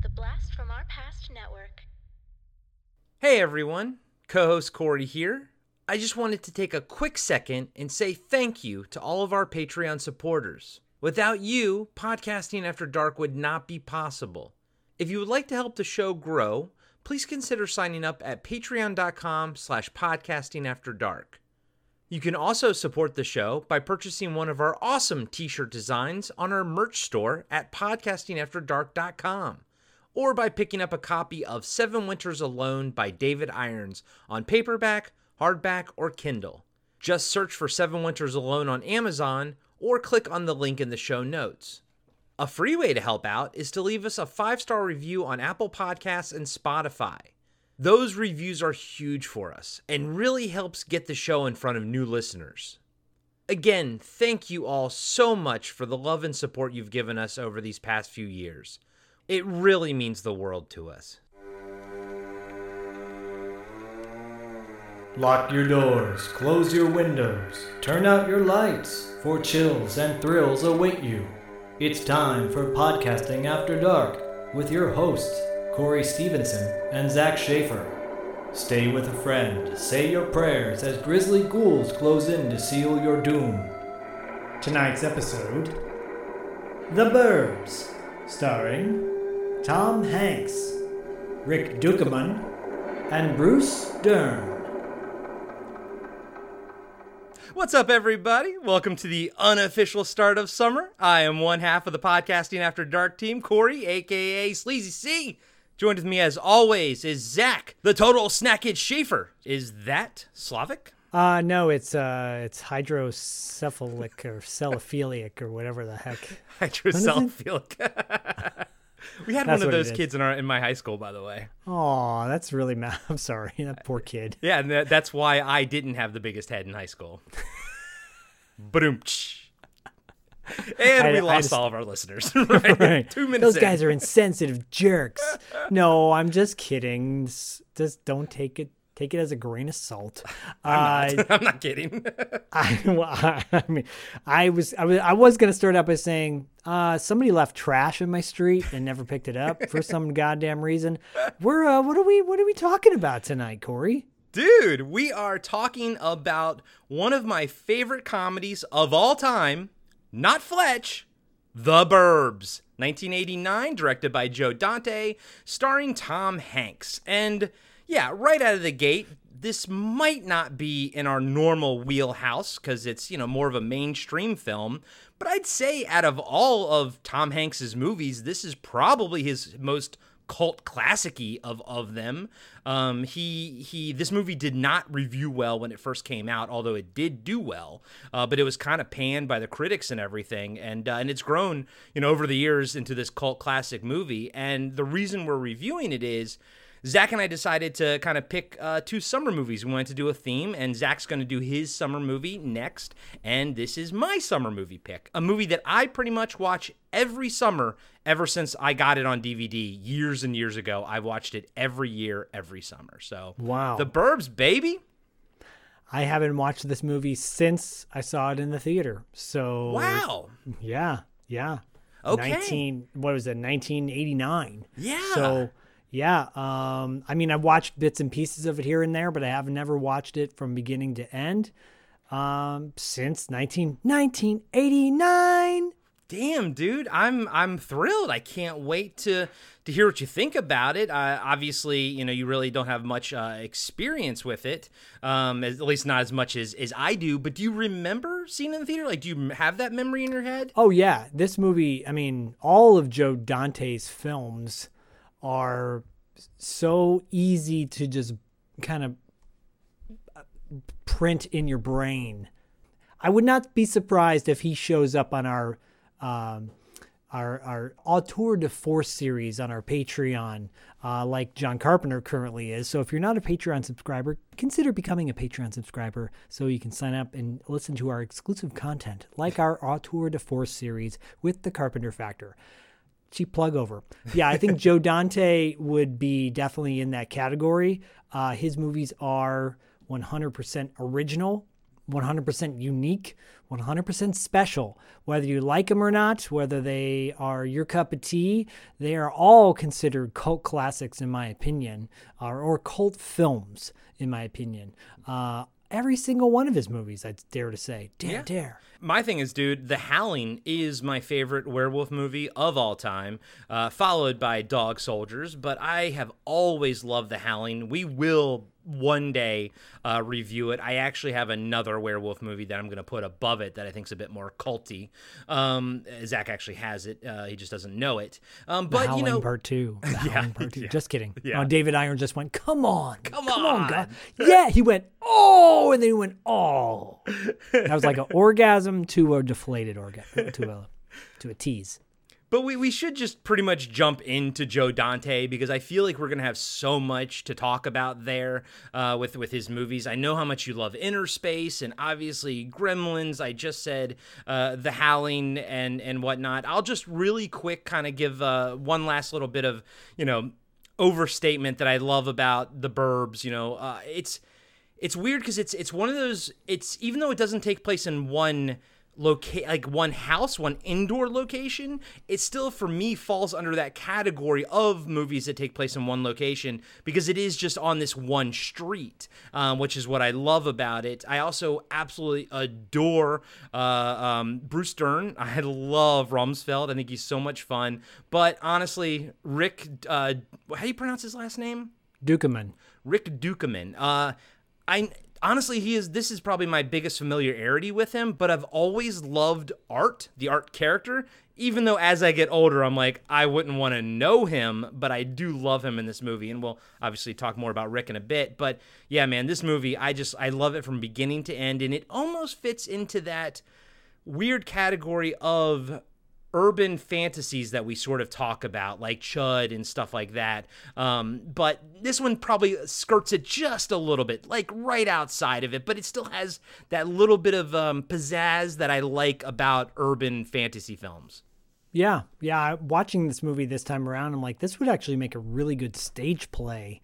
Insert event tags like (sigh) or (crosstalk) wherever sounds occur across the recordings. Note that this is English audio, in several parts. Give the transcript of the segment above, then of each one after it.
The Blast from Our Past Network. Hey everyone, co host Corey here. I just wanted to take a quick second and say thank you to all of our Patreon supporters. Without you, podcasting after dark would not be possible. If you would like to help the show grow, please consider signing up at patreon.com slash podcasting after dark. You can also support the show by purchasing one of our awesome t-shirt designs on our merch store at podcastingafterdark.com or by picking up a copy of Seven Winters Alone by David Irons on paperback, hardback, or Kindle. Just search for Seven Winters Alone on Amazon or click on the link in the show notes. A free way to help out is to leave us a five star review on Apple Podcasts and Spotify. Those reviews are huge for us and really helps get the show in front of new listeners. Again, thank you all so much for the love and support you've given us over these past few years. It really means the world to us. Lock your doors, close your windows, turn out your lights, for chills and thrills await you. It's time for Podcasting After Dark with your hosts, Corey Stevenson and Zach Schaefer. Stay with a friend, say your prayers as grisly ghouls close in to seal your doom. Tonight's episode The Burbs, starring Tom Hanks, Rick Ducommun, and Bruce Dern. What's up, everybody? Welcome to the unofficial start of summer. I am one half of the Podcasting After Dark team, Corey, aka Sleazy C. Joined with me, as always, is Zach, the total snackage Schaefer. Is that Slavic? Uh no, it's uh it's hydrocephalic or (laughs) cephalic or whatever the heck. (laughs) Hydrocephalic. (laughs) (laughs) we had one of those kids in our in my high school, by the way. Oh, that's really mad. (laughs) I'm sorry, that uh, poor kid. Yeah, and that, that's why I didn't have the biggest head in high school. (laughs) Boom. And I- we lost just- all of our listeners. right? Right. Two minutes. Those in. guys are insensitive jerks. No, I'm just kidding. Just don't take it take it as a grain of salt. (laughs) I'm Uh, not, (laughs) I'm not kidding. (laughs) I, well, I mean, I was, I was, I was gonna start out by saying, uh, somebody left trash in my street and never picked it up for some goddamn reason. We're, uh, what are we, what are we talking about tonight, Corey? Dude, we are talking about one of my favorite comedies of all time, not Fletch, The Burbs. 1989, directed by Joe Dante, starring Tom Hanks. And yeah, right out of the gate, this might not be in our normal wheelhouse because it's, you know, more of a mainstream film. But I'd say out of all of Tom Hanks's movies, this is probably his most cult classicy of of them. Um, he he. This movie did not review well when it first came out, although it did do well. Uh, but it was kind of panned by the critics and everything, and uh, and it's grown you know over the years into this cult classic movie. And the reason we're reviewing it is. Zach and I decided to kind of pick uh, two summer movies. We wanted to do a theme, and Zach's going to do his summer movie next. And this is my summer movie pick a movie that I pretty much watch every summer ever since I got it on DVD years and years ago. I've watched it every year, every summer. So, Wow. The Burbs, baby. I haven't watched this movie since I saw it in the theater. So Wow. yeah, yeah. Okay. 19 what was it? 1989. Yeah. So yeah, um I mean I've watched bits and pieces of it here and there, but I have never watched it from beginning to end um since 19 1989. Damn, dude, I'm I'm thrilled. I can't wait to to hear what you think about it. Uh, obviously, you know you really don't have much uh, experience with it, um, as, at least not as much as as I do. But do you remember seeing it in the theater? Like, do you have that memory in your head? Oh yeah, this movie, I mean, all of Joe Dante's films are so easy to just kind of uh, print in your brain. I would not be surprised if he shows up on our um, our our auteur de force series on our Patreon, uh, like John Carpenter currently is. So if you're not a Patreon subscriber, consider becoming a Patreon subscriber so you can sign up and listen to our exclusive content, like our auteur de force series with the Carpenter Factor. Cheap plug over. Yeah, I think Joe (laughs) Dante would be definitely in that category. Uh, his movies are 100% original 100% unique, 100% special. Whether you like them or not, whether they are your cup of tea, they are all considered cult classics, in my opinion, or, or cult films, in my opinion. Uh, every single one of his movies, I'd dare to say. Dare, Yeah. dare. My thing is, dude, The Howling is my favorite werewolf movie of all time, uh, followed by Dog Soldiers. But I have always loved The Howling. We will one day uh, review it. I actually have another werewolf movie that I'm going to put above it that I think is a bit more culty. Um, Zach actually has it; uh, he just doesn't know it. Um, but you know, Part Two. (laughs) Howling Part Two. yeah, Just kidding. yeah. Oh, David Iron just went, "Come on, Come on, on." God." (laughs) Yeah, he went, "Oh," and then he went, "Oh." That was like an (laughs) orgasm to a deflated orgasm to a to a tease. But we, we should just pretty much jump into Joe Dante because I feel like we're gonna have so much to talk about there uh, with with his movies. I know how much you love Inner Space and obviously Gremlins. I just said uh, The Howling and and whatnot. I'll just really quick kind of give uh, one last little bit of you know overstatement that I love about the Burbs. You know, uh, it's it's weird because it's it's one of those. It's even though it doesn't take place in one locate like one house one indoor location it still for me falls under that category of movies that take place in one location because it is just on this one street um, which is what i love about it. I also absolutely adore uh, um, bruce dern. (laughs) I love Rumsfield. I think he's so much fun. But honestly rick uh, how do you pronounce his last name? Ducommun. Rick Ducommun. Uh, I honestly, he is. This is probably my biggest familiarity with him. But I've always loved art, the art character. Even though as I get older, I'm like, I wouldn't want to know him, but I do love him in this movie, and we'll obviously talk more about Rick in a bit. But yeah, man, this movie, I just I love it from beginning to end, and it almost fits into that weird category of urban fantasies that we sort of talk about, like Chud and stuff like that. Um, but this one probably skirts it just a little bit, like right outside of it, but it still has that little bit of um, pizzazz that I like about urban fantasy films. Yeah, yeah. Watching this movie this time around, I'm like, this would actually make a really good stage play.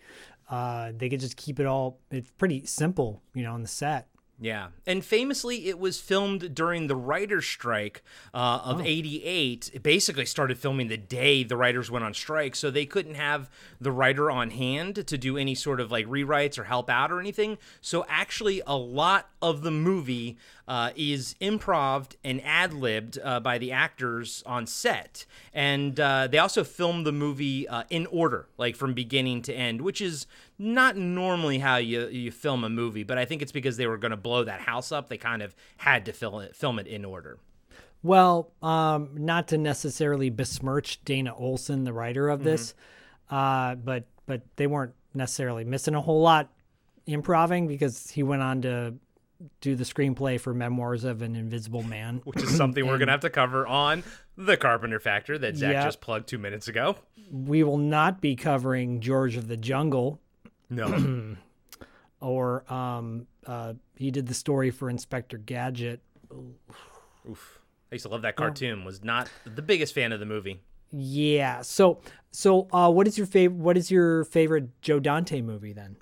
Uh, they could just keep it all. It's pretty simple, you know, on the set. Yeah. And famously, it was filmed during the writer's strike uh, Oh. of 88. It basically started filming the day the writers went on strike. So they couldn't have the writer on hand to do any sort of like rewrites or help out or anything. So actually, a lot of the movie uh, is improved and ad libbed uh, by the actors on set. And uh, they also filmed the movie uh, in order, like from beginning to end, which is not normally how you, you film a movie, but I think it's because they were going to blow that house up. They kind of had to film it, film it in order. Well, um, not to necessarily besmirch Dana Olsen, the writer of this, uh, but but they weren't necessarily missing a whole lot improving because he went on to do the screenplay for Memoirs of an Invisible Man. which is something we're going to have to cover on The Carpenter Factor that Zach Yeah. just plugged two minutes ago. We will not be covering George of the Jungle No. (clears throat) or um, uh, he did the story for Inspector Gadget. Oof. I used to love that cartoon. Was not the biggest fan of the movie. Yeah. So so uh, what is your favorite? What is your favorite Joe Dante movie then?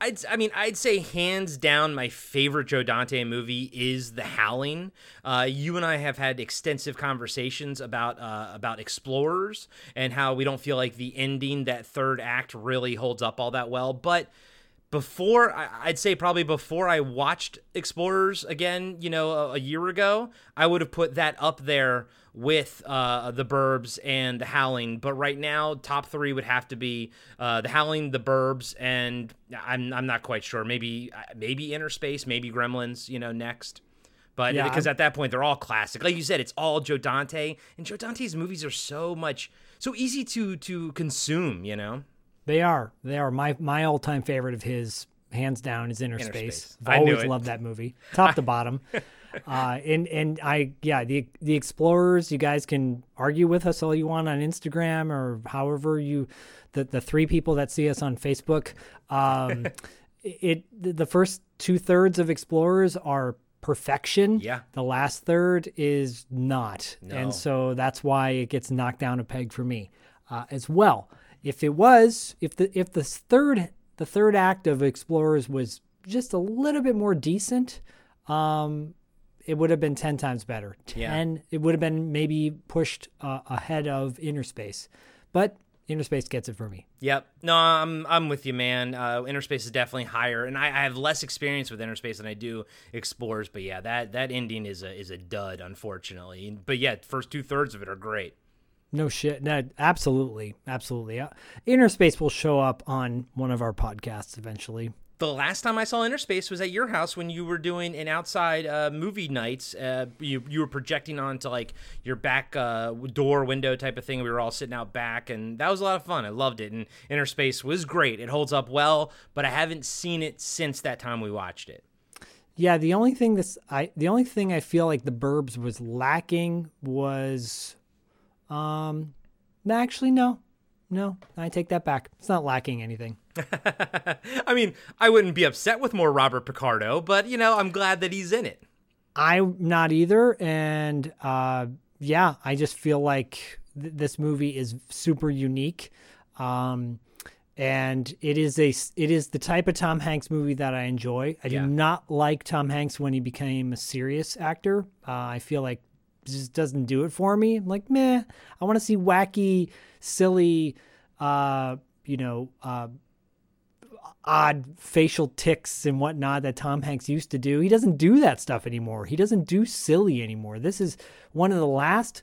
I'd, I mean, I'd say hands down, my favorite Joe Dante movie is The Howling. Uh, you and I have had extensive conversations about uh, about Explorers and how we don't feel like the ending, that third act, really holds up all that well. But before, I'd say probably before I watched Explorers again, you know, a, a year ago, I would have put that up there with uh, the Burbs and the Howling. But right now, top three would have to be uh, the Howling, the Burbs, and I'm I'm not quite sure. Maybe uh, maybe Inner Space, maybe Gremlins. You know, next. But Yeah, because I'm- at that point they're all classic, like you said, it's all Joe Dante, and Joe Dante's movies are so much so easy to to consume. You know. They are. They are. My my all time favorite of his, hands down, is Inner, Inner Space. Space. I've always loved that movie, top to bottom. (laughs) Uh, and and I yeah the the Explorers. You guys can argue with us all you want on Instagram or however you, the the three people that see us on Facebook. Um, (laughs) it the first two thirds of Explorers are perfection. Yeah. The last third is not, No. and so that's why it gets knocked down a peg for me uh, as well. If it was, if the if the third the third act of Explorers was just a little bit more decent, um, it would have been 10 times better. Yeah. 10, it would have been maybe pushed uh, ahead of Inner Space. But Innerspace gets it for me. Yep. No, I'm I'm with you, man. Uh, Innerspace is definitely higher, and I, I have less experience with Innerspace than I do Explorers. But yeah, that that ending is a is a dud, unfortunately. But yeah, first two thirds of it are great. No shit. No, absolutely. Absolutely. Uh, Inner Space will show up on one of our podcasts eventually. The last time I saw Innerspace was at your house when you were doing an outside uh, movie nights. Uh, you you were projecting onto like your back uh, door window type of thing. We were all sitting out back, and that was a lot of fun. I loved it, and Innerspace was great. It holds up well, but I haven't seen it since that time we watched it. Yeah, the only thing this I the only thing I feel like the Burbs was lacking was um actually no. No, I take that back. It's not lacking anything. (laughs) I mean, I wouldn't be upset with more Robert Picardo, but you know, I'm glad that he's in it. I'm not either, and uh, yeah, I just feel like th- this movie is super unique, um, and it is a it is the type of Tom Hanks movie that I enjoy. I Yeah. do not like Tom Hanks when he became a serious actor. Uh, I feel like just doesn't do it for me. I'm like, meh. I want to see wacky, silly, uh, you know, uh, odd facial ticks and whatnot that Tom Hanks used to do. He doesn't do that stuff anymore. He doesn't do silly anymore. This is one of the last,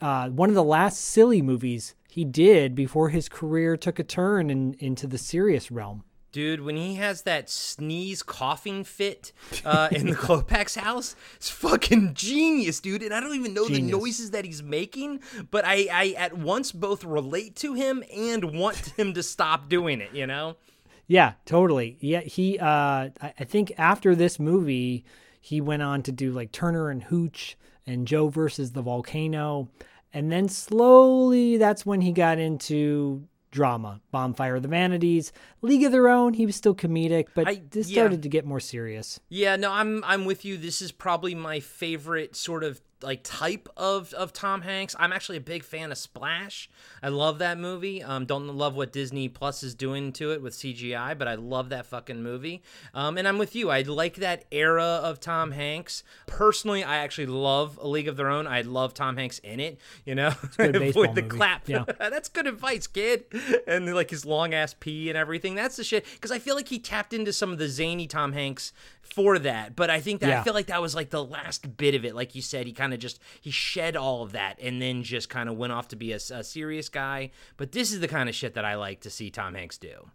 uh, one of the last silly movies he did before his career took a turn in, into the serious realm. Dude, when he has that sneeze coughing fit uh, in the (laughs) Klopeks house, it's fucking genius, dude. And I don't even know Genius. the noises that he's making, but I, I at once both relate to him and want him to stop doing it, you know? Yeah, totally. Yeah, he. Uh, I, think after this movie, he went on to do like Turner and Hooch and Joe versus the Volcano, and then slowly that's when he got into drama, Bonfire of the Vanities, League of Their Own. He was still comedic, but I- this yeah. started to get more serious. Yeah, no, I'm I'm with you. This is probably my favorite sort of like type of of Tom Hanks. I'm actually a big fan of Splash. I love that movie. Um, don't love what Disney Plus is doing to it with CGI, but I love that fucking movie. Um, and I'm with you. I like that era of Tom Hanks. Personally, I actually love A League of Their Own. I love Tom Hanks in it. You know, good (laughs) baseball with the movie. clap. Yeah. (laughs) That's good advice, kid. (laughs) And like his long ass pee and everything. That's the shit. Because I feel like he tapped into some of the zany Tom Hanks for that. But I think that I feel like that was like the last bit of it. Like you said, he kind of just he shed all of that and then just kind of went off to be a, a serious guy. But this is the kind of shit that I like to see Tom Hanks do.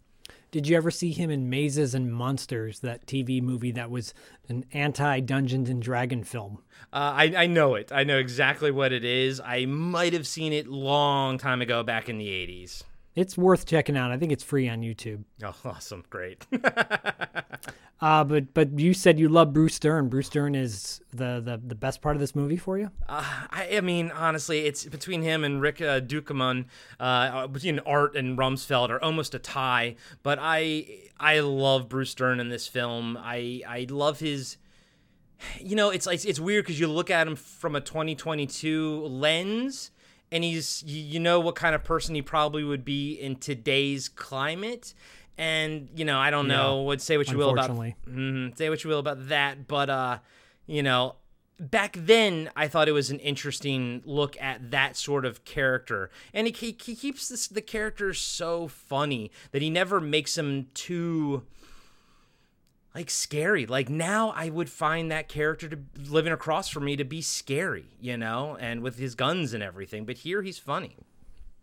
Did you ever see him in Mazes and Monsters, that TV movie that was an anti Dungeons and Dragon film? Uh, I, I know it. I know exactly what it is. I might have seen it long time ago back in the 80s. It's worth checking out. I think it's free on YouTube. Oh, (laughs) awesome. Great. (laughs) Uh, but but you said you love Bruce Dern. Bruce Dern is the, the, the best part of this movie for you. Uh, I, I mean, honestly, it's between him and Rick uh, Ducommun, uh, between Art and Rumsfield are almost a tie. But I I love Bruce Dern in this film. I I love his. You know, it's like it's weird because you look at him from a 2022 lens, and he's you know what kind of person he probably would be in today's climate. And you know, I don't know. Would say what you will about. Mhm, say what you will about that, but uh, you know, back then I thought it was an interesting look at that sort of character, and he, he, he keeps this the character so funny that he never makes him too like scary. Like now I would find that character to living across from me to be scary, you know, and with his guns and everything. But here he's funny.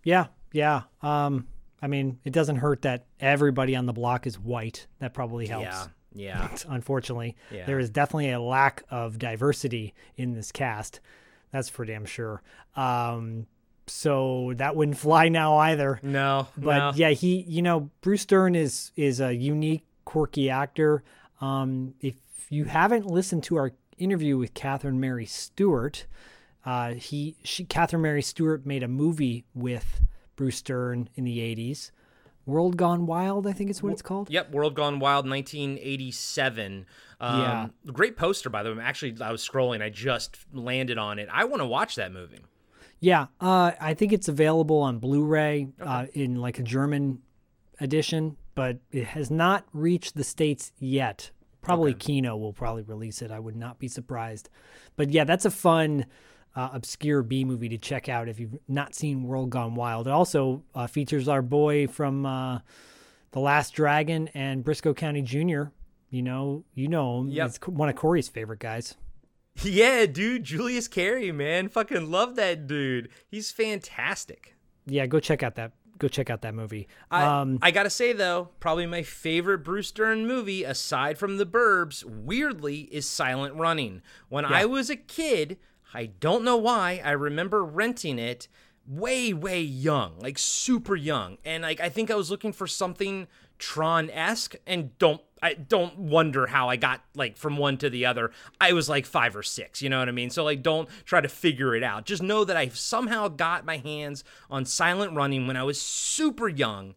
Yeah, yeah. Um, I mean, it doesn't hurt that everybody on the block is white. That probably helps. Yeah, yeah. (laughs) Unfortunately, Yeah. there is definitely a lack of diversity in this cast. That's for damn sure. Um, so that wouldn't fly now either. No, but no. yeah, he, you know, Bruce Dern is is a unique, quirky actor. Um, if you haven't listened to our interview with Catherine Mary Stewart, uh, he, she, Catherine Mary Stewart made a movie with Bruce Dern in the '80s, World Gone Wild, I think is what it's called. Yep, World Gone Wild, 1987. Um, Yeah. Great poster, by the way. Actually, I was scrolling. I just landed on it. I want to watch that movie. Yeah, uh, I think it's available on Blu-ray uh, in like a German edition, but it has not reached the states yet. Probably Kino will probably release it. I would not be surprised. But yeah, that's a fun, uh, obscure B movie to check out if you've not seen World Gone Wild. It also uh, features our boy from uh, The Last Dragon and Brisco County Jr. You know, you know him. Yep. He's one of Corey's favorite guys. Yeah, dude, Julius Carry, man, fucking love that dude. He's fantastic. Yeah, go check out that. Go check out that movie. I, um, I gotta say though, probably my favorite Bruce Dern movie, aside from The Burbs, weirdly, is Silent Running. When I was a kid, I don't know why, I remember renting it way, way young, like super young, and like I think I was looking for something Tron esque, and don't I don't wonder how I got like from one to the other. I was like five or six, you know what I mean? So like don't try to figure it out. Just know that I somehow got my hands on Silent Running when I was super young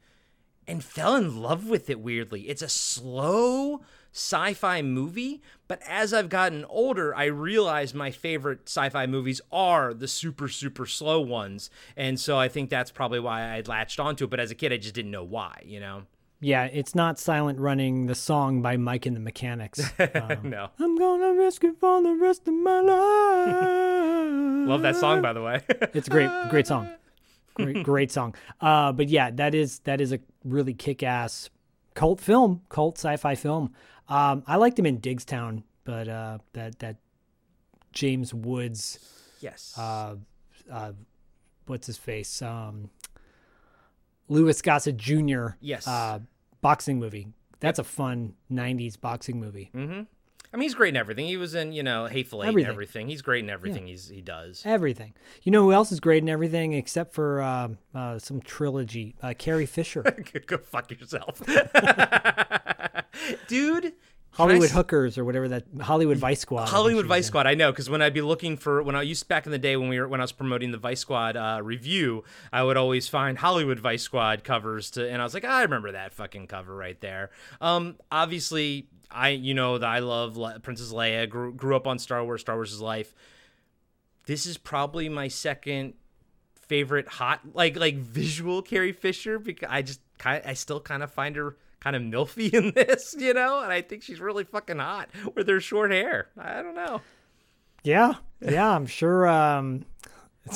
and fell in love with it weirdly. It's a slow sci-fi movie, but as I've gotten older, I realize my favorite sci-fi movies are the super super slow ones. And so I think that's probably why I latched onto it, but as a kid I just didn't know why, you know. Yeah, it's not Silent Running, the song by Mike and the Mechanics. (laughs) Um, no. I'm gonna risk it for the rest of my life. (laughs) Love that song by the way. (laughs) It's a great, great song. Great, great song. Uh, but yeah, that is that is a really kick-ass cult film, cult sci-fi film. Um, I liked him in Diggstown, but uh, that that James Woods, yes. uh, uh, what's his face, um, Louis Gossett Jr. Yes. uh, boxing movie. That's a fun '90s boxing movie. Mm-hmm. I mean, he's great in everything. He was in, you know, Hateful Eight Everything. and everything. He's great in everything he's he does. Everything. You know who else is great in everything except for uh, uh, some trilogy? Uh, Carrie Fisher. (laughs) Go fuck yourself. (laughs) Dude. Hollywood s- Hookers or whatever that Hollywood Vice Squad. Hollywood Vice. Squad. I know because when I'd be looking for when I used back in the day when we were when I was promoting the Vice Squad uh, review, I would always find Hollywood Vice Squad covers to, and I was like, I remember that fucking cover right there. Um, obviously, I you know that I love Le- Princess Leia. Grew, grew up on Star Wars. Star Wars is life. This is probably my second favorite hot like like visual Carrie Fisher because I just kind I still kind of find her kind of milfy (laughs) in this, you know, and I think she's really fucking hot with her short hair. I don't know. Yeah, yeah, I'm sure. Um, (laughs)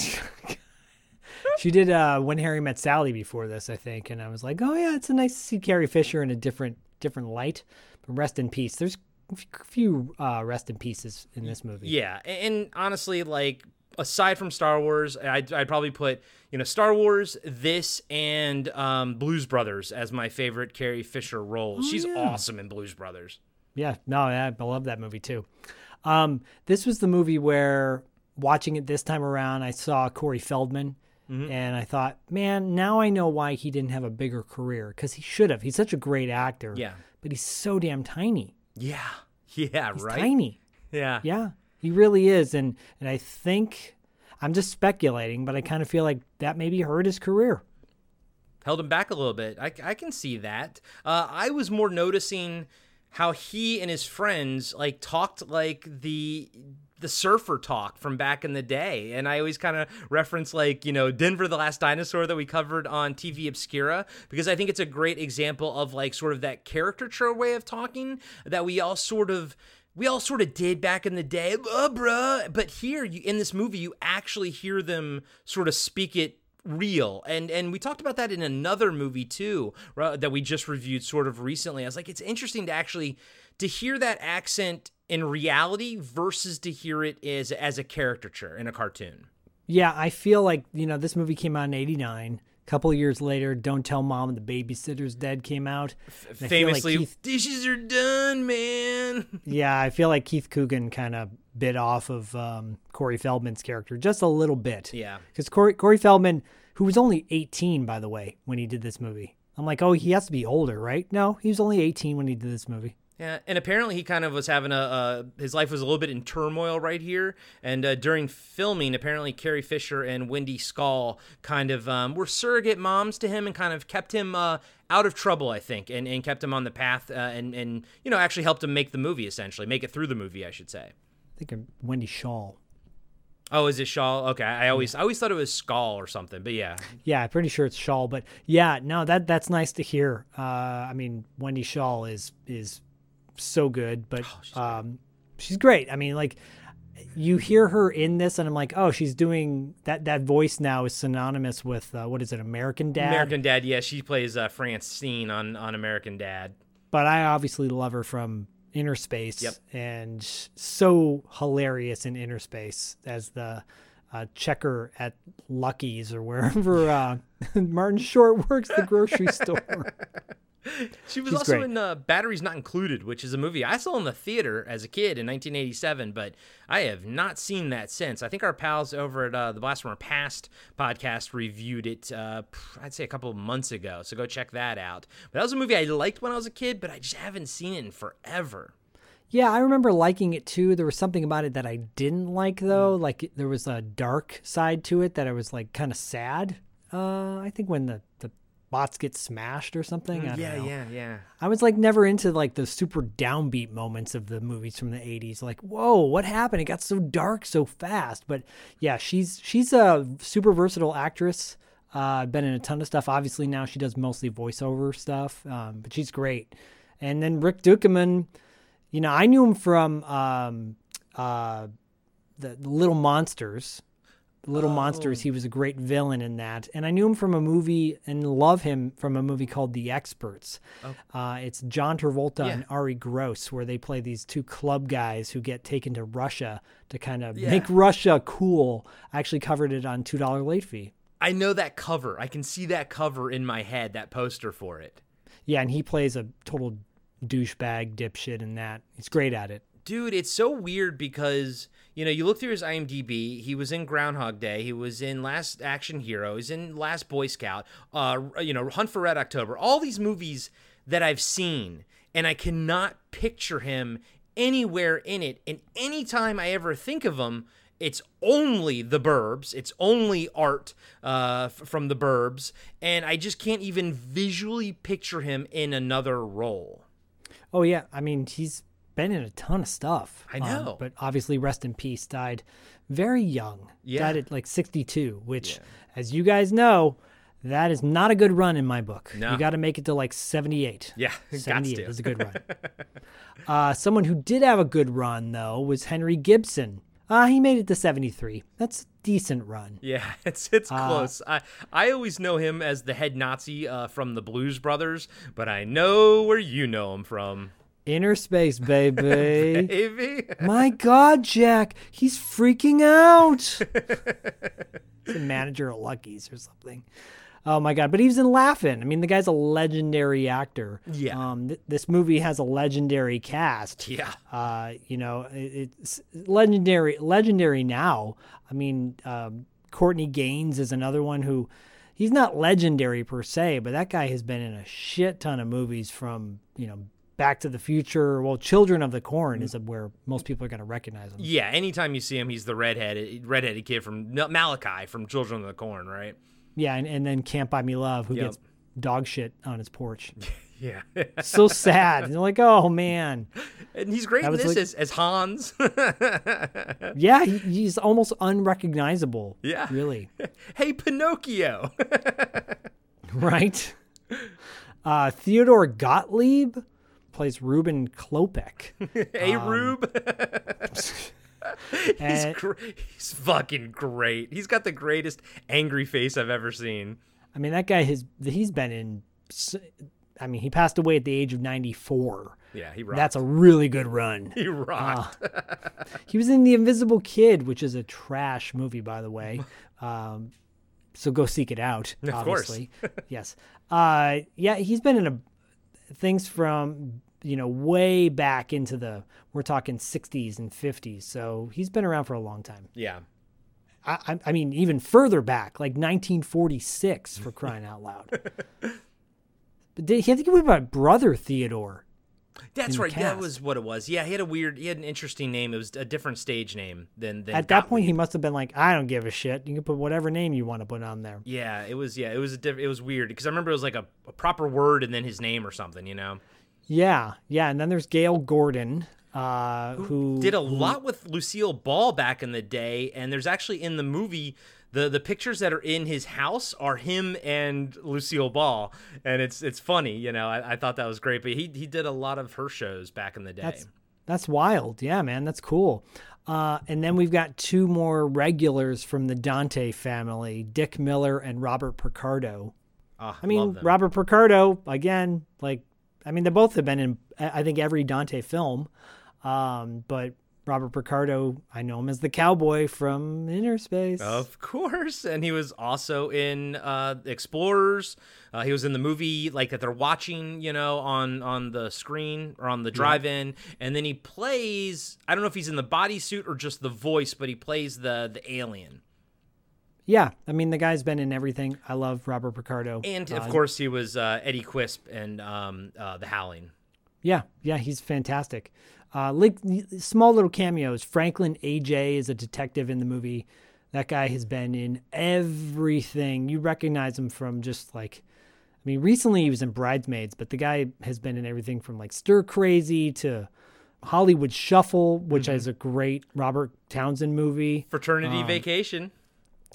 she did uh, when Harry met Sally before this, I think, and I was like, oh yeah, it's a nice to see Carrie Fisher in a different different light. But rest in peace. There's a few uh, rest in pieces in this movie. Yeah, and honestly, like aside from Star Wars, I'd, I'd probably put you know Star Wars, this, and um, Blues Brothers as my favorite Carrie Fisher roles. She's yeah. awesome in Blues Brothers. Yeah, no, I love that movie too. Um, this was the movie where watching it this time around, I saw Corey Feldman, and I thought, man, now I know why he didn't have a bigger career because he should have. He's such a great actor. Yeah. but he's so damn tiny. Yeah, (laughs) yeah, He's right. tiny. Yeah, Yeah, he really is, and and I think I'm just speculating, but I kind of feel like that maybe hurt his career. held him back a little bit. I, I can see that. Uh, I was more noticing how he and his friends like talked like the the surfer talk from back in the day and i always kind of reference like you know denver the last dinosaur that we covered on tv obscura because i think it's a great example of like sort of that caricature way of talking that we all sort of we all sort of did back in the day, uh, bruh. But here, you, in this movie, you actually hear them sort of speak it real and and we talked about that in another movie too right, that we just reviewed sort of recently i was like it's interesting to actually to hear that accent in reality versus to hear it as as a caricature in a cartoon Yeah, I feel like you know this movie came out in '89. A couple of years later, "Don't Tell Mom the Babysitter's Dead" came out. I like famously Keith- dishes are done man (laughs) yeah, I feel like Keith Coogan kind of bit off of um, Corey Feldman's character just a little bit. yeah because Corey, Corey Feldman, who was only 18 by the way when he did this movie, I'm like, oh, he has to be older, right? No, he was only 18 when he did this movie. Yeah, and apparently he kind of was having a uh, his life was a little bit in turmoil right here, and uh, during filming, apparently Carrie Fisher and Wendy Skull kind of um, were surrogate moms to him and kind of kept him uh, out of trouble, I think, and, and kept him on the path, uh, and and you know actually helped him make the movie essentially, make it through the movie, I should say. I think Wendy Shaw. Oh, is it Shaw? Okay, I always I always thought it was Skull or something, but yeah, Yeah, I'm pretty sure it's Shaw, but yeah, no, that that's nice to hear. Uh, I mean, Wendy Shaw is is so good, but Oh, she's great. um, she's great. I mean, like you hear her in this, and I'm like, oh, she's doing that. That voice now is synonymous with uh, what is it, American Dad? American Dad. Yeah, she plays uh, Francine on on American Dad. But I obviously love her from Inner Space, Yep. and so hilarious in Inner Space as the uh, checker at Lucky's or wherever uh, (laughs) Martin Short works, the grocery (laughs) store. She was She's also great. in uh, Batteries Not Included, which is a movie I saw in the theater as a kid in 1987, but I have not seen that since. I think our pals over at uh, the Blast from Our Past podcast reviewed it, uh, I'd say a couple of months ago, so go check that out. But that was a movie I liked when I was a kid, but I just haven't seen it in forever. Yeah, I remember liking it too. There was something about it that I didn't like though. Mm. Like there was a dark side to it that I was like kind of sad. Uh, I think when the the bots get smashed or something. I don't Mm, yeah, know. yeah, yeah. I was like never into like the super downbeat moments of the movies from the 80s. Like, whoa, what happened? It got so dark so fast. But yeah, she's she's a super versatile actress. Uh, been in a ton of stuff. Obviously now she does mostly voiceover stuff, um, but she's great. And then Rick Ducommun, you know, I knew him from um, uh, the, the Little Monsters. Little Monsters. He was a great villain in that, and I knew him from a movie and love him from a movie called The Experts. Uh, it's John Travolta Yeah. and Arye Gross, where they play these two club guys who get taken to Russia to kind of Yeah. make Russia cool. I actually covered it on two dollar late fee. I know that cover. I can see that cover in my head, that poster for it. Yeah, and he plays a total douchebag dipshit in that. He's great at it. Dude, it's so weird because you know you look through his IMDb. He was in Groundhog Day. He was in Last Action Hero. He's in Last Boy Scout. Uh, you know, Hunt for Red October. All these movies that I've seen, and I cannot picture him anywhere in it. And anytime I ever think of him, it's only the Burbs. It's only art uh, f- from the Burbs, and I just can't even visually picture him in another role. Oh yeah, I mean he's been in a ton of stuff. I Um, know. but obviously, rest in peace. Died very young. Yeah. died at like sixty-two, which, as you guys know, that is not a good run in my book. No. You got to make it to like seventy-eight. Yeah, (laughs) gots seventy-eight is a good run. (laughs) uh, someone who did have a good run though was Henry Gibson. Uh, he made it to seventy-three. That's a decent run. Yeah, (laughs) it's it's Uh, close. I I always know him as the head Nazi uh, from the Blues Brothers, but I know where you know him from, Inner space, (laughs) baby. Davey. My God, Jack, he's freaking out. (laughs) He's a manager at Lucky's or something. Oh my God! But he was in Laugh-In. I mean, the guy's a legendary actor. Yeah. Um, th- this movie has a legendary cast. Yeah. Uh, you know, it, it's legendary. Legendary now. I mean, um, Courtney Gains is another one who. He's not legendary per se, but that guy has been in a shit ton of movies from you know Back to the Future. Well, Children of the Corn is where most people are going to recognize him. Yeah, anytime you see him, he's the redheaded redheaded kid from Malachi from Children of the Corn, right? Yeah, and, and then Can't Buy Me Love, who Yep. gets dog shit on his porch. (laughs) Yeah, (laughs) so sad. And you're like, oh man. and he's great in this like- as, as Hans. (laughs) Yeah, he, he's almost unrecognizable. Yeah. Really. hey, Pinocchio. right? Uh, Theodore Gottlieb plays Ruben Klopek. (laughs) hey, Um, Rube. (laughs) he's gr- he's fucking great. He's got the greatest angry face I've ever seen. I mean, that guy has he's been in. I mean, he passed away at the age of 94. Yeah, he rocked. That's a really good run. (laughs) he rocked. He was in The Invisible Kid, which is a trash movie, by the way. Um, so go seek it out. Of course. obviously. yes. Uh, yeah, he's been in a things from you know way back into the we're talking 60s and 50s. So he's been around for a long time. yeah. I, I- I mean, even further back, like 1946, for crying out loud. (laughs) But did he have to give about brother Theodore? That's right. That was what it was. Yeah, he had a weird, he had an interesting name. It was a different stage name than than At that point, he must have been like, I don't give a shit. You can put whatever name you want to put on there. Yeah, it was. Yeah, it was a diff- It was weird because I remember it was like a, a proper word and then his name or something. You know, Yeah, yeah, and then there's Gale Gordon, uh, who did a lot with Lucille Ball back in the day, and there's actually in the movie the the pictures that are in his house are him and Lucille Ball, and it's it's funny. You know, I, I thought that was great. But he he did a lot of her shows back in the day. That's that's wild. Yeah, man, that's cool. Uh, and then we've got two more regulars from the Dante family, Dick Miller and Robert Picardo. Ah, I mean. Robert Picardo, again, like, I mean, they both have been in, I I think, every Dante film. Um, but Robert Picardo, I know him as the cowboy from Inner Space. Of course, and he was also in uh, Explorers. Uh, he was in the movie like that they're watching, you know, on on the screen or on the drive-in, and then he plays. I don't know if he's in the bodysuit or just the voice, but he plays the the alien. Yeah, I mean, the guy's been in everything. I love Robert Picardo. And of Uh, course, he was uh, Eddie Quist and um, uh, the Howling. Yeah, yeah, he's fantastic. Uh, like small little cameos. Franklyn Ajaye is a detective in the movie. That guy has been in everything. You recognize him from just like, I mean, recently he was in Bridesmaids, but the guy has been in everything from like Stir Crazy to Hollywood Shuffle, which is a great Robert Townsend movie. Fraternity Vacation.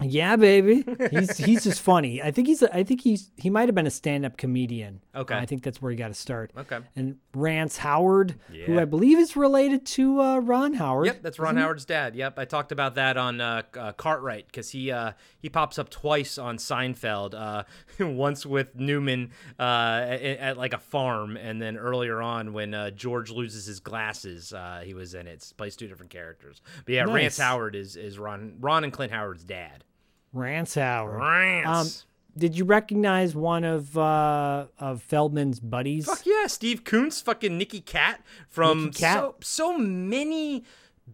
Yeah, baby. (laughs) He's he's just funny. I think he's a, I think he's he might have been a stand-up comedian. Okay. I think that's where he got to start. Okay. And Rance Howard, who I believe is related to uh, Ron Howard. Yep, that's Ron Howard's dad. Yep, I talked about that on uh, uh, Cartwright because he uh, he pops up twice on Seinfeld. Uh, (laughs) once with Newman uh, at, at like a farm, and then earlier on when uh, George loses his glasses, uh, he was in it. Plays two different characters. But yeah, Rance Howard is is Ron Ron and Clint Howard's dad. Rance Howard. Rance. Um, did you recognize one of uh, of Feldman's buddies? Fuck yeah, Steve Kuntz, fucking Nicky Katt from Nicky Katt. so so many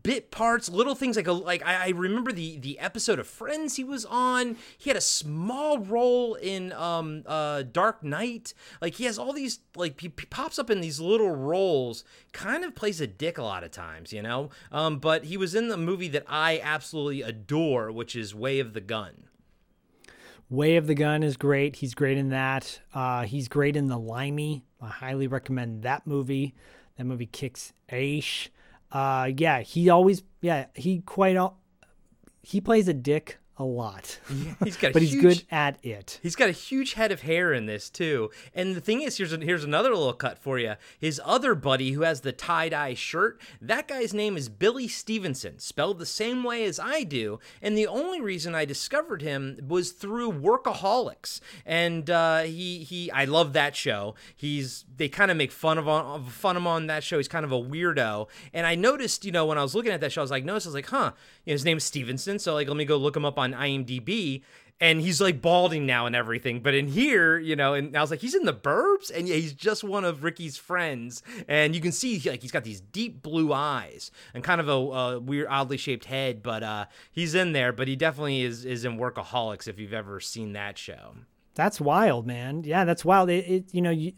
bit parts, little things like a like I, I remember the the episode of Friends he was on. He had a small role in um uh Dark Knight. Like he has all these like he, he pops up in these little roles. Kind of plays a dick a lot of times, you know. Um, but he was in the movie that I absolutely adore, which is Way of the Gun. Way of the Gun is great. He's great in that. Uh, he's great in The Limey. I highly recommend that movie. That movie kicks ash. Uh, yeah, he always yeah he quite al- he plays a dick a lot, He's got a (laughs) but he's huge, good at it. He's got a huge head of hair in this too. And the thing is, here's here's another little cut for you. His other buddy who has the tie dye shirt, that guy's name is Billy Stevenson, spelled the same way as I do. And the only reason I discovered him was through Workaholics. And uh, he he, I love that show. He's they kind of make fun of on fun of him on that show. He's kind of a weirdo. And I noticed, you know, when I was looking at that show, I was like, notice, I was like, huh, you know, his name's Stevenson. So like, let me go look him up on IMDb and he's like balding now and everything. But in here, you know, and I was like, he's in the burbs, and yeah, he's just one of Ricky's friends, and you can see like he's got these deep blue eyes and kind of a, a weird, oddly shaped head. But uh, he's in there, but he definitely is is in Workaholics if you've ever seen that show. That's wild, man. Yeah, that's wild. It, it you know you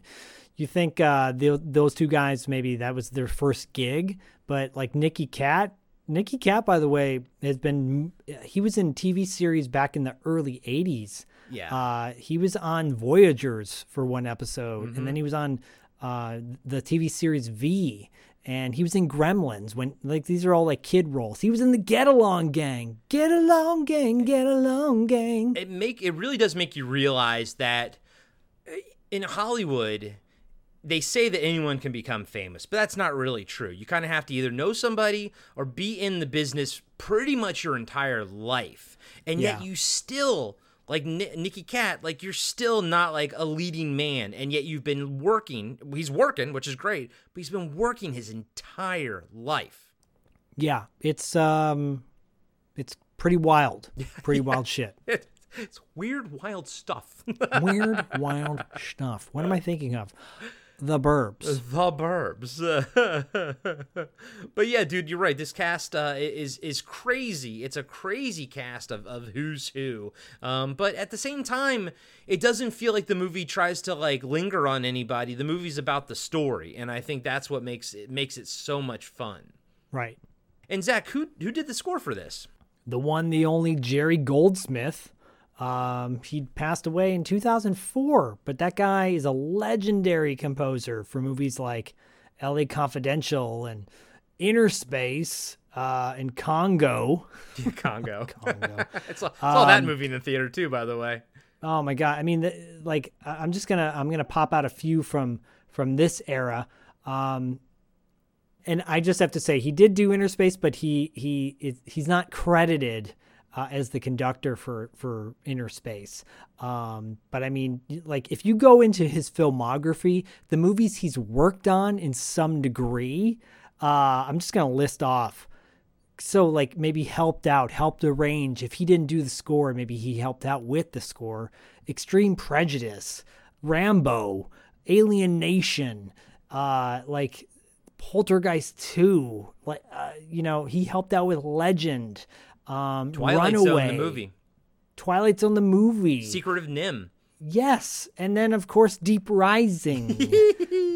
you think uh, the, those two guys maybe that was their first gig, but like Nicky Katt. Nicky Katt, by the way, has been he was in TV series back in the early '80s. Yeah. Uh, he was on Voyagers for one episode, Mm-hmm. and then he was on uh, the TV series V, and he was in Gremlins. When like these are all like kid roles. He was in the Get Along Gang, Get Along Gang, Get Along Gang. it make it really does make you realize that uh, in Hollywood they say that anyone can become famous, but that's not really true. You kind of have to either know somebody or be in the business pretty much your entire life. And yet you still like Ni- Nicky Katt, like you're still not like a leading man, and yet you've been working. He's working, which is great, but he's been working his entire life. Yeah, it's um, it's pretty wild, (laughs) pretty wild shit. (laughs) it's weird, wild stuff. (laughs) Weird, wild stuff. What am I thinking of? The Burbs. The Burbs. (laughs) but yeah, dude, you're right. This cast uh, is is crazy. It's a crazy cast of, of who's who. Um, but at the same time, it doesn't feel like the movie tries to like linger on anybody. The movie's about the story, and I think that's what makes it makes it so much fun. Right. And Zach, who who did the score for this? The one, the only Jerry Goldsmith. Um, he passed away in 2004, but that guy is a legendary composer for movies like L.A. Confidential and Inner Space uh, and Congo. (laughs) Congo. (laughs) Congo. (laughs) it's all, saw that Um, movie in the theater too, by the way. Oh my god! I mean, the, like I'm just gonna I'm gonna pop out a few from from this era, um, and I just have to say he did do Inner Space, but he he is, he's not credited uh, as the conductor for for Inner Space. Um, but I mean, like if you go into his filmography, the movies he's worked on in some degree, uh, I'm just gonna list off so like maybe helped out, helped arrange. If he didn't do the score, maybe he helped out with the score. Extreme Prejudice, Rambo, Alien Nation, uh, like Poltergeist Two. Like uh, you know, he helped out with Legend, um, Twilight Runaway, Zone, the movie. Twilight Zone, the movie. Secret of NIMH. Yes, and then of course Deep Rising. (laughs)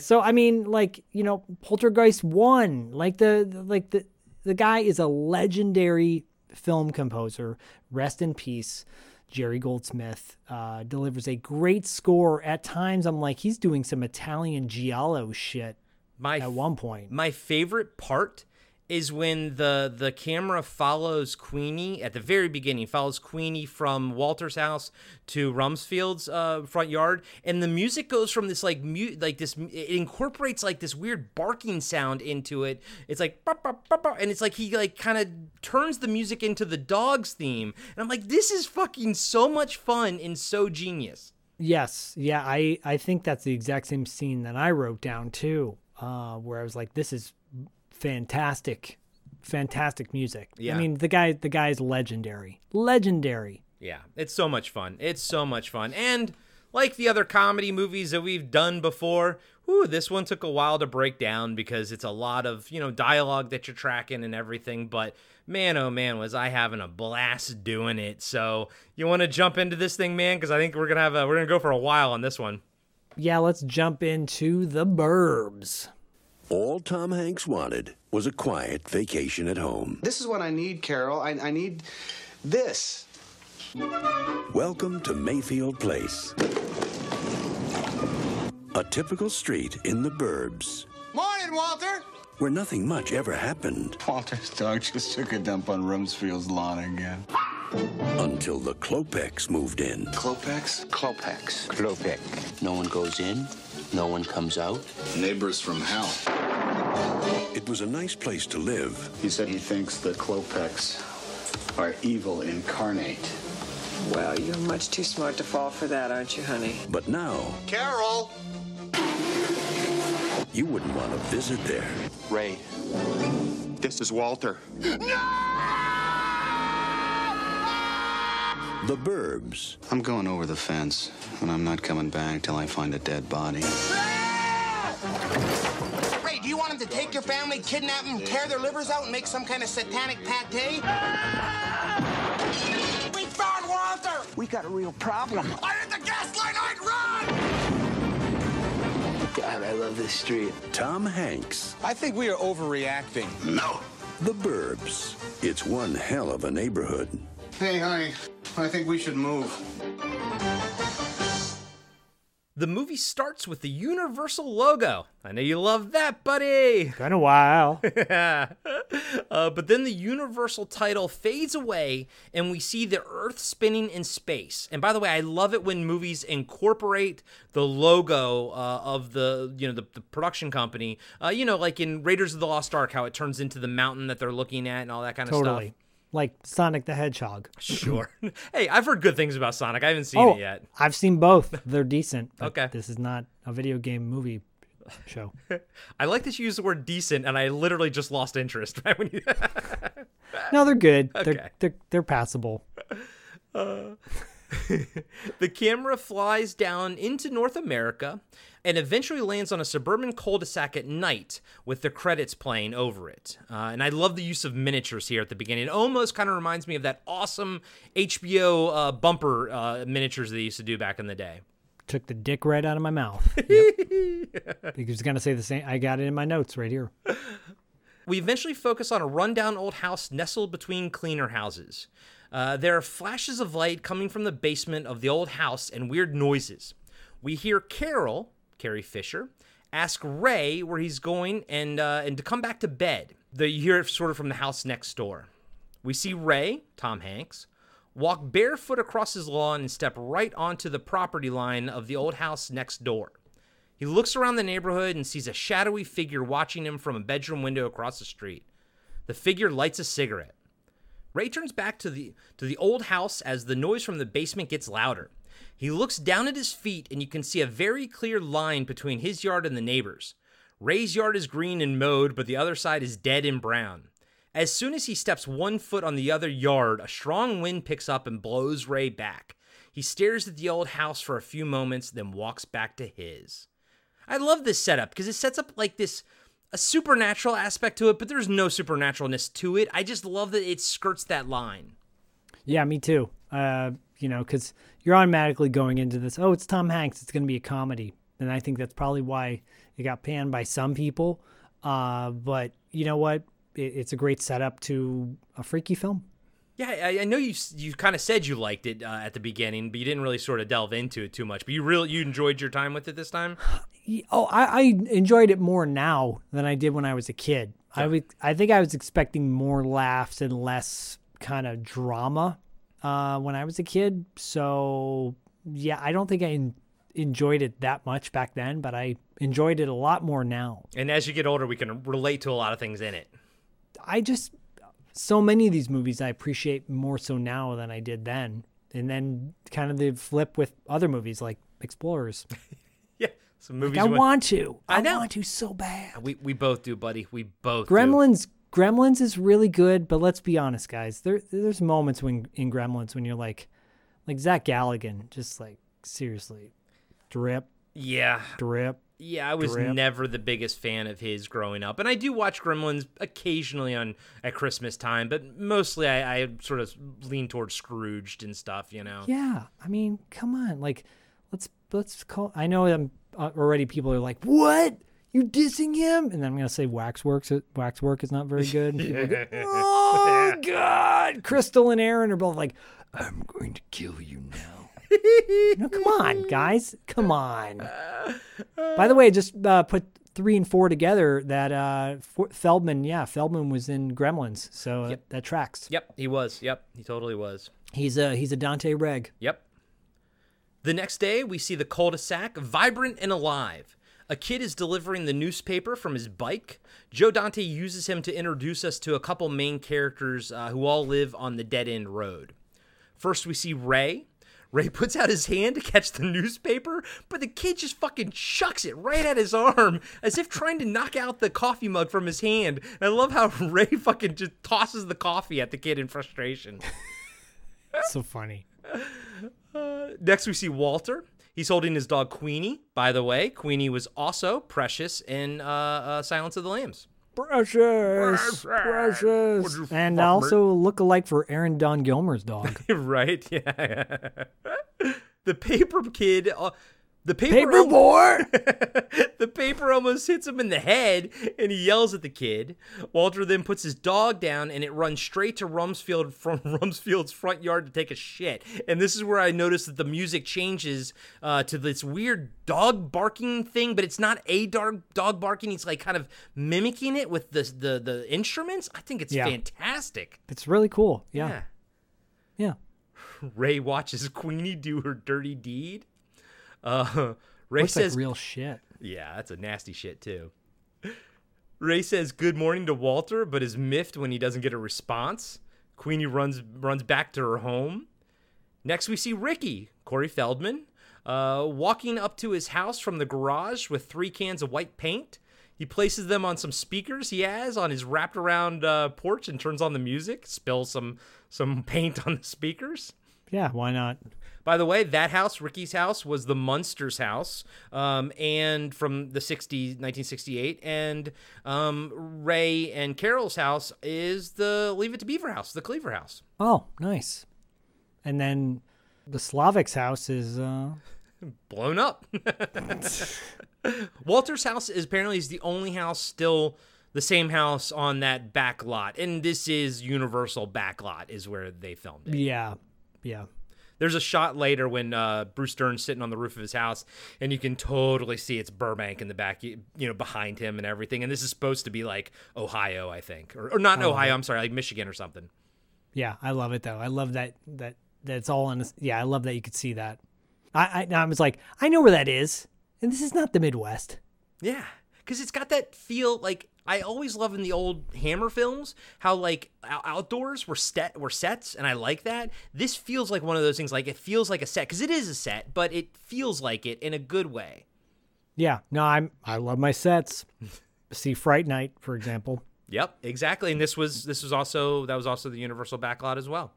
So I mean, like you know, Poltergeist one, like the like the the guy is a legendary film composer. Rest in peace, Jerry Goldsmith. Uh, delivers a great score. At times, I'm like, he's doing some Italian giallo shit. My At one point, My favorite part is when the the camera follows Queenie at the very beginning, follows Queenie from Walter's house to Rumsfield's uh, front yard, and the music goes from this like mute like this. It incorporates like this weird barking sound into it. It's like "Bah, bah, bah, bah," and it's like he like kind of turns the music into the dog's theme, and I'm like, this is fucking so much fun and so genius. Yes, yeah, I I think that's the exact same scene that I wrote down too, uh, where I was like, "This is fantastic, fantastic music." Yeah. I mean, the guy the guy is legendary, legendary. Yeah, it's so much fun. It's so much fun. And like the other comedy movies that we've done before, whew, this one took a while to break down because it's a lot of, you know, dialogue that you're tracking and everything, but man oh man was I having a blast doing it. So, you want to jump into this thing, man, cuz I think we're going to have a we're going to go for a while on this one. Yeah, let's jump into the Burbs. All Tom Hanks wanted was a quiet vacation at home. This is what I need, Carol. I, I need this. Welcome to Mayfield Place. A typical street in the burbs Morning, Walter. Where nothing much ever happened Walter's dog just took a dump on Rumsfield's lawn again. until the Klopeks moved in. Klopeks? Klopeks. Klopek. No one goes in, no one comes out. Neighbors from hell. It was a nice place to live, He said he thinks the Klopeks are evil incarnate. Well, you're much too smart to fall for that, aren't you, honey? but now Carol! You wouldn't want to visit there. Ray, This is Walter. The burbs. I'm going over the fence, and I'm not coming back till I find a dead body. Ray, do you want him to take your family, kidnap them, tear their livers out, and make some kind of satanic pate? We found Walter! We got a real problem. I hit the gas line, I'd run! God, I love this street. Tom Hanks. I think we are overreacting. No. The burbs. It's one hell of a neighborhood. Hey, honey, I think we should move. The movie starts with the Universal logo. I know you love that, buddy. (laughs) Been a while. uh, but then the universal title fades away and we see the earth spinning in space and by the way i love it when movies incorporate the logo uh, of the you know the, the production company uh, you know like in raiders of the lost ark how it turns into the mountain that they're looking at and all that kind of totally. stuff Like Sonic the Hedgehog. sure (laughs) hey i've heard good things about sonic i haven't seen oh, it yet I've seen both. They're decent. but Okay. This is not a video game movie show. (laughs) i like that you use the word decent and i literally just lost interest (laughs) right when you No, they're good. Okay. They're they're they're passable. Uh, (laughs) The camera flies down into North America and eventually lands on a suburban cul-de-sac at night with the credits playing over it. Uh, and I love the use of miniatures here at the beginning. It almost kind of reminds me of that awesome HBO uh, bumper uh, miniatures they used to do back in the day. Took the dick right out of my mouth. Yep. (laughs) He was gonna say the same. I got it in my notes right here. We eventually focus on a rundown old house nestled between cleaner houses. Uh, there are flashes of light coming from the basement of the old house and weird noises. We hear Carol, Carrie Fisher, ask Ray where he's going and uh, and to come back to bed. The, you hear it sort of from the house next door. We see Ray, Tom Hanks, walk barefoot across his lawn and step right onto the property line of the old house next door. He looks around the neighborhood and sees a shadowy figure watching him from a bedroom window across the street. The figure lights a cigarette. Ray turns back to the to the old house as the noise from the basement gets louder. He looks down at his feet and you can see a very clear line between his yard and the neighbors. Ray's yard is green and mowed, but the other side is dead and brown. As soon as he steps one foot on the other yard, a strong wind picks up and blows Ray back. He stares at the old house for a few moments, then walks back to his. I love this setup because it sets up like this a supernatural aspect to it, but there's no supernaturalness to it. I just love that it skirts that line. Yeah, me too. Uh, you know, because you're automatically going into this. Oh, it's Tom Hanks. It's going to be a comedy, and I think that's probably why it got panned by some people. Uh, but you know what? It, it's a great setup to a freaky film. Yeah, I, I know you you kind of said you liked it uh, at the beginning, but you didn't really sort of delve into it too much. But you really you enjoyed your time with it this time. (sighs) (sighs) Oh, I, I enjoyed it more now than I did when I was a kid. I would, I think I was expecting more laughs and less kind of drama uh, when I was a kid. So yeah, I don't think I en- enjoyed it that much back then, but I enjoyed it a lot more now. And as you get older, we can relate to a lot of things in it. I just so many of these movies I appreciate more so now than I did then. And then kind of the flip with other movies like Explorers. (laughs) some movies. Like, I want to. I I, want to so bad. We we both do, buddy. We both. do. Gremlins Gremlins is really good, but let's be honest, guys. There there's moments when in Gremlins when you're like like Zach Galligan, just like seriously. Drip, Yeah, drip. yeah. I was Drip. never the biggest fan of his growing up, and I do watch Gremlins occasionally on at Christmas time, but mostly I, I sort of lean towards Scrooged and stuff. You know. Yeah, I mean, come on. Like let's let's call I know I'm already people are like, "What? You dissing him?" And then I'm going to say Waxworks Waxwork is not very good. And people go, (laughs) oh god. Crystal and Aaron are both like, "I'm going to kill you now." no, come on, guys. Come on. By the way, I just uh, put three and four together. That uh, Feldman, yeah, Feldman was in Gremlins, so uh, that tracks. Yep, he was. Yep, he totally was. He's a he's a Dante Reg. Yep. The next day, we see the cul-de-sac vibrant and alive. A kid is delivering the newspaper from his bike. Joe Dante uses him to introduce us to a couple main characters uh, who all live on the dead end road. First, we see Ray. Ray (laughs) puts out his hand to catch the newspaper, but the kid just fucking chucks it right at his arm as if trying to knock out the coffee mug from his hand. And I love how (laughs) Ray fucking just tosses the coffee at the kid in frustration. (laughs) so funny. Next, we see Walter. He's holding his dog Queenie. By the way, Queenie was also precious in uh, uh, Silence of the Lambs. Precious, precious, and also look alike for Aaron Don Gilmer's dog. (laughs) right? Yeah. (laughs) the paper kid. Uh, the paper, Paper al- boy. (laughs) the paper almost hits him in the head, and he yells at the kid. Walter then puts his dog down, and it runs straight to Rumsfield (laughs) from Rumsfield's front yard to take a shit. And this is where I noticed that the music changes uh, to this weird dog barking thing, but it's not a dog dog barking. He's like kind of mimicking it with the the the instruments. I think it's Yeah. fantastic. It's really cool. Yeah, yeah. yeah. Ray watches Queenie do her dirty deed. Uh, (laughs) Ray Looks says, like real shit. "Yeah, that's a nasty shit too." (laughs) Ray says good morning to Walter, but is miffed when he doesn't get a response. Queenie runs runs back to her home. Next, we see Ricky Corey Feldman uh, walking up to his house from the garage with three cans of white paint. He places them on some speakers he has on his wrapped around uh, porch and turns on the music. Spills some some (laughs) paint on the speakers. Yeah, why not? By the way, that house, Ricky's house, was the Munsters house, um, and from the 60s, 1968. And um, Ray and Carol's house is the Leave It to Beaver house, the Cleaver house. Oh, nice. And then the Slavik's house is uh (laughs) Blown up. (laughs) Walter's house is apparently is the only house still the same house on that back lot, and this is Universal back lot is where they filmed it. yeah, yeah. There's a shot later when uh, Bruce Dern's sitting on the roof of his house, and you can totally see it's Burbank in the back, you know, behind him and everything. And this is supposed to be like Ohio, I think, or, or not Oh, Ohio. I'm sorry, like Michigan or something. Yeah, I love it though. I love that that that's all in. This, yeah, I love that you could see that. I, I I was like, I know where that is, and this is not the Midwest. Yeah, because it's got that feel like I always love in the old Hammer films how like outdoors were set were sets, and I like that. This feels like one of those things. Like it feels like a set because it is a set, but it feels like it in a good way. Yeah, no, I'm I love my sets. (laughs) see Fright Night, for example. Yep, exactly. And this was this was also that was also the Universal backlot as well.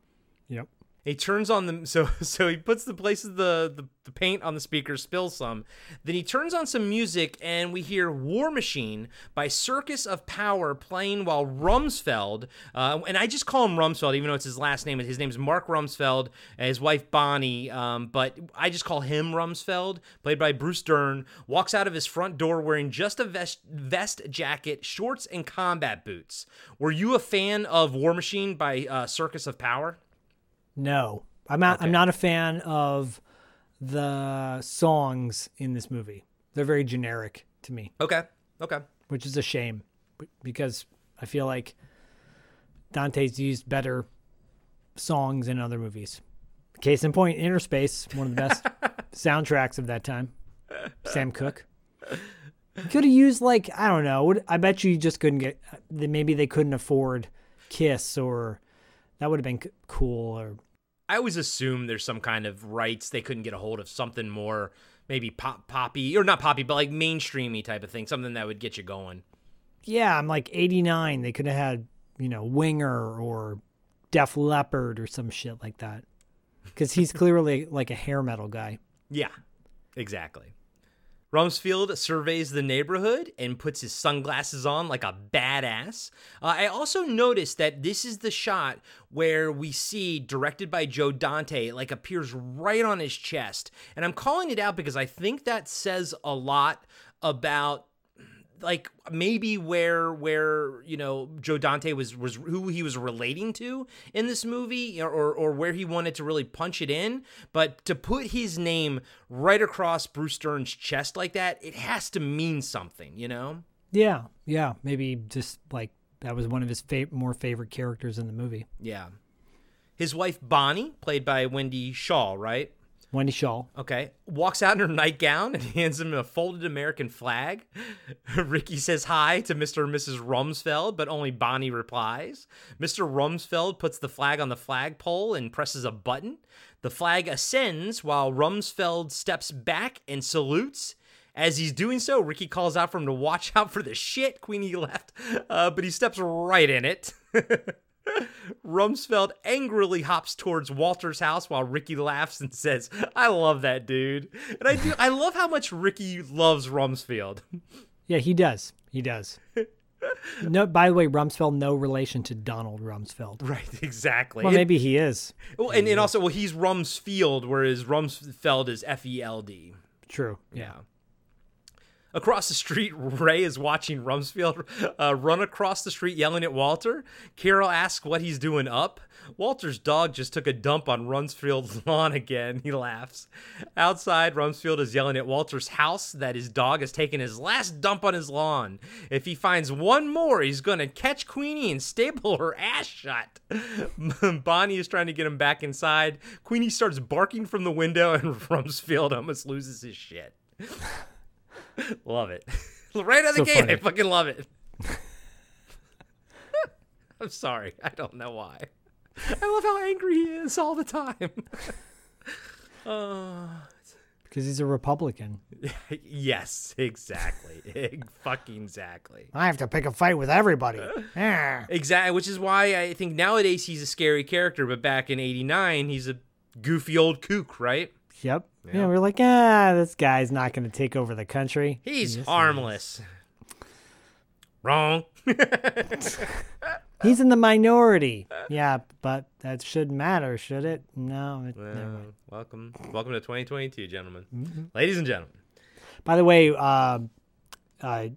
Yep. He turns on the (laughs) so so he puts the places the, the the paint on the speaker, spills some. Then he turns on some music, and we hear "War Machine" by Circus of Power playing while Rumsfield, uh, and I just call him Rumsfield, even though it's his last name. His name's Mark Rumsfield, his wife Bonnie, um, but I just call him Rumsfield, played by Bruce Dern. Walks out of his front door wearing just a vest, vest jacket, shorts, and combat boots. Were you a fan of War Machine by uh, Circus of Power? No, I'm not. I'm not a fan of the songs in this movie. They're very generic to me. Okay. Okay. Which is a shame because I feel like Dante's used better songs in other movies. Case in point, Innerspace, one of the best (laughs) soundtracks of that time. Sam Cooke. Could have used like I don't know. I bet you just couldn't get. Uh, maybe they couldn't afford Kiss or that would have been cool or I always assume there's some kind of rights they couldn't get a hold of something more maybe pop poppy or not poppy but like mainstreamy type of thing something that would get you going yeah, I'm like 89. They could have had, you know, Winger or Def Leppard or some shit like that. Because he's (laughs) clearly like a hair metal guy. yeah exactly Rumsfield surveys the neighborhood and puts his sunglasses on like a badass. Uh, I also noticed that this is the shot where we see, directed by Joe Dante, like appears right on his chest. And I'm calling it out because I think that says a lot about like maybe where where you know Joe Dante was was who he was relating to in this movie or or where he wanted to really punch it in but to put his name right across Bruce Dern's chest like that it has to mean something you know Yeah, yeah. Maybe just like that was one of his fa- more favorite characters in the movie. yeah his wife Bonnie played by Wendy Schaal right Wendy Schaal. Okay. Walks out in her nightgown and (laughs) hands him a folded American flag. (laughs) Ricky says hi to Mr. and Mrs. Rumsfield, but only Bonnie replies. Mr. Rumsfield puts the flag on the flagpole and presses a button. The flag ascends while Rumsfield steps back and salutes. As he's doing so, Ricky calls out for him to watch out for the shit Queenie left, uh, but he steps right in it. (laughs) Rumsfield angrily hops towards Walter's house while Ricky laughs and says, "I love that dude." And I do I love how much Ricky loves Rumsfield. Yeah, he does. He does. no, by the way, Rumsfield, no relation to Donald Rumsfeld. Right, exactly. Well, And- maybe he is. Well, and, and also well he's Rumsfield whereas Rumsfeld is F E L D. True. Yeah. Across the street, (laughs) Ray is watching Rumsfield uh, run across the street yelling at Walter. Carol asks what he's doing up. Walter's dog just took a dump on Rumsfield's (laughs) lawn again. He laughs. Outside, Rumsfield is yelling at Walter's house that his dog has taken his last dump on his lawn. If he finds one more, he's going to catch Queenie and staple her ass shut. (laughs) Bonnie is trying to get him back inside. Queenie starts barking from the window, and Rumsfield almost loses his shit. Love it. (laughs) right out of the gate, funny. I fucking love it. (laughs) I'm sorry. I don't know why. I love how angry he is all the time. (laughs) uh, Because he's a Republican. yes, exactly. Fucking exactly. I have to pick a fight with everybody. Ah. Exactly, which is why I think nowadays he's a scary character, but back in '89 he's a goofy old kook, right? Yep. Yeah. we're like, ah, this guy's not going to take over the country. He's he harmless. Wrong. (laughs) He's in the minority. Yeah, but that shouldn't matter, should it? No. It, never Well, welcome, welcome to 2022, gentlemen, Mm-hmm. ladies and gentlemen. By the way, uh, uh,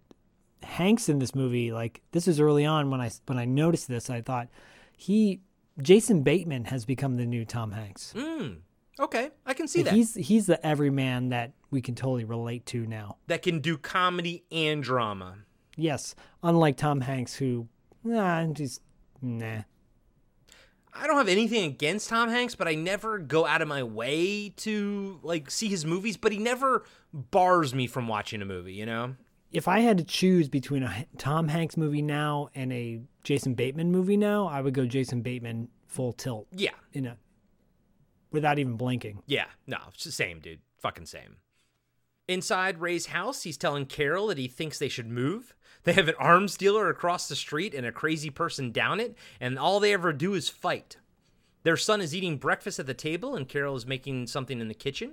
Hanks in this movie, like this is early on when I when I noticed this, I thought he Jason Bateman has become the new Tom Hanks. Mm. Okay, I can see Like, that. He's he's the everyman that we can totally relate to now. that can do comedy and drama. Yes, unlike Tom Hanks, who nah, just nah. I don't have anything against Tom Hanks, but I never go out of my way to like see his movies, but he never bars me from watching a movie, you know? If I had to choose between a Tom Hanks movie now and a Jason Bateman movie now, I would go Jason Bateman full tilt. Yeah. In a without even blinking. Yeah, no, it's the same, dude. Fucking same. Inside Ray's house, he's telling Carol that he thinks they should move. They have an arms dealer across the street and a crazy person down it, and all they ever do is fight. Their son is eating breakfast at the table, and Carol is making something in the kitchen.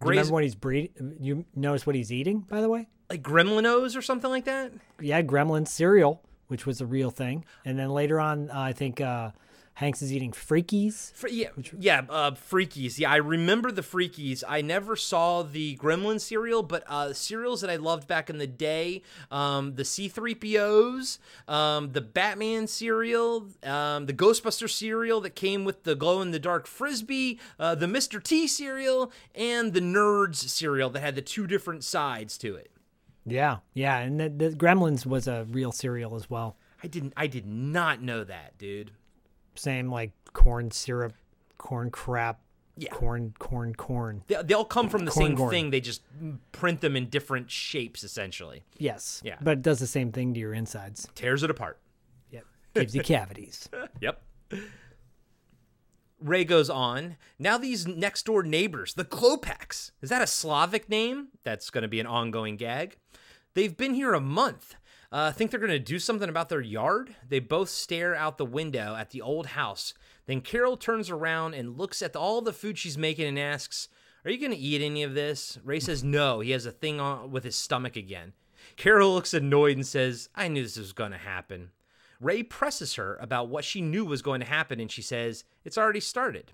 Gray's remember what he's breeding? You notice what he's eating, by the way? like Gremlinos or something like that. Yeah, Gremlin cereal, which was a real thing. And then later on, uh, I think uh, Hanks is eating Freakies. Fr- yeah, yeah, uh, Freakies. Yeah, I remember the Freakies. I never saw the Gremlin cereal, but uh, cereals that I loved back in the day, um, the C-3POs, um, the Batman cereal, um, the Ghostbuster cereal that came with the glow-in-the-dark Frisbee, uh, the Mr. T cereal, and the Nerds cereal that had the two different sides to it. Yeah, yeah, and the, the Gremlins was a real cereal as well. I didn't. I did not know that, dude. Same like corn syrup, corn crap, Yeah. corn, corn, corn. They, they all come from the Corn same gorn. thing. They just print them in different shapes, essentially. Yes. Yeah. But it does the same thing to your insides. Tears it apart. Yep. Gives you cavities. (laughs) Yep. Ray goes on. Now these next door neighbors, the Klopeks. Is that a Slavic name? That's going to be an ongoing gag. They've been here a month. Uh, think they're going to do something about their yard? They both stare out the window at the old house. Then Carol turns around and looks at all the food she's making and asks, Are you going to eat any of this? Ray says (laughs) no. He has a thing on with his stomach again. Carol looks annoyed and says, I knew this was going to happen. Ray presses her about what she knew was going to happen, and she says, It's already started.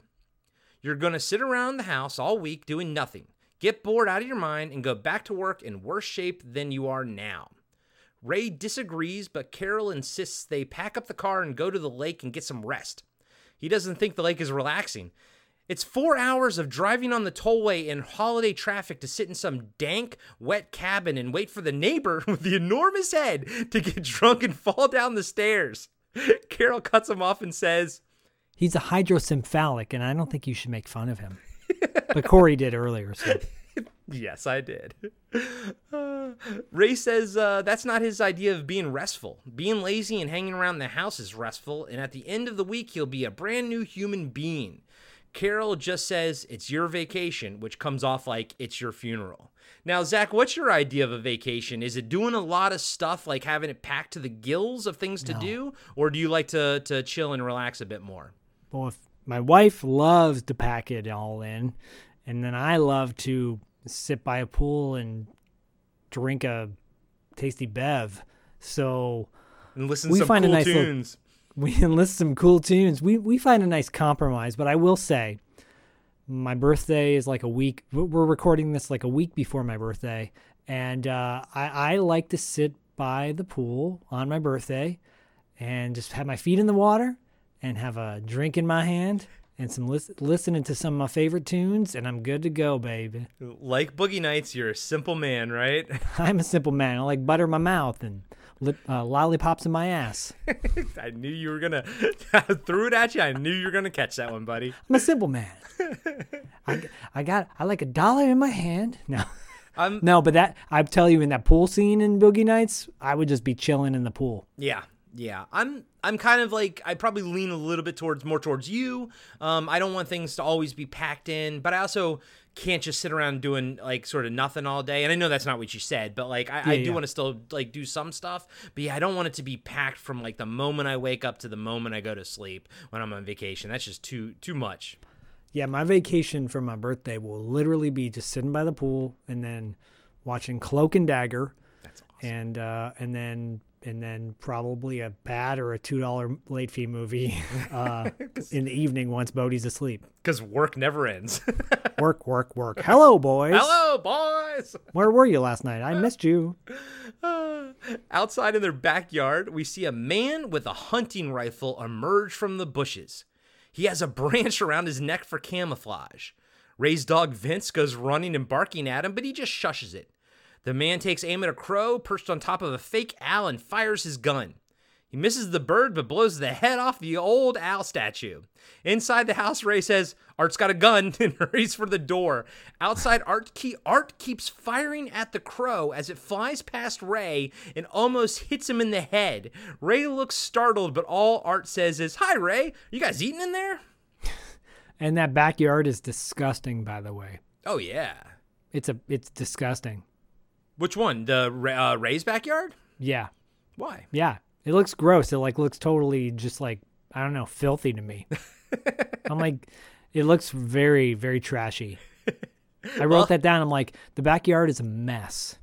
You're going to sit around the house all week doing nothing, get bored out of your mind, and go back to work in worse shape than you are now. Ray disagrees, but Carol insists they pack up the car and go to the lake and get some rest. He doesn't think the lake is relaxing. It's four hours of driving on the tollway in holiday traffic to sit in some dank, wet cabin and wait for the neighbor (laughs) with the enormous head to get (laughs) drunk and fall down the stairs. (laughs) Carol cuts him off and says, He's a hydrocephalic, and I don't think you should make fun of him. but Corey did earlier. So Yes, I did. Uh, (laughs) Ray says uh, that's not his idea of being restful. Being lazy and hanging around the house is restful, and at the end of the week, he'll be a brand new human being. Carol just says it's your vacation, which comes off like it's your funeral. Now, Zach, what's your idea of a vacation? Is it doing a lot of stuff, like having it packed to the gills of things to No. do, or do you like to to chill and relax a bit more? well, if my wife loves to pack it all in, and then I love to sit by a pool and drink a tasty bev. So And listen We find a cool nice little- tunes. (laughs) we enlist some cool tunes. We we find a nice compromise, but I will say, my birthday is like a week. we're- We're recording this like a week before my birthday, and uh, I I like to sit by the pool on my birthday, and just have my feet in the water, and have a drink in my hand, and some lis- listening to some of my favorite tunes, and I'm good to go, baby. Like Boogie Nights, you're a simple man, right? (laughs) (laughs) I'm a simple man. I like butter in my mouth and lip, uh, lollipops in my ass. (laughs) I knew you were gonna threw it at you. I knew you were gonna catch that one, buddy. I'm a simple man. I, I got I like a dollar in my hand. No. I'm No, but that I tell you in that pool scene in Boogie Nights, I would just be chilling in the pool. yeah, yeah. I'm I'm kind of like I probably lean a little bit towards more towards you. Um, I don't want things to always be packed in, but I also can't just sit around doing like sort of nothing all day. And I know that's not what you said, but like I, I do yeah. want to still like do some stuff. But yeah, I don't want it to be packed from like the moment I wake up to the moment I go to sleep when I'm on vacation. That's just too too much. Yeah, my vacation for my birthday will literally be just sitting by the pool and then watching Cloak and Dagger. That's awesome. And uh and then and then probably a bat or a two dollar late fee movie (laughs) uh, in the evening once Bodie's asleep. Because work never ends. (laughs) Work, work, work. Hello, boys. Hello, boys. Where were you last night? I missed you. (laughs) Outside in their backyard, we see a man with a hunting rifle emerge from the bushes. He has a branch around his neck for camouflage. Ray's dog Vince goes running and barking at him, but he just shushes it. The man takes aim at a crow perched on top of a fake owl and fires his gun. He misses the bird but blows the head off the old owl statue. Inside the house, Ray says, Art's got a gun (laughs) and hurries for the door. Outside, Art, Ke- Art keeps firing at the crow as it flies past Ray and almost hits him in the head. Ray looks startled, but all Art says is, Hi, Ray. You guys eating in there? (laughs) And that backyard is disgusting, by the way. Oh, yeah. It's a it's disgusting. Which one? The uh, Ray's backyard? Yeah. Why? Yeah. It looks gross. It like looks totally just like I don't know, filthy to me. (laughs) I'm like it looks very, very trashy. I wrote Well- that down. I'm like, the backyard is a mess.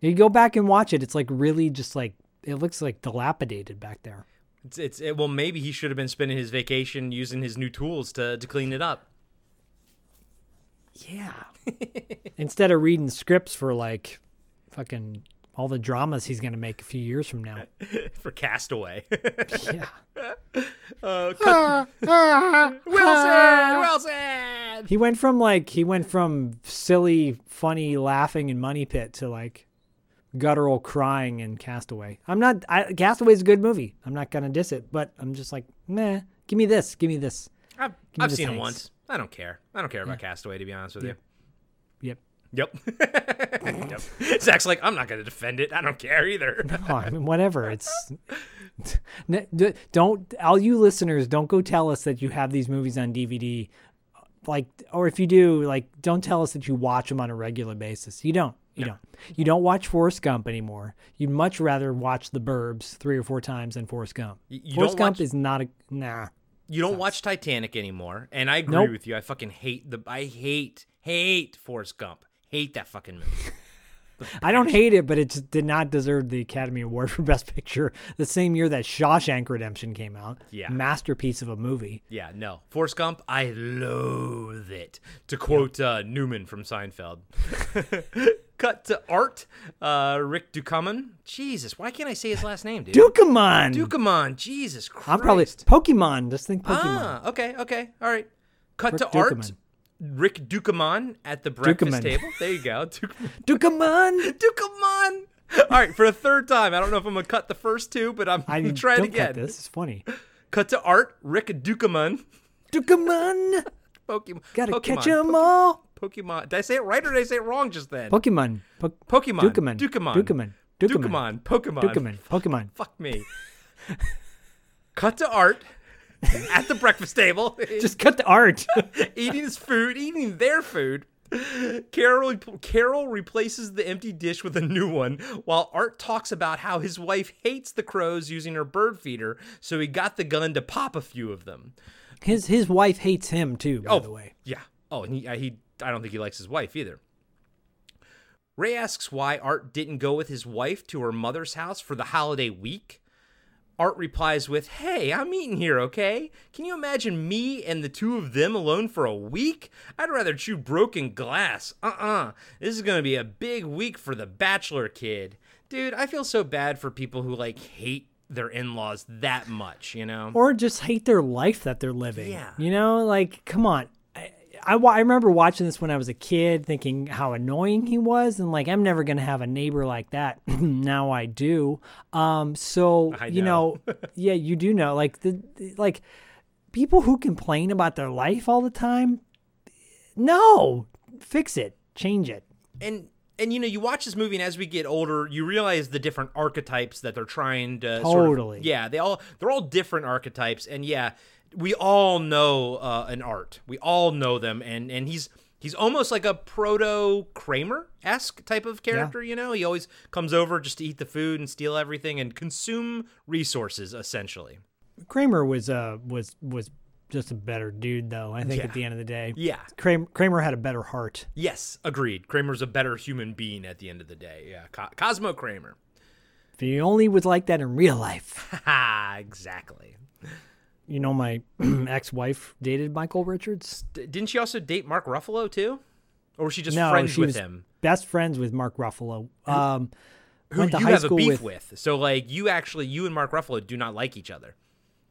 You go back and watch it, it's like really just like it looks like dilapidated back there. It's, it's it, well, maybe he should have been spending his vacation using his new tools to, to clean it up. Yeah. (laughs) Instead of reading scripts for like fucking all the dramas he's gonna make a few years from now. (laughs) for Castaway. Yeah. (laughs) uh, (laughs) cut- Wilson, Wilson. He went from like he went from silly, funny, laughing in Money Pit to like guttural crying in Castaway. I'm not. I, Castaway's a good movie. I'm not gonna diss it, but I'm just like, meh. Give me this. Give me this. I've, Give me I've the seen it once. I don't care. I don't care about Castaway, to be honest with Yep. Yep. you. Yep. (laughs) yep. Zach's like, I'm not going to defend it. I don't care either. Oh, I mean, whatever. It's (laughs) don't all you listeners don't go tell us that you have these movies on DVD, like or if you do, like don't tell us that you watch them on a regular basis. You don't. You don't. You don't watch Forrest Gump anymore. You'd much rather watch The Burbs three or four times than Forrest Gump. You Forrest Gump watch- is not a nah. You don't watch Titanic anymore, and I agree Nope. with you. I fucking hate the. I hate hate Forrest Gump. Hate that fucking movie. (laughs) I don't hate it, but it did not deserve the Academy Award for Best Picture the same year that Shawshank Redemption came out. Yeah. Masterpiece of a movie. Yeah, no. Forrest Gump, I loathe it. To quote uh, Newman from Seinfeld. (laughs) Cut to art. Uh, Rick Ducommun. Jesus, why can't I say his last name, dude? Dukamon. Ducommun. Jesus Christ. I'm probably Pokemon. Just think Pokemon. Ah, okay, okay, all right. Cut Rick to art. Rick Ducommun at the breakfast Ducommun. table. There you go. (laughs) Dukamon. Ducommun. (laughs) All right, for a third time. I don't know if I'm gonna cut the first two, but I'm I gonna try it again. this. It's funny. Cut to art. Rick Ducommun. Dukamon. (laughs) Pokemon. Gotta Pokemon. catch 'em all. Pokemon. Did I say it right or did I say it wrong just then? Pokemon. Po- Pokemon. Dukamon. Dukamon. Dukamon. Dukamon. Pokemon. Dukamon. Pokemon. Fuck me. Cut to art (laughs) at the breakfast table. (laughs) Just cut the art. (laughs) eating his food, eating their food. Carol Carol replaces the empty dish with a new one, while Art talks about how his wife hates the crows using her bird feeder, so he got the gun to pop a few of them. his his wife hates him too. By oh, the way. yeah. Oh, and he, he I don't think he likes his wife either. Ray asks why Art didn't go with his wife to her mother's house for the holiday week. Art replies with, Hey, I'm eating here, okay? Can you imagine me and the two of them alone for a week? I'd rather chew broken glass. Uh uh This is gonna be a big week for the bachelor kid. Dude, I feel so bad for people who like hate their in laws that much, you know? Or just hate their life that they're living. Yeah. You know, like come on. I, I, remember watching this when I was a kid, thinking how annoying he was, and like I'm never gonna have a neighbor like that. (clears throat) now I do. Um, so I you know. know, (laughs) yeah, you do know, like the the- like people who complain about their life all the time. No, fix it, change it. and and you know you watch this movie and as we get older you realize the different archetypes that they're trying to sort of- Totally. yeah they all they're all different archetypes and yeah we all know uh, an art. We all know them and and he's he's almost like a proto kramer esque type of character you know? He always comes over just to eat the food and steal everything and consume resources essentially. Kramer was uh was was just a better dude though. I think Yeah. at the end of the day, yeah. Kramer, Kramer had a better heart. yes agreed. Kramer's a better human being at the end of the day. Yeah Co- cosmo kramer. If he only was like that in real life. (laughs) exactly You know, my (clears throat) ex-wife dated Michael Richards. D- didn't she also date Mark Ruffalo too, or was she just no, friends she with was him? best friends with Mark Ruffalo. Um, Who you high have a beef with. So like you actually you and Mark Ruffalo do not like each other.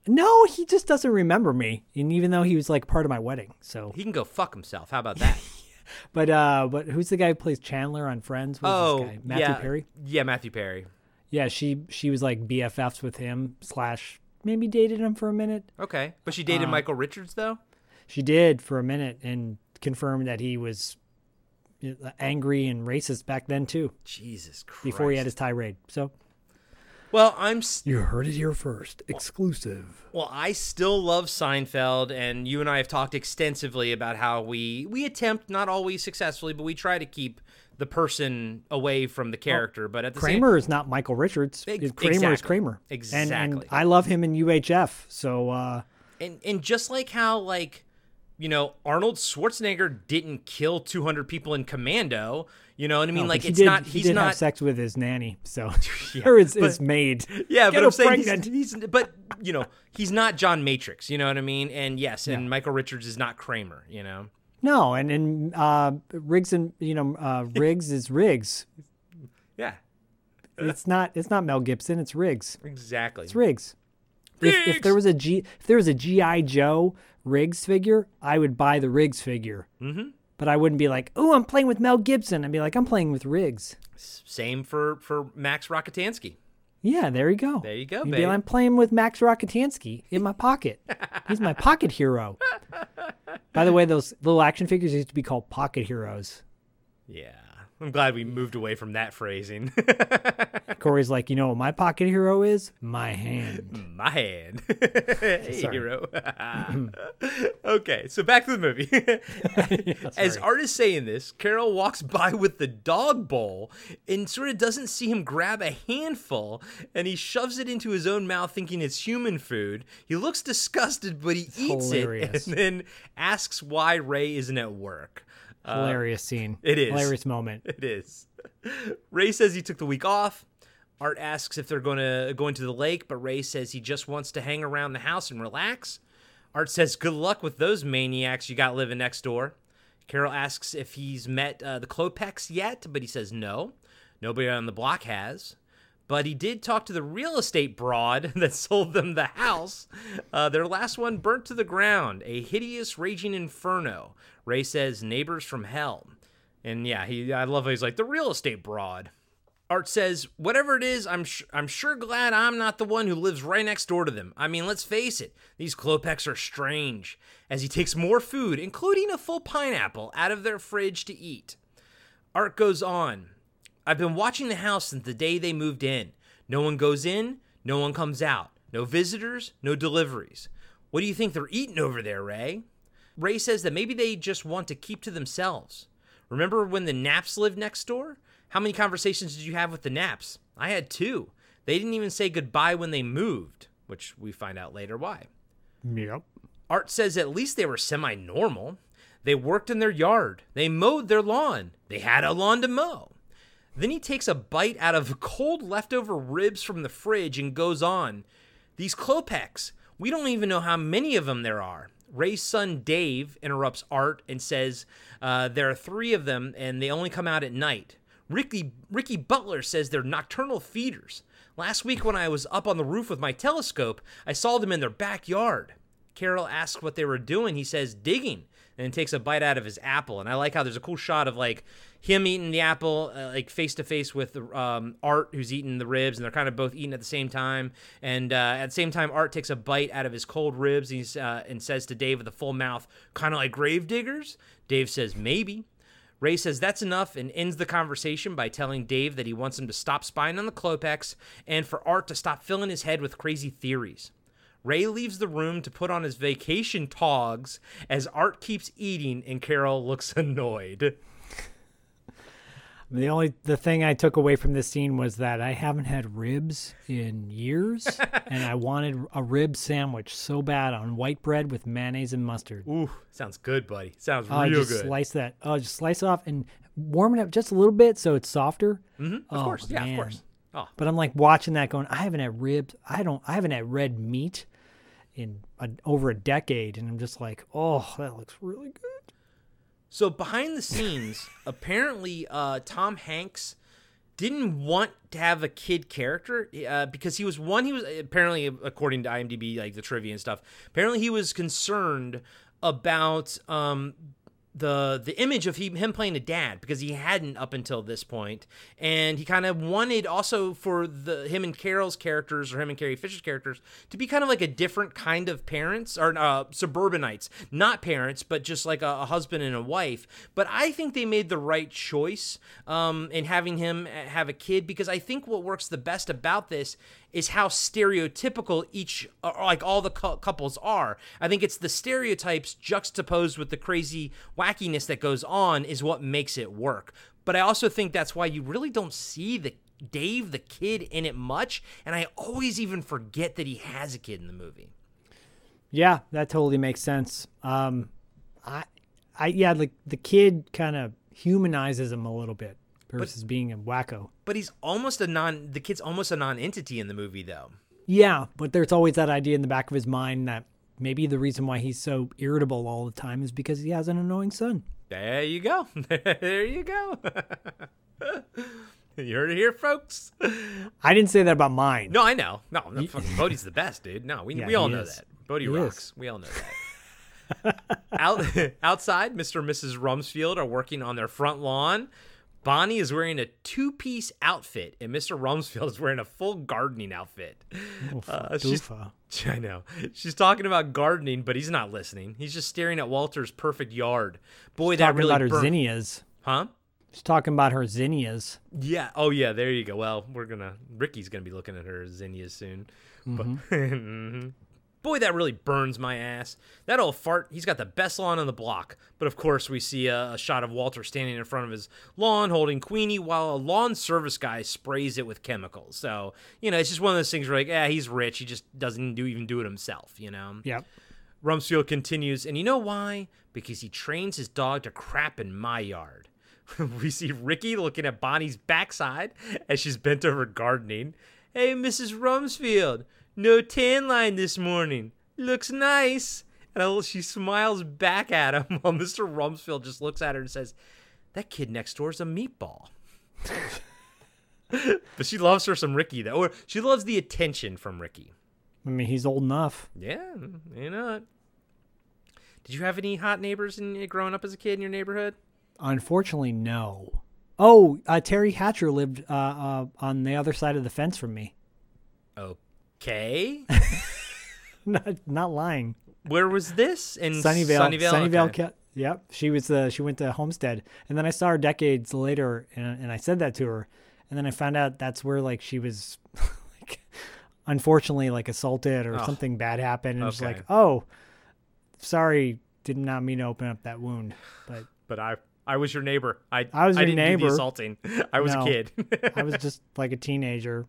No, he just doesn't remember me, and even though he was like part of my wedding. So, He can go fuck himself. How about that? (laughs) (laughs) but uh, but who's the guy who plays Chandler on Friends? What's oh, this guy? Matthew yeah, Perry. Yeah, Matthew Perry. Yeah, she she was like BFFs with him slash maybe dated him for a minute. Okay, but she dated Uh, Michael Richards though. She did for a minute and confirmed that he was angry and racist back then too. Jesus Christ. Before he had his tirade. So Well, I'm. s you heard it here first, exclusive. Well, I still love Seinfeld, and you and I have talked extensively about how we we attempt, not always successfully, but we try to keep the person away from the character. but at the same Kramer is not Michael Richards. Ex- Kramer is exactly. Kramer. And, and I love him in UHF. So uh, and and just like how like you know Arnold Schwarzenegger didn't kill 200 people in Commando, you know what I mean? no, like it's did, not he did not have sex with his nanny. So (laughs) Yeah, (laughs) or his, but- his maid. Yeah, Get but I'm saying he's, he's but you know he's not John Matrix, you know what I mean? And yes, and Michael Richards is not Kramer, you know. No, and and uh, Riggs and you know uh, Riggs is Riggs. Yeah, It's not it's not Mel Gibson. It's Riggs. exactly. It's Riggs. If, if there was a G if there was a GI Joe Riggs figure, I would buy the Riggs figure. Mm-hmm. But I wouldn't be like, oh, I'm playing with Mel Gibson. I'd be like, I'm playing with Riggs. Same for for Max Rockatansky. Yeah, there you go. There you go, You'd babe. I'm playing with Max Rockatansky in my pocket. He's my pocket hero. (laughs) By the way, those little action figures used to be called pocket heroes. Yeah, I'm glad we moved away from that phrasing. (laughs) Corey's like, you know what my pocket hero is? My hand. (laughs) My hand. (laughs) hey, hero. okay, so back to the movie. As sorry. Art is saying this, Carol walks by with the dog bowl and sort of doesn't see him grab a handful and he shoves it into his own mouth thinking it's human food. He looks disgusted, but he eats hilarious. it and then asks why Ray isn't at work. Uh, Hilarious scene. it is. Hilarious moment. (laughs) It is. Ray says he took the week off. Art asks if they're going to go into the lake, but Ray says he just wants to hang around the house and relax. Art says, "Good luck with those maniacs you got living next door." Carol asks if he's met uh, the Klopeks yet, but he says no. Nobody on the block has. But he did talk to the real estate broad (laughs) that sold them the house. Uh, their last one burnt to the ground, a hideous, raging inferno. Ray says, neighbors from hell. And yeah, he I love how he's like, the real estate broad. Art says, whatever it is, I'm sh- I'm sure glad I'm not the one who lives right next door to them. I mean, let's face it, these Klopeks are strange. As he takes more food, including a full pineapple, out of their fridge to eat. Art goes on. I've been watching the house since the day they moved in. No one goes in, no one comes out. No visitors, no deliveries. What do you think they're eating over there, Ray? Ray says that maybe they just want to keep to themselves. Remember when the Knapps lived next door? How many conversations did you have with the Knapps? I had two. They didn't even say goodbye when they moved, which we find out later why. Yep. Art says at least they were semi normal. They worked in their yard. They mowed their lawn. They had a lawn to mow. Then he takes a bite out of cold leftover ribs from the fridge and goes on. These Klopeks, we don't even know how many of them there are. Ray's son Dave interrupts Art and says uh, there are three of them and they only come out at night. Ricky, Ricky Butler says they're nocturnal feeders. Last week, when I was up on the roof with my telescope, I saw them in their backyard. Carol asks what they were doing. He says digging, and takes a bite out of his apple. And I like how there's a cool shot of like him eating the apple, uh, like face to face with um, Art, who's eating the ribs, and they're kind of both eating at the same time. And uh, at the same time, Art takes a bite out of his cold ribs. And, he's, uh, and says to Dave with a full mouth, kind of like grave diggers. Dave says maybe. Ray says that's enough and ends the conversation by telling Dave that he wants him to stop spying on the Klopeks and for Art to stop filling his head with crazy theories. Ray leaves the room to put on his vacation togs as Art keeps eating and Carol looks (laughs) annoyed. The only the thing I took away from this scene was that I haven't had ribs in years, (laughs) and I wanted a rib sandwich so bad on white bread with mayonnaise and mustard. Ooh, sounds good, buddy. Sounds Oh, real just good. slice that. Oh, just slice off and warm it up just a little bit so it's softer. Mm-hmm. Of Oh, course, yeah, man. of course. Oh, But I'm like watching that, going, I haven't had ribs. I don't. I haven't had red meat in a, over a decade, and I'm just like, oh, that looks really good. So behind the scenes, (laughs) apparently uh, Tom Hanks didn't want to have a kid character uh, because he was one he was apparently according to IMDb like the trivia and stuff apparently he was concerned about um the the image of he, him playing a dad because he hadn't up until this point. And he kind of wanted also for the him and Carol's characters or him and Carrie Fisher's characters to be kind of like a different kind of parents or uh, suburbanites. Not parents but just like a, a, husband and a wife. But I think they made the right choice um, in having him have a kid because I think what works the best about this is how stereotypical each like all the cu- couples are. I think it's the stereotypes juxtaposed with the crazy wackiness that goes on is what makes it work. But I also think that's why you really don't see the Dave the kid in it much and I always even forget that he has a kid in the movie. Yeah, that totally makes sense. Um I I yeah, like the kid kind of humanizes him a little bit versus but, being a wacko. But he's almost a non. The kid's almost a non-entity in the movie, though. Yeah, but there's always that idea in the back of his mind that maybe the reason why he's so irritable all the time is because he has an annoying son. There you go. (laughs) there you go. (laughs) you heard it here, folks. I didn't say that about mine. No, I know. No, Bodhi's the best, dude. No, we, (laughs) yeah, we all know is. that. Bodie he rocks. Is. We all know that. Out, outside, Mr. and Mrs. Rumsfield are working on their front lawn. Bonnie is wearing a two piece outfit, and Mr. Rumsfield is wearing a full gardening outfit. Uh, she's, (laughs) I know. She's talking about gardening, but he's not listening. He's just staring at Walter's perfect yard. Boy, she's that talking really about her burnt. zinnias. Huh? She's talking about her zinnias. Yeah. Oh, yeah. There you go. Well, we're gonna. Ricky's gonna be looking at her zinnias soon. Mm-hmm. But, mm-hmm. (laughs) Boy, that really burns my ass. That old fart, he's got the best lawn on the block. But of course, we see a, a, shot of Walter standing in front of his lawn holding Queenie while a lawn service guy sprays it with chemicals. So, you know, it's just one of those things where, like, yeah, he's rich. He just doesn't do even do it himself, you know? Yep. Rumsfield continues, and you know why? Because he trains his dog to crap in my yard. (laughs) we see Ricky looking at Bonnie's backside as she's bent over gardening. Hey, Mrs. Rumsfield, no tan line this morning. Looks nice. And she smiles back at him (laughs) while Mr. Rumsfield just looks at her and says, That kid next door is a meatball. (laughs) but she loves her some Ricky, though. Or she loves the attention from Ricky. I mean, he's old enough. Yeah, you know. Did you have any hot neighbors in growing up as a kid in your neighborhood? Unfortunately, no. Oh, uh, Teri Hatcher lived uh, uh, on the other side of the fence from me. Oh, Okay. (laughs) not not lying. Where was this in Sunnyvale? Sunnyvale. Sunnyvale. Okay. Yep. She was uh, she went to Homestead, and then I saw her decades later, and, and I said that to her, and then I found out that's where like she was, (laughs) like, unfortunately like assaulted or oh. something bad happened, and okay. like, oh, sorry, did not mean to open up that wound, but but I I was your neighbor. I I was your I didn't neighbor. Do the assaulting. (laughs) I was no, a kid. I was just like a teenager.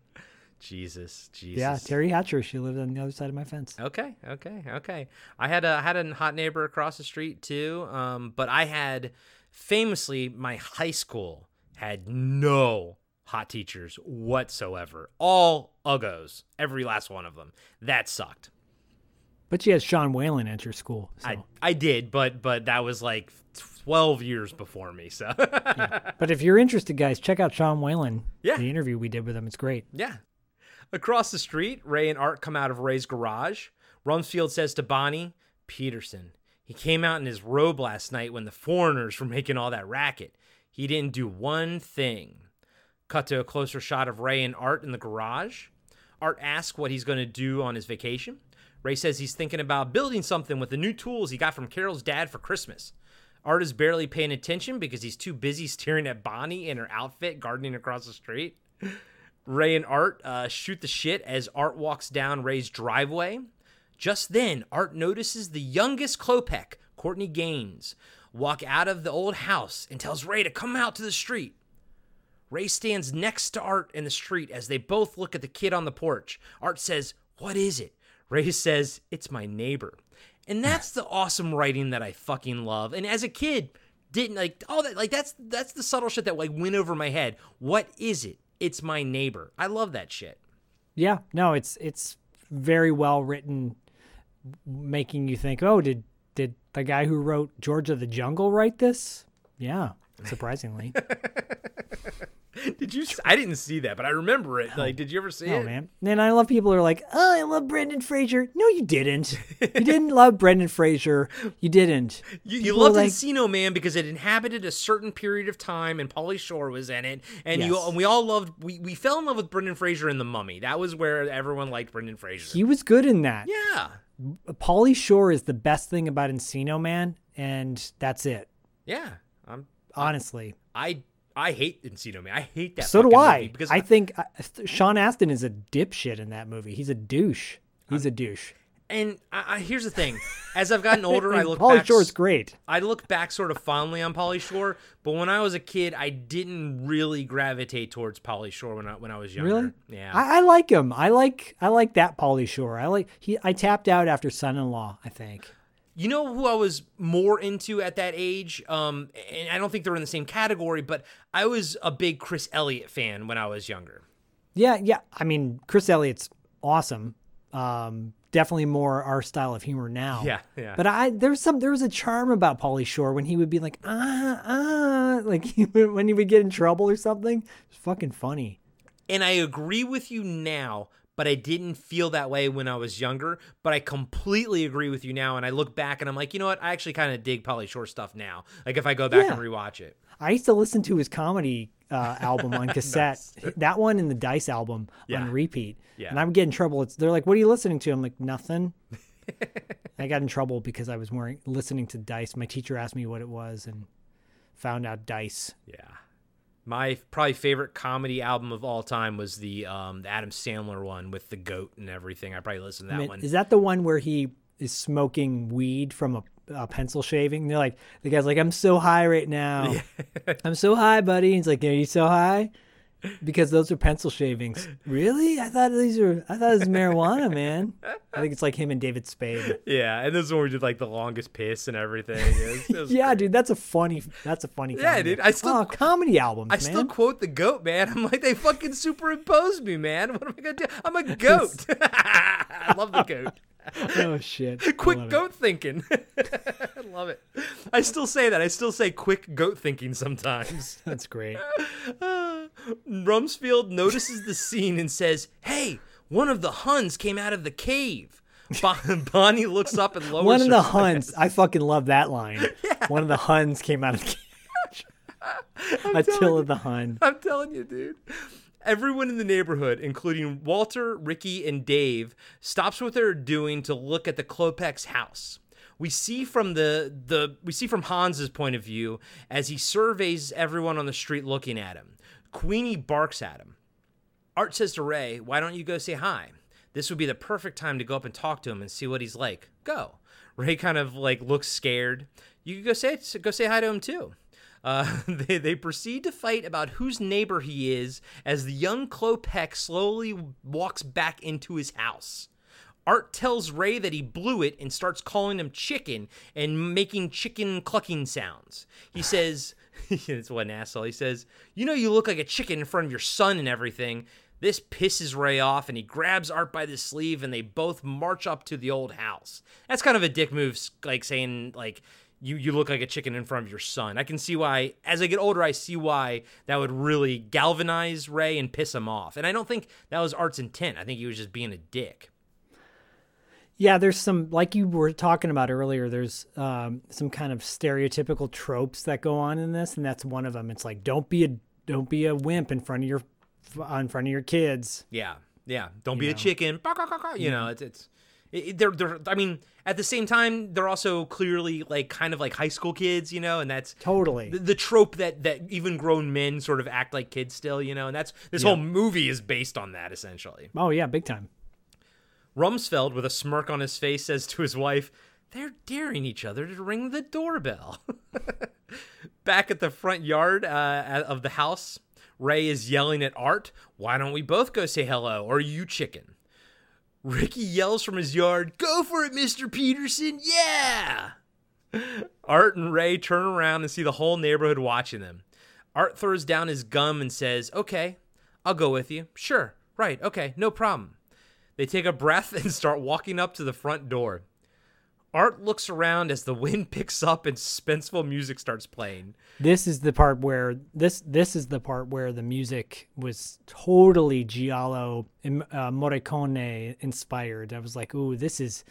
Jesus, Jesus. Yeah, Teri Hatcher. She lived on the other side of my fence. Okay, okay, okay. I had a I had a hot neighbor across the street too. Um, but I had famously my high school had no hot teachers whatsoever. All uggos, every last one of them. That sucked. But you had Sean Whalen at your school. So. I I did, but but that was like 12 years before me. So, yeah. but if you're interested, guys, check out Sean Whalen. Yeah, the interview we did with him. It's great. Yeah, Across the street, Ray and Art come out of Ray's garage. Rumsfield says to Bonnie, Peterson, he came out in his robe last night when the foreigners were making all that racket. He didn't do one thing. Cut to a closer shot of Ray and Art in the garage. Art asks what he's going to do on his vacation. Ray says he's thinking about building something with the new tools he got from Carol's dad for Christmas. Art is barely paying attention because he's too busy staring at Bonnie in her outfit gardening across the street. Ray and Art uh, shoot the shit as Art walks down Ray's driveway. Just then, Art notices the youngest Klopek, Courtney Gains, walk out of the old house and tells Ray to come out to the street. Ray stands next to Art in the street as they both look at the kid on the porch. Art says, What is it? Ray (laughs) says, It's my neighbor. And that's the awesome writing that I fucking love. And as a kid, didn't like all that like that's that's the subtle shit that like went over my head. What is it? It's my neighbor. I love that shit. Yeah, no, it's it's very well written, making you think, oh, did did the guy who wrote George of the Jungle write this? Yeah, surprisingly. (laughs) (laughs) Did you? I didn't see that, but I remember it. Like, did you ever see Oh it? man. And I love people who are like, "Oh, I love Brendan Fraser." No, you didn't. you didn't love Brendan Fraser. You didn't. (laughs) You, you loved like, Encino Man because it inhabited a certain period of time, and Pauly Shore was in it, and you and we all loved. We, we fell in love with Brendan Fraser in The Mummy. That was where everyone liked Brendan Fraser. He was good in that. yeah, Pauly Shore is the best thing about Encino Man, and that's it. yeah. I'm, Honestly, I I hate Encino Man. I hate that. so do I. movie because I think uh, Sean Astin is a dipshit in that movie. He's a douche. He's a douche. And I, I, here's the thing: as I've gotten older, (laughs) I look Pauly back. Shore's great. I look back sort of fondly on Pauly Shore, but when I was a kid, I didn't really gravitate towards Pauly Shore when I when I was younger. Really? Yeah. I, I like him. I like I like that Pauly Shore. I like he. I tapped out after Son-in-Law. I think. You know who I was more into at that age? Um, and I don't think they're in the same category, but I was a big Chris Elliott fan when I was younger. Yeah, yeah. I mean, Chris Elliott's awesome. Um, definitely more our style of humor now. Yeah, yeah. But I there's some there was a charm about Pauly Shore when he would be like ah ah like (laughs) he would, when he would get in trouble or something. It's fucking funny. And I agree with you now, but I didn't feel that way when I was younger. But I completely agree with you now. And I look back and I'm like, you know what? I actually kind of dig Pauly Shore stuff now. Like if I go back Yeah. and rewatch it. I used to listen to his comedy uh, album on (laughs) cassette. That one and the Dice album Yeah. on repeat. Yeah. And I would get in trouble. It's they're like, "What are you listening to?" I'm like, "Nothing." (laughs) I got in trouble because I was wearing listening to Dice. My teacher asked me what it was and found out Dice. Yeah. My probably favorite comedy album of all time was the um the Adam Sandler one with the goat and everything. I probably listened to that I mean, one. Is that the one where he is smoking weed from a, a pencil shaving? They're like, the guy's like, I'm so high right now. (laughs) I'm so high, buddy. He's like, Are you so high? Because those are pencil shavings. Really? I thought these are. I thought it was marijuana, man. I think it's like him and David Spade. yeah, and this is when we did like the longest piss and everything. It was- it was (laughs) Yeah, great. dude, that's a funny. That's a funny. Yeah, comedy. dude, I still- oh, comedy albums. I man. still quote the goat, man. I'm like, they fucking superimposed me, man. What am I gonna do? I'm a (laughs) goat. (laughs) I love the goat. (laughs) oh shit! (laughs) Quick love it. goat thinking. I (laughs) love it. I still say that. I still say quick goat thinking sometimes. That's great. Rumsfield notices the scene and says, "Hey, one of the Huns came out of the cave." Bon- Bonnie looks up and lowers One of the. Huns. I fucking love that line. One of the Huns came out of the cage. Attila the Hun. I'm telling you, dude. Everyone in the neighborhood, including Walter, Ricky, and Dave, stops what they're doing to look at the Klopeks house. We see from the, the we see from Hans's point of view as he surveys everyone on the street looking at him. Queenie barks at him. Art says to Ray, "Why don't you go say hi? This would be the perfect time to go up and talk to him and see what he's like. Go." Ray kind of like looks scared. You could go say go say hi to him too. Uh, (laughs) they, they proceed to fight about whose neighbor he is as the young Klopek slowly walks back into his house. Art tells Ray that he blew it and starts calling him chicken and making chicken clucking sounds. He (sighs) says, (laughs) it's what an asshole. He says, You know, you look like a chicken in front of your son and everything. This pisses Ray off and he grabs Art by the sleeve and they both march up to the old house. That's kind of a dick move, like saying, like, you, you look like a chicken in front of your son. I can see why, as I get older, I see why that would really galvanize Ray and piss him off. And I don't think that was Art's intent. I think he was just being a dick. Yeah, there's some like you were talking about earlier. There's um, some kind of stereotypical tropes that go on in this, and that's one of them. It's like don't be a don't be a wimp in front of your in front of your kids. Yeah, yeah. Don't be You a chicken. You know, it's it's. They're, they're, I mean, at the same time, they're also clearly like kind of like high school kids, you know, and that's Totally. the, the trope that that even grown men sort of act like kids still, you know, and that's this Yeah. whole movie is based on that essentially. Oh yeah, big time. Rumsfield, with a smirk on his face, says to his wife, They're daring each other to ring the doorbell. (laughs) Back at the front yard uh, of the house, Ray is yelling at Art, Why don't we both go say hello? Or you chicken? Ricky yells from his yard, Go for it, Mr. Peterson! Yeah! Art and Ray turn around and see the whole neighborhood watching them. Art throws down his gum and says, Okay, I'll go with you. Sure, right, okay, no problem. They take a breath (laughs) and start walking up to the front door. Art looks around as the wind (laughs) picks up and suspenseful music starts playing. This is the part where this this is the part where the music was totally Giallo uh, Morricone inspired. I was like, "Ooh, this is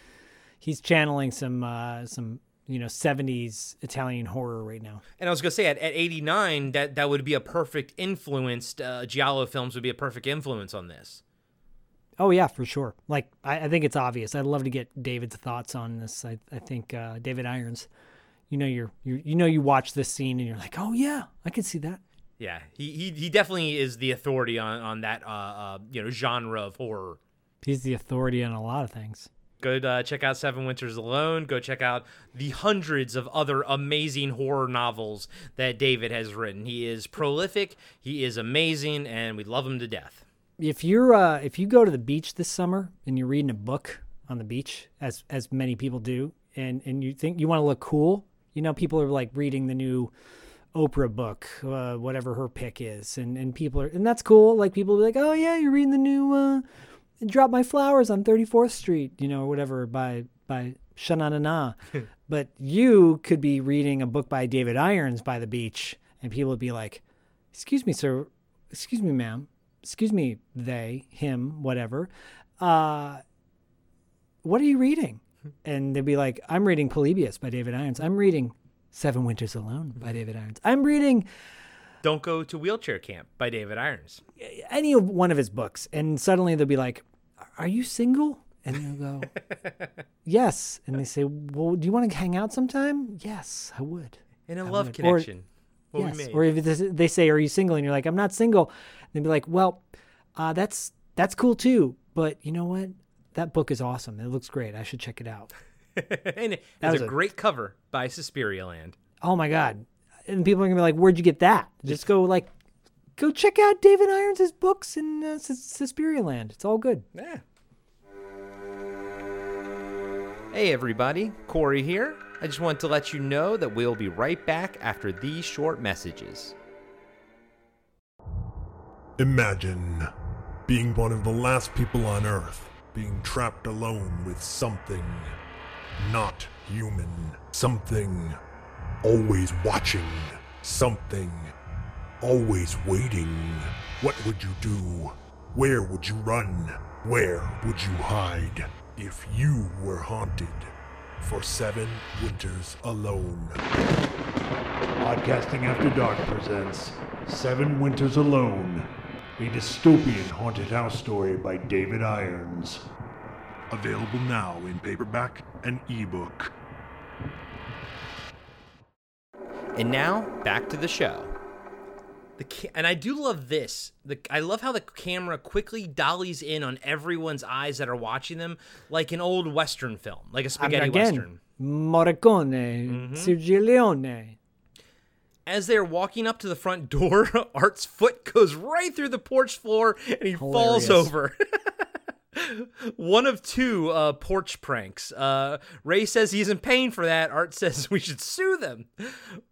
he's channeling some uh, some you know 70s Italian horror right now." And I was gonna say at, at 89, that that would be a perfect influenced uh, Giallo films would be a perfect influence on this. Oh yeah, for sure. Like I, I think it's obvious. I'd love to get David's thoughts on this. I, I think uh, David Irons. You know you're, you you know you watch this scene and you're like, oh yeah, I can see that. Yeah, he he, he definitely is the authority on on that uh, uh you know genre of horror. He's the authority on a lot of things. Go uh, check out Seven Winters Alone. Go check out the hundreds of other amazing horror novels that David has written. He is prolific. He is amazing, and we love him to death if you're uh, if you go to the beach this summer and you're reading a book on the beach, as as many people do, and and you think you want to look cool, you know, people are like reading the new Oprah book, uh, whatever her pick is, and and people are, and that's cool. Like people be like, oh yeah, you're reading the new uh, "Drop My Flowers" on 34th Street, you know, or whatever by by Shananana. (laughs) but you could be reading a book by David Irons by the beach, and people would be like, excuse me, sir, excuse me, ma'am excuse me, they, him, whatever, uh, what are you reading? And they'd be like, I'm reading Polybius by David Irons. I'm reading Seven Winters Alone by David Irons. I'm reading Don't Go to Wheelchair Camp by David Irons. Any one of his books. And suddenly they'll be like, Are you single? And they'll go, (laughs) Yes. And they say, Well, do you want to hang out sometime? Yes, I would. In a I love would. connection. Or, yes. Or if they say, "Are you single?" and you're like, "I'm not single," they'd be like, "Well, uh, that's that's cool too, but you know what? That book is awesome. It looks great. I should check it out." (laughs) and it has a, a, great cover by Suspiria Land. Oh my god! And people are gonna be like, "Where'd you get that?" Just go like, go check out David Irons' books in uh, Suspiria Land. It's all good. Yeah. Hey everybody, Corey here. I just want to let you know that we'll be right back after these short messages. Imagine being one of the last people on Earth, being trapped alone with something not human, something always watching, something always waiting. What would you do? Where would you run? Where would you hide if you were haunted? for Seven Winters Alone. Podcasting After Dark presents Seven Winters Alone, a dystopian haunted house story by David Irons. Available now in paperback and ebook. And now, back to the show. The ca- and I do love this. The I love how the camera quickly dollies in on everyone's eyes that are watching them, like an old western film, like a spaghetti again, western. Morricone, mm-hmm. Sergio Leone. As they're walking up to the front door, (laughs) Art's foot goes right through the porch floor and he Hilarious. falls over. (laughs) One of two uh, porch pranks. Uh, Ray says he's in pain for that. Art (laughs) says we should sue them.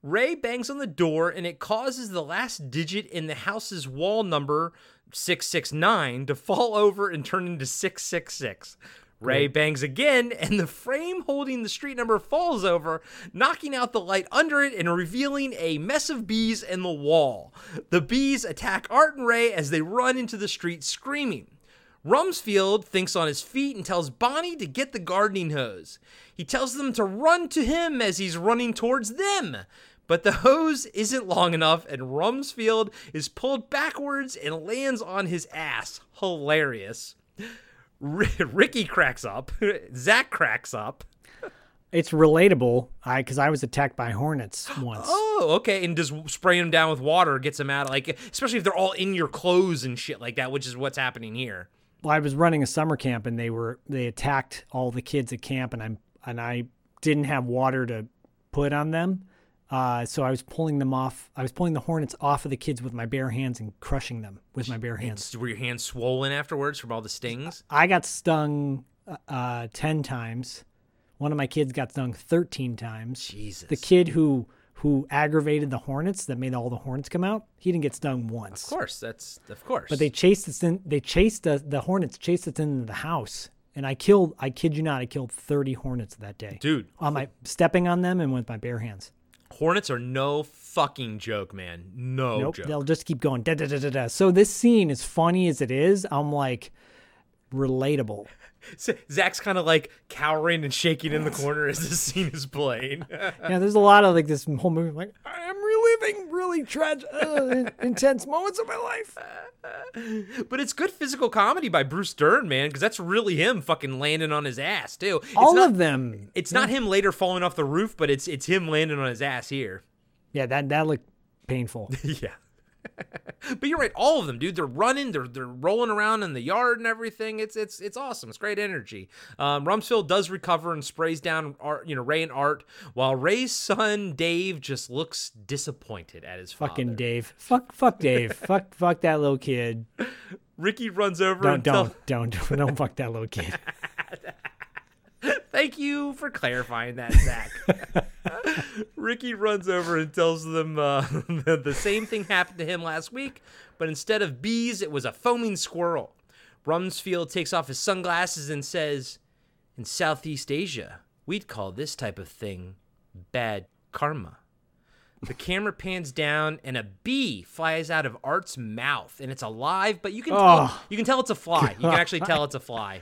Ray bangs on the door and it causes the last digit in the house's wall number 669 to fall over and turn into 666. Ray bangs again, and the frame holding the street number falls over, knocking out the light under it and revealing a mess of bees in the wall. The bees attack Art and Ray as they run into the street screaming. Rumsfield thinks on his feet and tells Bonnie to get the gardening hose. He tells them to run to him as he's running towards them. But the hose isn't long enough, and Rumsfield is pulled backwards and lands on his ass. Hilarious. R- Ricky cracks up. (laughs) Zach cracks up. It's relatable, I because I was attacked by hornets once. Oh, okay. And just spraying them down with water gets them out. Like, especially if they're all in your clothes and shit like that, which is what's happening here well, I was running a summer camp and they were they attacked all the kids at camp and I'm and I didn't have water to put on them. Uh, so I was pulling them off. I was pulling the hornets off of the kids with my bare hands and crushing them with my bare hands. Were your hands swollen afterwards from all the stings? I got stung uh, uh, ten times. One of my kids got stung thirteen times. Jesus. The kid who who aggravated the hornets that made all the hornets come out. He didn't get stung once. Of course, that's of course. But they chased us in. They chased the the hornets chased us into the house, and I killed. I kid you not, I killed thirty hornets that day, Dude. On my stepping on them and with my bare hands. Hornets are no fucking joke, man. No nope, joke. they'll just keep going. Da, da, da, da, da. So this scene, as funny as it is, I'm like relatable. (laughs) Zach's kind of like cowering and shaking in the corner as the scene is playing. (laughs) yeah, there's a lot of like this whole movie. Like I am reliving really tragic, uh, (laughs) intense moments of my life. but it's good physical comedy by Bruce Dern, man, because that's really him fucking landing on his ass too. It's All not, of them. It's not him later falling off the roof, but it's it's him landing on his ass here. Yeah, that that looked painful. yeah. (laughs) but you're right, all of them, dude. They're running, they're they're rolling around in the yard and everything. It's it's it's awesome. It's great energy. Um, Rumsfield does recover and sprays down Art, you know, Ray and Art, while Ray's son Dave just looks disappointed at his Fucking father. Dave. Fuck fuck Dave. (laughs) fuck fuck that little kid. Ricky runs over Don't don't tell- don't don't, don't fuck that little kid. (laughs) (laughs) Thank you for clarifying that, Zach. (laughs) Ricky runs over and tells them uh, (laughs) the same thing happened to him last week, but instead of bees, it was a foaming squirrel. Rumsfield takes off his sunglasses and says, In Southeast Asia, we'd call this type of thing bad karma. The camera pans down and a bee flies out of Art's mouth, and it's alive, but you can tell, Oh. you can tell it's a fly. You can actually tell it's a fly.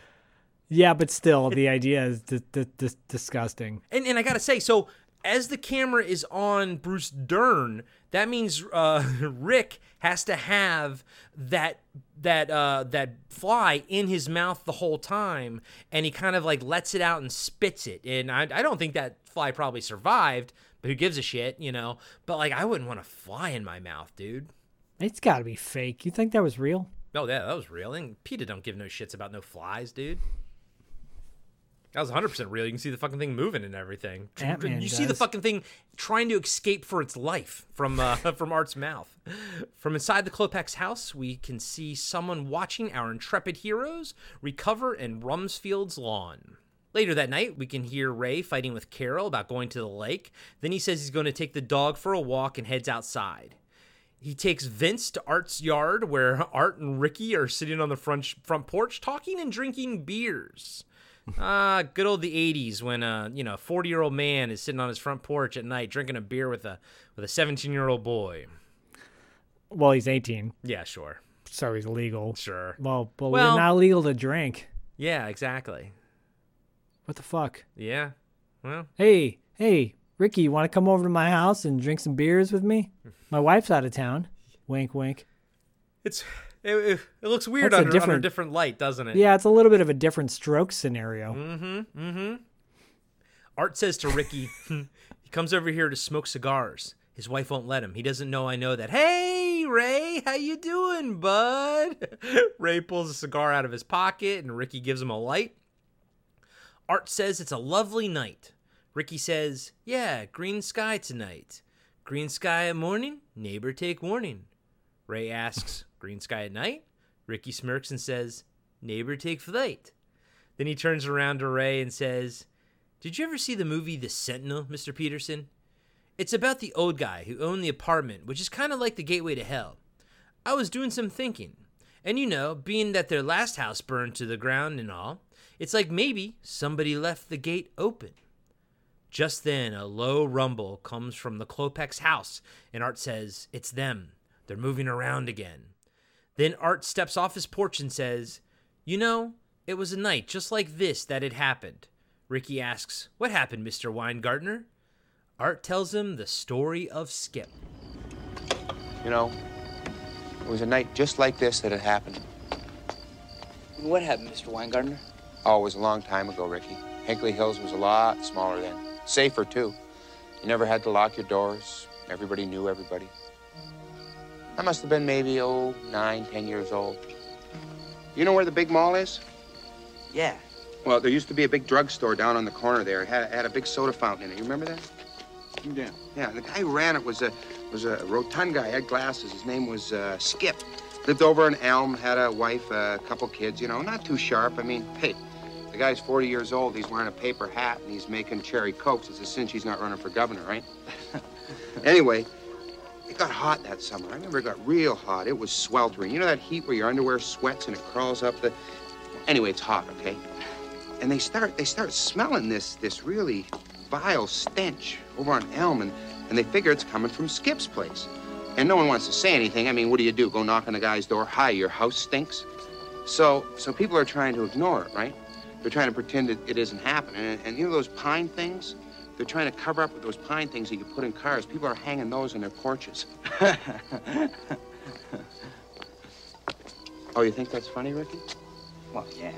Yeah, but still, the idea is d- d- d- disgusting. And and I gotta say, so as the camera is on Bruce Dern, that means uh, (laughs) Rick has to have that that uh, that fly in his mouth the whole time, and he kind of like lets it out and spits it. And I, I don't think that fly probably survived, but who gives a shit, you know? But like, I wouldn't want a fly in my mouth, dude. It's got to be fake. You think that was real? Oh yeah, that was real. And PETA don't give no shits about no flies, dude. That was 100% real. You can see the fucking thing moving and everything. Ant-Man you see the fucking thing trying to escape for its life from uh, (laughs) from Art's mouth. From inside the Klopeks house, we can see someone watching our intrepid heroes recover in Rumsfield's lawn. Later that night, we can hear Ray fighting with Carol about going to the lake. Then he says he's going to take the dog for a walk and heads outside. He takes Vince to Art's yard where Art and Ricky are sitting on the front front porch talking and drinking beers. Ah, good old the '80s when a you know 40 year old man is sitting on his front porch at night drinking a beer with a with a 17 year old boy. Well, he's 18, Yeah, sure, so he's legal. sure. Well, but Well- we're not legal to drink. Yeah, exactly. What the fuck? Yeah. Well, Hey, hey, Ricky, you want to come over to my house and drink some beers with me? My wife's out of town. Wink, wink. it's it, it, it looks weird That's a under, under a different- different light, doesn't it? Yeah, it's a little bit of a different stroke scenario. Mm-hmm. Mm-hmm. Art says to Ricky, (laughs) he comes over here to smoke cigars. His wife won't let him. He doesn't know I know that. Hey, Ray, how you doing, bud? (laughs) Ray pulls a cigar out of his pocket and Ricky gives him a light. Art says it's a lovely night. Ricky says, "Yeah, green sky tonight. Green sky at morning, neighbor take warning." Ray asks, "Green sky at night?" Ricky smirks and says, "Neighbor take flight." Then he turns around to Ray and says, Did you ever see the movie The Sentinel, Mr. Peterson? It's about the old guy who owned the apartment, which is kind of like the gateway to hell. I was doing some thinking. And you know, being that their last house burned to the ground and all, it's like maybe somebody left the gate open. Just then, a low rumble comes from the Klopeks house, and Art says, It's them. They're moving around again. Then Art steps off his porch and says, You know, it was a night just like this that it happened. Ricky asks, What happened, Mr. Weingartner? Art tells him the story of Skip. You know, it was a night just like this that it happened. What happened, Mr. Weingartner? Oh, it was a long time ago, Ricky. Hinkley Hills was a lot smaller then. Safer, too. You never had to lock your doors. Everybody knew everybody. I must have been maybe, oh, nine, ten years old. You know where the big mall is? Yeah. Well, there used to be a big drugstore down on the corner there. It had, had a big soda fountain in it. You remember that? Yeah. Yeah, the guy who ran it was a was a rotund guy. Had glasses. His name was uh, Skip. Lived over in Elm. Had a wife, a couple kids. You know, not too sharp. I mean, hey, the guy's 40 years old. He's wearing a paper hat and he's making cherry cokes. It's a cinch he's not running for governor, right? (laughs) anyway, it got hot that summer. I remember it got real hot. It was sweltering. You know that heat where your underwear sweats and it crawls up the. Anyway, it's hot, okay? and they start they start smelling this this really vile stench over on Elm, and, and they figure it's coming from Skip's place. And no one wants to say anything. I mean, what do you do? Go knock on the guy's door? Hi, your house stinks. So so people are trying to ignore it, right? They're trying to pretend that it isn't happening. And, and you know those pine things? They're trying to cover up with those pine things that you put in cars. People are hanging those on their porches. (laughs) oh, you think that's funny, Ricky? Well, yeah.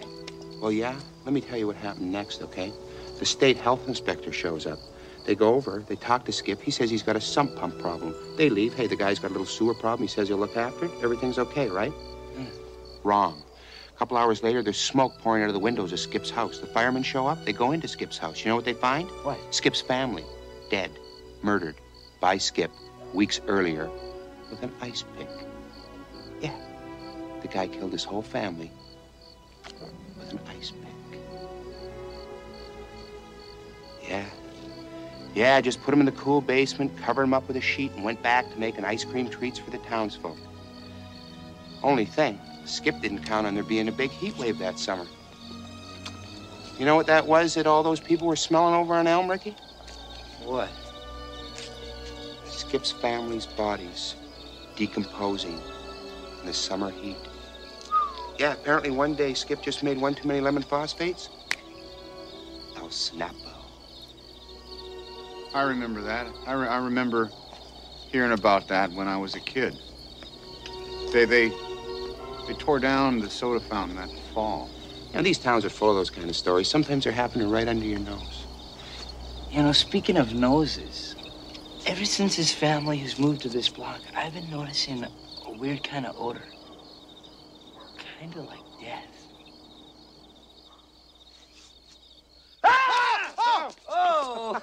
Well, yeah. Let me tell you what happened next, okay? The state health inspector shows up. They go over, they talk to Skip. He says he's got a sump pump problem. They leave. Hey, the guy's got a little sewer problem. He says he'll look after it. Everything's okay, right? Hmm. Wrong. A couple hours later, there's smoke pouring out of the windows of Skip's house. The firemen show up. They go into Skip's house. You know what they find? What? Skip's family, dead, murdered by Skip weeks earlier with an ice pick. Yeah. The guy killed his whole family with an ice pick. Yeah. Yeah, just put him in the cool basement, covered him up with a sheet, and went back to making ice cream treats for the townsfolk. Only thing, Skip didn't count on there being a big heat wave that summer. You know what that was that all those people were smelling over on Elm, Ricky? What? Skip's family's bodies decomposing in the summer heat. Yeah, apparently one day Skip just made one too many lemon phosphates. El Snapo. I remember that. I, re- I remember hearing about that when I was a kid. They they they tore down the soda fountain that fall. You know, these towns are full of those kind of stories. Sometimes they're happening right under your nose. You know, speaking of noses, ever since his family has moved to this block, I've been noticing a, a weird kind of odor. Kind of like death. Oh!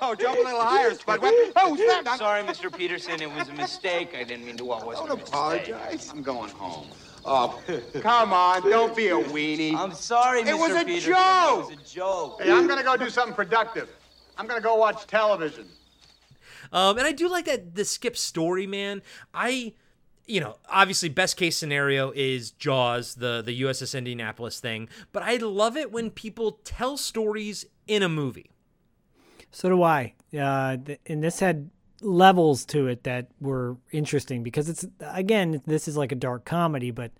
oh, jump a little higher, Spud. What- Oh, snap! I'm- Sorry, Mr. Peterson. It was a mistake. I didn't mean to. Well, it wasn't a mistake. apologize. I'm going home. Oh, come on, don't be a weenie. I'm sorry, It Mr. was a Peterson. joke. It was a joke. Hey, I'm gonna go do something productive. I'm gonna go watch television. Um, and I do like that the Skip story, man. I, you know, obviously best case scenario is Jaws, the the USS Indianapolis thing, but I love it when people tell stories in a movie. So do I. Uh, and this had levels to it that were interesting because it's again this is like a dark comedy, but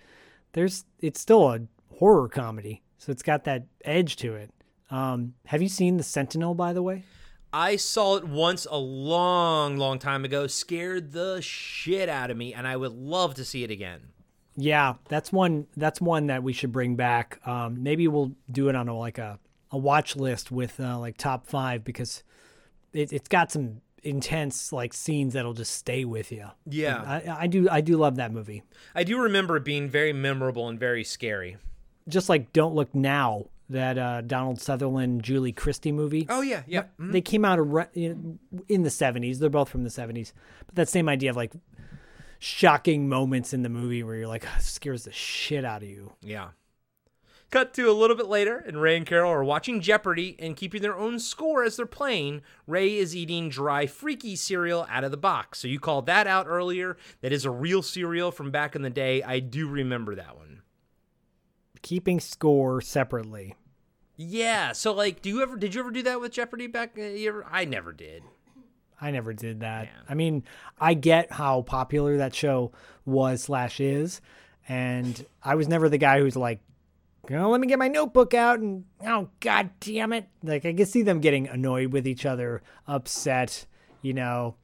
there's it's still a horror comedy, so it's got that edge to it. Um, have you seen the Sentinel, by the way? I saw it once a long, long time ago, scared the shit out of me, and I would love to see it again. Yeah, that's one. That's one that we should bring back. Um, maybe we'll do it on a like a, a watch list with uh, like top five because it, it's got some intense like scenes that'll just stay with you. Yeah. I, I do. I do love that movie. I do remember it being very memorable and very scary. Just like Don't Look Now, that uh, Donald Sutherland Julie Christie movie. Oh yeah, yeah. They came out in in the seventies. They're both from the seventies, but that same idea of like shocking moments in the movie where you're like (laughs) scares the shit out of you. Yeah. Cut to a little bit later, and Ray and Carol are watching Jeopardy and keeping their own score as they're playing. Ray is eating dry freaky cereal out of the box. So you called that out earlier. That is a real cereal from back in the day. I do remember that one. Keeping score separately. Yeah. So like, do you ever did you ever do that with Jeopardy back? Uh, ever, I never did. I never did that. I mean, I get how popular that show was slash is, and I was never the guy who's like, oh, let me get my notebook out and oh god damn it. Like I can see them getting annoyed with each other, upset, you know,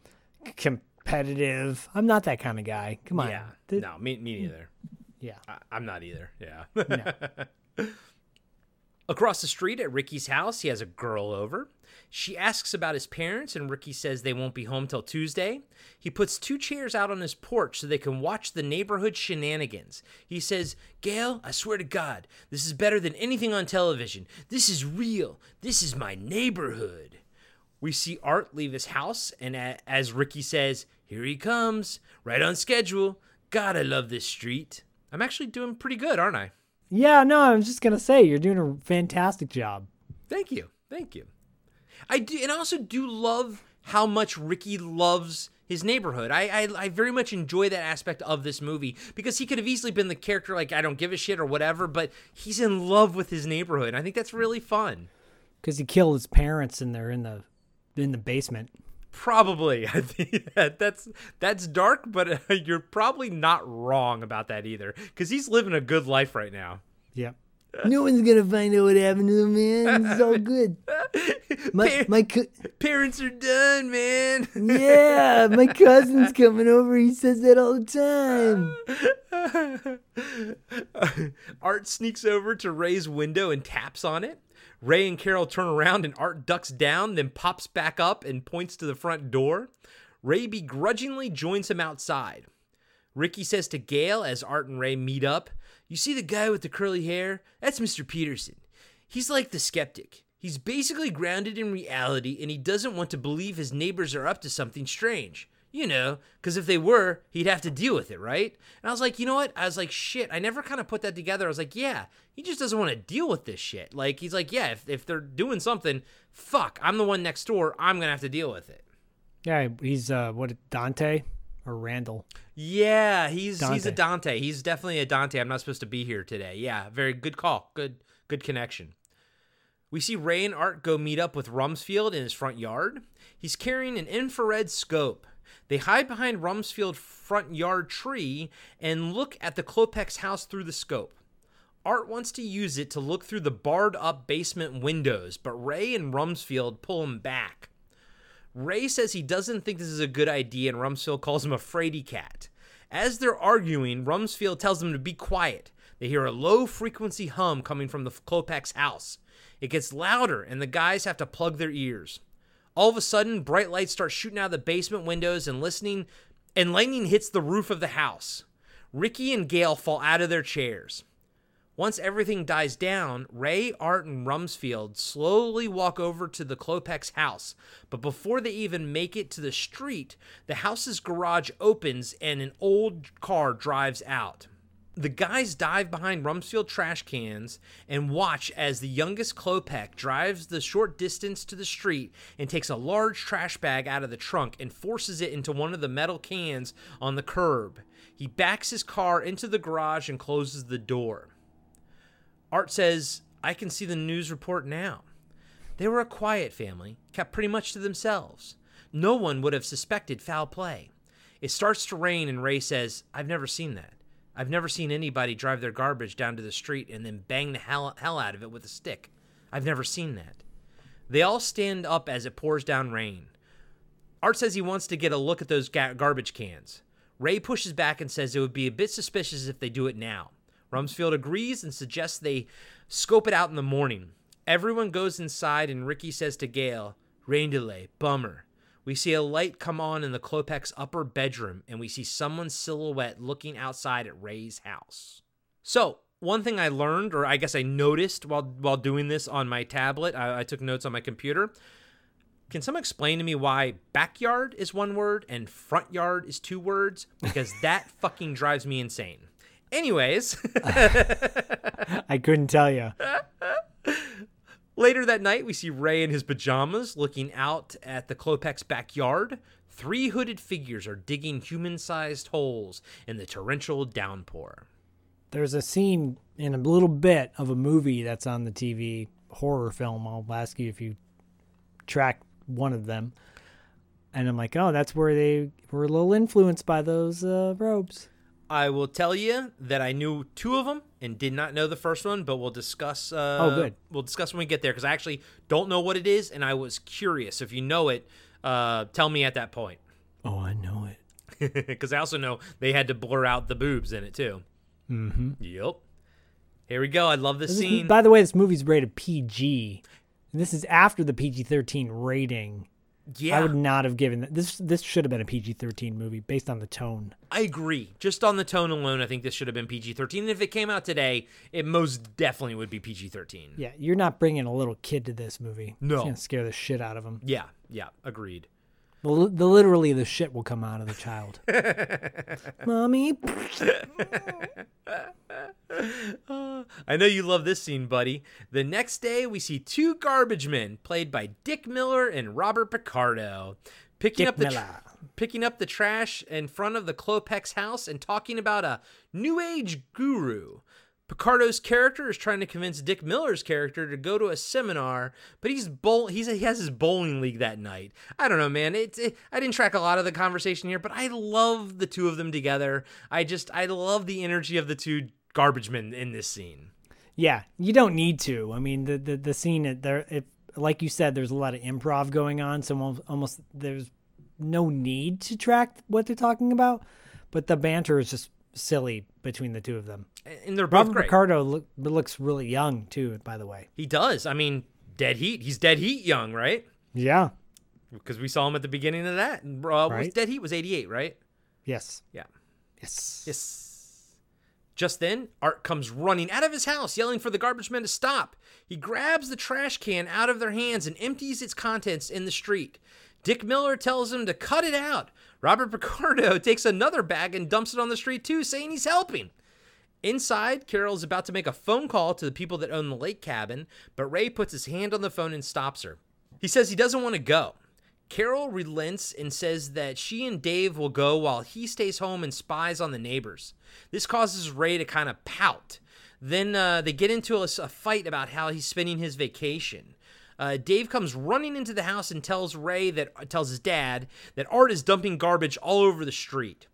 competitive. I'm not that kind of guy. Come on. Yeah. Th- no, me, me neither. Yeah. I, I'm not either. Yeah. (laughs) Across the street at Ricky's house, he has a girl over. She asks about his parents, and Ricky says they won't be home till Tuesday. He puts two chairs out on his porch so they can watch the neighborhood shenanigans. He says, Gail, I swear to God, this is better than anything on television. This is real. This is my neighborhood. We see Art leave his house, and as Ricky says, Here he comes, right on schedule. God, I love this street. I'm actually doing pretty good, aren't I? Yeah, no, I was just gonna say you're doing a fantastic job. Thank you. Thank you. I do, and I also do love how much Ricky loves his neighborhood. I, I I very much enjoy that aspect of this movie because he could have easily been the character like I don't give a shit or whatever, but he's in love with his neighborhood. I think that's really fun. Because he killed his parents and they're in the in the basement. Probably, (laughs) I think that that's that's dark, but uh, you're probably not wrong about that either. Because he's living a good life right now. Yeah. No one's gonna find out what happened to him, man. It's all good. (laughs) My my co- Parents are done, man. (laughs) yeah, my cousin's coming over. He says that all the time. Art sneaks over to Ray's window and taps on it. Ray and Carol turn around and Art ducks down, then pops back up and points to the front door. Ray begrudgingly joins him outside. Ricky says to Gail as Art and Ray meet up, You see the guy with the curly hair? That's Mr. Peterson. He's like the skeptic. He's basically grounded in reality and he doesn't want to believe his neighbors are up to something strange. You know, because if they were, he'd have to deal with it, right? And I was like, you know what? I was like, shit, I never kind of put that together. I was like, yeah, he just doesn't want to deal with this shit. Like, he's like, yeah, if, if they're doing something, fuck, I'm the one next door. I'm going to have to deal with it. Yeah, he's uh what Dante or Randall. Yeah, he's he's a Dante. Dante. He's definitely a Dante. I'm not supposed to be here today. Yeah, very good call. Good good connection. We see Ray and Art go meet up with Rumsfield in his front yard. He's carrying an infrared scope. They hide behind Rumsfield's front yard tree and look at the Klopeks house through the scope. Art wants to use it to look through the barred up basement windows, but Ray and Rumsfield pull him back. Ray says he doesn't think this is a good idea, and Rumsfield calls him a fraidy cat. As they're arguing, Rumsfield tells them to be quiet. They hear a low frequency hum coming from the Klopeks house. It gets louder, and the guys have to plug their ears. All of a sudden, bright lights start shooting out of the basement windows and listening, and lightning hits the roof of the house. Ricky and Gail fall out of their chairs. Once everything dies down, Ray, Art, and Rumsfield slowly walk over to the Klopeks house. But before they even make it to the street, the house's garage opens and an old car drives out. The guys dive behind Rumsfield trash cans and watch as the youngest Klopek drives the short distance to the street and takes a large trash bag out of the trunk and forces it into one of the metal cans on the curb. He backs his car into the garage and closes the door. Art says, I can see the news report now. They were a quiet family, kept pretty much to themselves. No one would have suspected foul play. It starts to rain, and Ray says, I've never seen that. I've never seen anybody drive their garbage down to the street and then bang the hell, hell out of it with a stick. I've never seen that. They all stand up as it pours down rain. Art says he wants to get a look at those ga- garbage cans. Ray pushes back and says it would be a bit suspicious if they do it now. Rumsfield agrees and suggests they scope it out in the morning. Everyone goes inside, and Ricky says to Gail, Rain delay, bummer. We see a light come on in the Klopeks upper bedroom, and we see someone's silhouette looking outside at Ray's house. So, one thing I learned, or I guess I noticed while while doing this on my tablet, I, I took notes on my computer. Can someone explain to me why backyard is one word and front yard is two words? Because (laughs) that fucking drives me insane. Anyways, (laughs) I couldn't tell you. (laughs) later that night, we see Ray in his pajamas looking out at the Klopeks backyard. Three hooded figures are digging human sized holes in the torrential downpour. There's a scene in a little bit of a movie that's on the TV horror film. I'll ask you if you track one of them. And I'm like, oh, that's where they were a little influenced by those uh, robes. I will tell you that I knew two of them and did not know the first one, but we'll discuss. Uh, Oh, good. We'll discuss when we get there because I actually don't know what it is, and I was curious. If you know it, uh, tell me at that point. Oh, I know it. (laughs) Because I also know they had to blur out the boobs in it too. Mm-hmm. Yep. Here we go. I love this This- scene. By the way, this movie's rated PG. This is after the PG-13 rating. Yeah. I would not have given that. This this should have been a PG-13 movie based on the tone. I agree. Just on the tone alone, I think this should have been PG 13. And if it came out today, it most definitely would be PG 13. Yeah, you're not bringing a little kid to this movie. No. It's gonna scare the shit out of him. Yeah, yeah, agreed. The, the literally the shit will come out of the child. (laughs) Mommy. Uh, I know you love this scene, buddy. The next day, we see two garbage men, played by Dick Miller and Robert Picardo, picking Dick up the Miller. picking up the trash in front of the Klopeks house and talking about a new age guru. Picardo's character is trying to convince Dick Miller's character to go to a seminar, but he's bowl he's he has his bowling league that night. I don't know, man. It, I didn't track a lot of the conversation here, but I love the two of them together. I just I love the energy of the two garbage men in this scene. Yeah, you don't need to. I mean, the the, the scene there, it, like you said, there's a lot of improv going on, so almost there's no need to track what they're talking about, but the banter is just silly between the two of them. And they're both Robert great. Picardo look, looks really young too. By the way, He does. I mean, dead heat. He's dead heat young, right? yeah, Because we saw him at the beginning of that. And, Uh, was dead heat was 88, right? yes, Yeah. yes, Yes. Just then, Art comes running out of his house, yelling for the garbage men to stop. He grabs the trash can out of their hands and empties its contents in the street. Dick Miller tells him to cut it out. Robert Picardo (laughs) takes another bag and dumps it on the street too, saying he's helping. Inside, Carol is about to make a phone call to the people that own the lake cabin, but Ray puts his hand on the phone and stops her. He says he doesn't want to go. Carol relents and says that she and Dave will go while he stays home and spies on the neighbors. This causes Ray to kind of pout. Then uh, they get into a, a fight about how he's spending his vacation. Uh, Dave comes running into the house and tells Ray that tells his dad that Art is dumping garbage all over the street.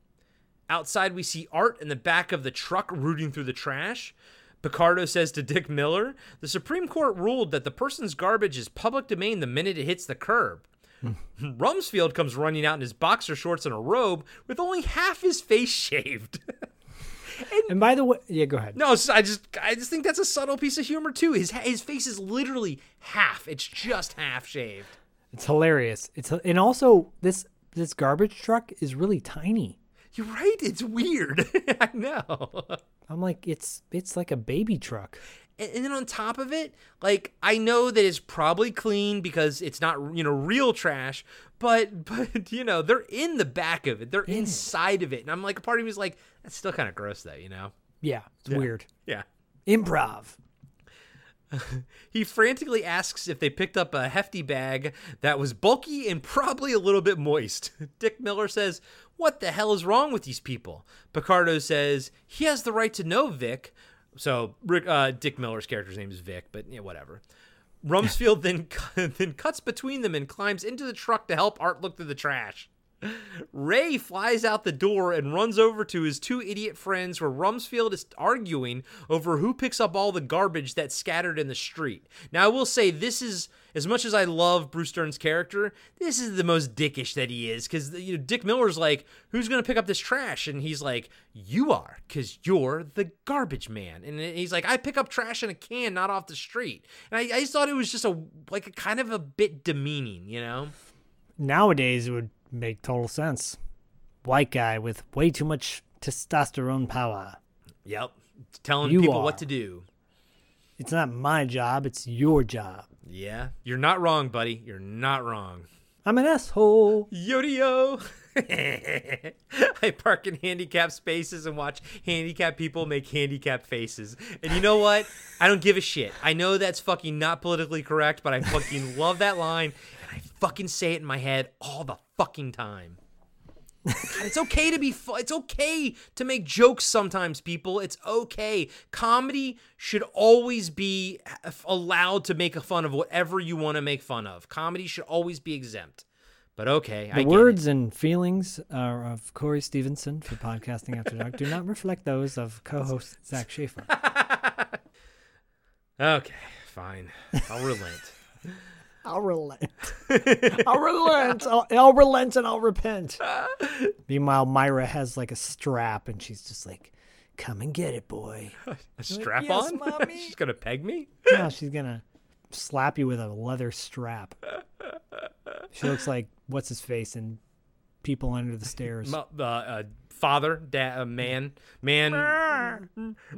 Outside, we see Art in the back of the truck rooting through the trash. Picardo says to Dick Miller, The Supreme Court ruled that the person's garbage is public domain the minute it hits the curb. (laughs) Rumsfield comes running out in his boxer shorts and a robe with only half his face (laughs) shaved. And by the way, yeah, go ahead. no, I just I just think that's a subtle piece of humor too. His his face is literally half. It's just half shaved. It's hilarious. It's and also this this garbage truck is really tiny. You're right. It's weird. (laughs) I know. I'm like, it's it's like a baby truck. And, then on top of it, like I know that it's probably clean because it's not you know real trash, but (laughs) but you know they're in the back of it. They're inside of it, and I'm like, a part of me is like, that's still kind of gross though, you know? Yeah, it's Yeah. weird. Yeah. Improv. (laughs) He frantically asks if they picked up a hefty bag that was bulky and probably a little bit moist. (laughs) Dick Miller says, What the hell is wrong with these people? Picardo says, He has the right to know, Vic. So uh, Dick Miller's character's name is Vic, but yeah, whatever. Rumsfield then, (laughs) then cuts between them and climbs into the truck to help Art look through the trash. Ray flies out the door and runs over to his two idiot friends where Rumsfield is arguing over who picks up all the garbage that's scattered in the street. Now, I will say this is, as much as I love Bruce Dern's character, this is the most dickish that he is because you know, Dick Miller's like, who's to pick up this trash? And he's like, you are because you're the garbage man. And he's like, I pick up trash in a can, not off the street. And I, I just thought it was just a, like a kind of a bit demeaning, you know? Nowadays, it would make total sense. White guy with way too much testosterone power. Yep. Telling You people are. what to do. It's not my job, it's your job. Yeah. You're not wrong, buddy. You're not wrong. I'm an asshole. Yo-yo. (laughs) I park in handicapped spaces and watch handicapped people make handicapped faces. And you know what? I don't give a shit. I know that's fucking not politically correct, but I fucking love that line and I fucking say it in my head all the fucking time. It's okay to be fu- it's okay to make jokes sometimes people. It's okay. Comedy should always be allowed to make fun of whatever you want to make fun of. Comedy should always be exempt. But okay The get words and feelings uh, of Corey Stevenson for Podcasting After Dark. Do not reflect those of co host Zach Schaefer. (laughs) okay fine. I'll relent (laughs) I'll relent. (laughs) I'll relent. I'll, I'll relent and I'll repent. Meanwhile, Myra has like a strap and she's just like, come and get it, boy. a strap "Yes, on mommy." (laughs) she's gonna peg me Now she's going to slap you with a leather strap. (laughs) She looks like what's his face and people under the stairs. Uh, uh, father dad uh, man man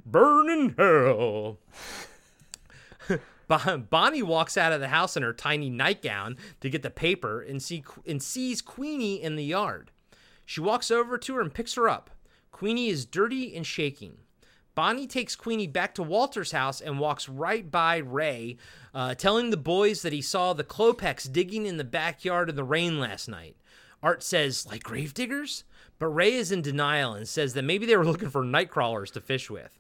burn in hell Bonnie walks out of the house in her tiny nightgown to get the paper and see and sees Queenie in the yard. She walks over to her and picks her up. Queenie is dirty and shaking. Bonnie takes Queenie back to Walter's house and walks right by Ray, uh, telling the boys that he saw the Klopeks digging in the backyard in the rain last night. Art says, like gravediggers? But Ray is in denial and says that maybe they were looking for night crawlers to fish with.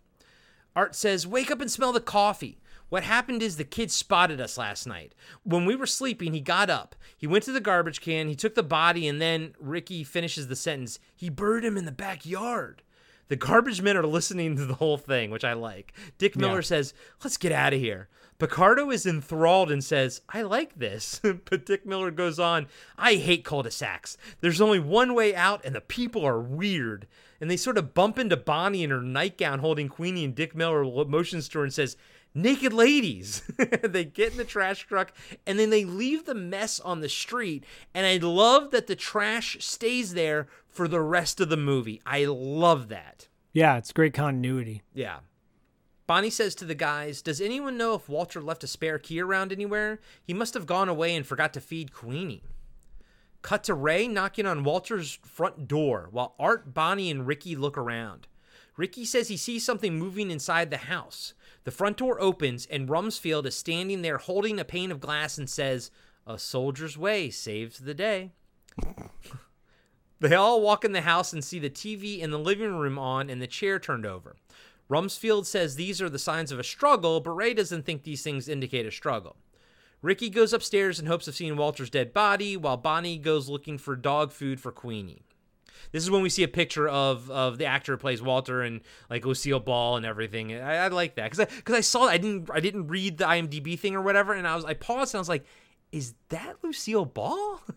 Art says, Wake up and smell the coffee. What happened is the kid spotted us last night. When we were sleeping, he got up. He went to the garbage can, he took the body, and then Ricky finishes the sentence. He buried him in the backyard. The garbage men are listening to the whole thing, which I like. Dick Miller Yeah. says, Let's get out of here. Picardo is enthralled and says, I like this. (laughs) but Dick Miller goes on, I hate cul de sacs. There's only one way out, and the people are weird. And they sort of bump into Bonnie in her nightgown holding Queenie, and Dick Miller motions to her and says, Naked ladies. (laughs) they get in the trash truck and then they leave the mess on the street. And I love that the trash stays there for the rest of the movie. I love that. Yeah, it's great continuity. Yeah. Bonnie says to the guys, Does anyone know if Walter left a spare key around anywhere? He must have gone away and forgot to feed Queenie. Cut to Ray knocking on Walter's front door while Art, Bonnie, and Ricky look around. Ricky says he sees something moving inside the house. The front door opens and Rumsfield is standing there holding a pane of glass and says, A soldier's way saves the day. They all walk in the house and see the TV in the living room on and the chair turned over. Rumsfield says these are the signs of a struggle, but Ray doesn't think these things indicate a struggle. Ricky goes upstairs in hopes of seeing Walter's dead body, while Bonnie goes looking for dog food for Queenie. This is when we see a picture of of the actor who plays Walter and like Lucille Ball and everything. I, I like that because I because I saw I didn't I didn't read the IMDb thing or whatever, and I was I paused and I was like, is that Lucille Ball? (laughs) (laughs)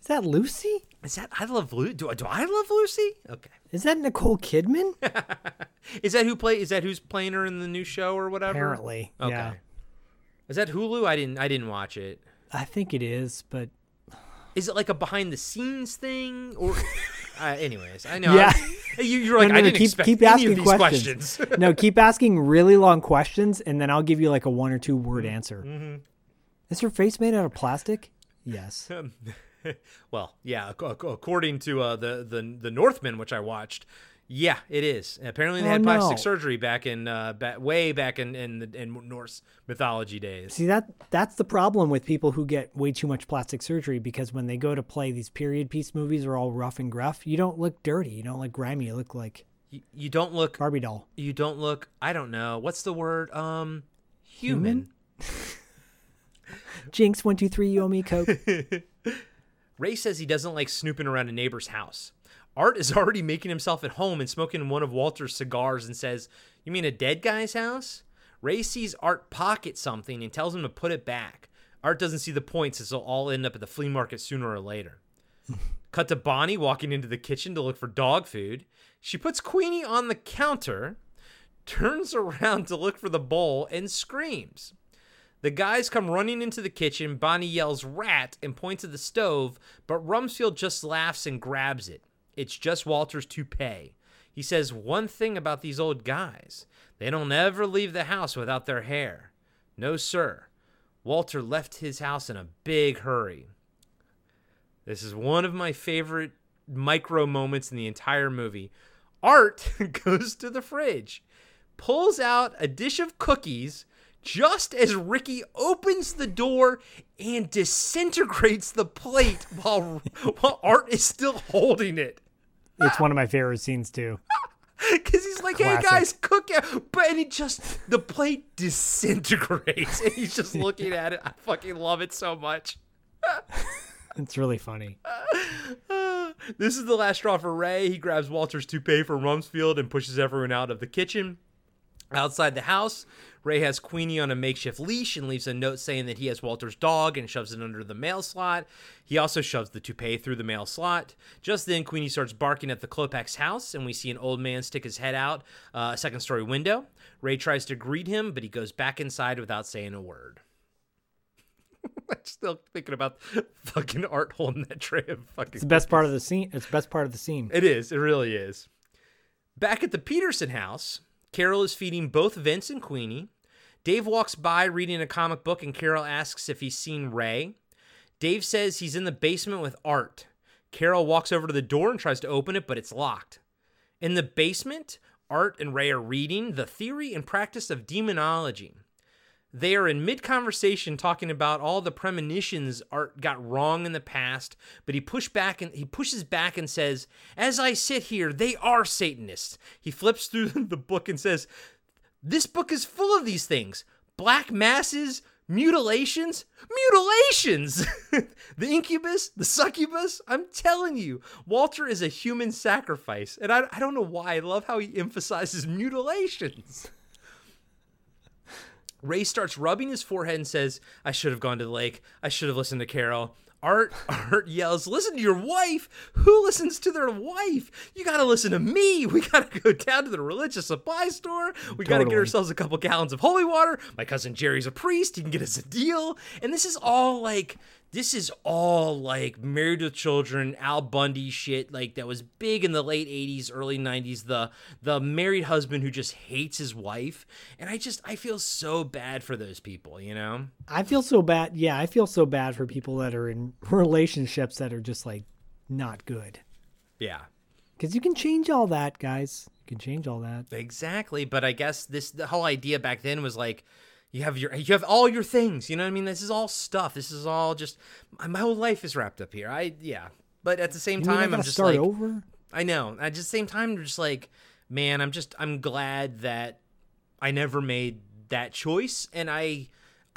Is that Lucy? Is that I love Lucy? Do, I- do I love Lucy? Okay. Is that Nicole Kidman? (laughs) Is that who play? Is that who's playing her in the new show or whatever? Apparently, Okay. yeah. Is that Hulu? I didn't. I didn't watch it. I think it is, but Is it like a behind the scenes thing or? (laughs) uh, anyways, I know. yeah. I- you, you're like No, no, I didn't keep, expect keep any asking of these questions. questions. (laughs) no, keep asking really long questions, and then I'll give you like a one or two word answer. Mhm. Is her face made out of plastic? Yes. Um, (laughs) well, yeah. ac- ac- According to uh, the the the Northman, which I watched, yeah, it is. Apparently, they Oh, had plastic no. surgery back in uh, way back in in, the, in Norse mythology days. See that that's the problem with people who get way too much plastic surgery because when they go to play these period piece movies are all rough and gruff. You don't look dirty. You don't look grimy. You look like you, you don't look Barbie doll. You don't look. I don't know. What's the word? Um, human. (laughs) Jinx one two three. You owe me coke. (laughs) Ray says he doesn't like snooping around a neighbor's house. Art is (laughs) already making himself at home and smoking one of Walter's cigars and says, You mean a dead guy's house? Ray sees Art pocket something and tells him to put it back. Art doesn't see the point since they'll all end up at the flea market sooner or later. (laughs) Cut to Bonnie walking into the kitchen to look for dog food. She puts Queenie on the counter, turns around to look for the bowl, and screams. The guys come running into the kitchen. Bonnie yells rat and points at the stove, but Rumsfield just laughs and grabs it. It's just Walter's toupee. He says one thing about these old guys they don't ever leave the house without their hair. No, sir. Walter left his house in a big hurry. This is one of my favorite micro moments in the entire movie. Art (laughs) goes to the fridge, pulls out a dish of cookies just as Ricky opens the door and disintegrates the plate (laughs) while, while Art is still holding it. It's one of my favorite scenes too. (laughs) Because he's like, hey guys, cook it. But and it just, the plate disintegrates. (laughs) And he's just looking at it. I fucking love it so much. (laughs) It's really funny. (sighs) this is the last straw for Ray. He grabs Walter's toupee from Rumsfield and pushes everyone out of the kitchen. Outside the house, Ray has Queenie on a makeshift leash and leaves a note saying that he has Walter's dog and shoves it under the mail slot. He also shoves the toupee through the mail slot. Just then, Queenie starts barking at the Klopek's house, and we see an old man stick his head out uh, a second story window. Ray tries to greet him, but he goes back inside without saying a word. (laughs) I'm still thinking about fucking Art holding that tray of fucking. It's the best part of the scene. It's the best part of the scene. It is. It really is. Back at the Peterson house, Carol is feeding both Vince and Queenie. Dave walks by reading a comic book, and Carol asks if he's seen Ray. Dave says he's in the basement with Art. Carol walks over to the door and tries to open it, but it's locked. In the basement, Art and Ray are reading The Theory and Practice of Demonology. They are in mid conversation talking about all the premonitions Art got wrong in the past, but he pushed back and he pushes back and says, "As I sit here, they are Satanists." He flips through (laughs) the book and says, "This book is full of these things: black masses, mutilations, mutilations. (laughs) the incubus, the succubus. I'm telling you, Walter is a human sacrifice, and I, I don't know why. I love how he emphasizes mutilations." Ray starts rubbing his forehead and says, I should have gone to the lake. I should have listened to Carol. Art (laughs) Art yells, "Listen to your wife! Who listens to their wife? You got to listen to me. We got to go down to the religious supply store. We got to get ourselves a couple gallons of holy water. My cousin Jerry's a priest. He can get us a deal." And this is all like this is all like married with children al bundy shit like that was big in the late 80s early 90s the the married husband who just hates his wife and i just i feel so bad for those people you know I feel so bad. Yeah, I feel so bad for people that are in (laughs) relationships that are just like not good. yeah Because you can change all that, guys. You can change all that. Exactly, but I guess this the whole idea back then was like you have your you have all your things, you know what I mean? This is all stuff. This is all just my, whole life is wrapped up here. I yeah. But at the same You time I'm just start like over? I know. At the same time I'm just like man, I'm just I'm glad that I never made that choice and I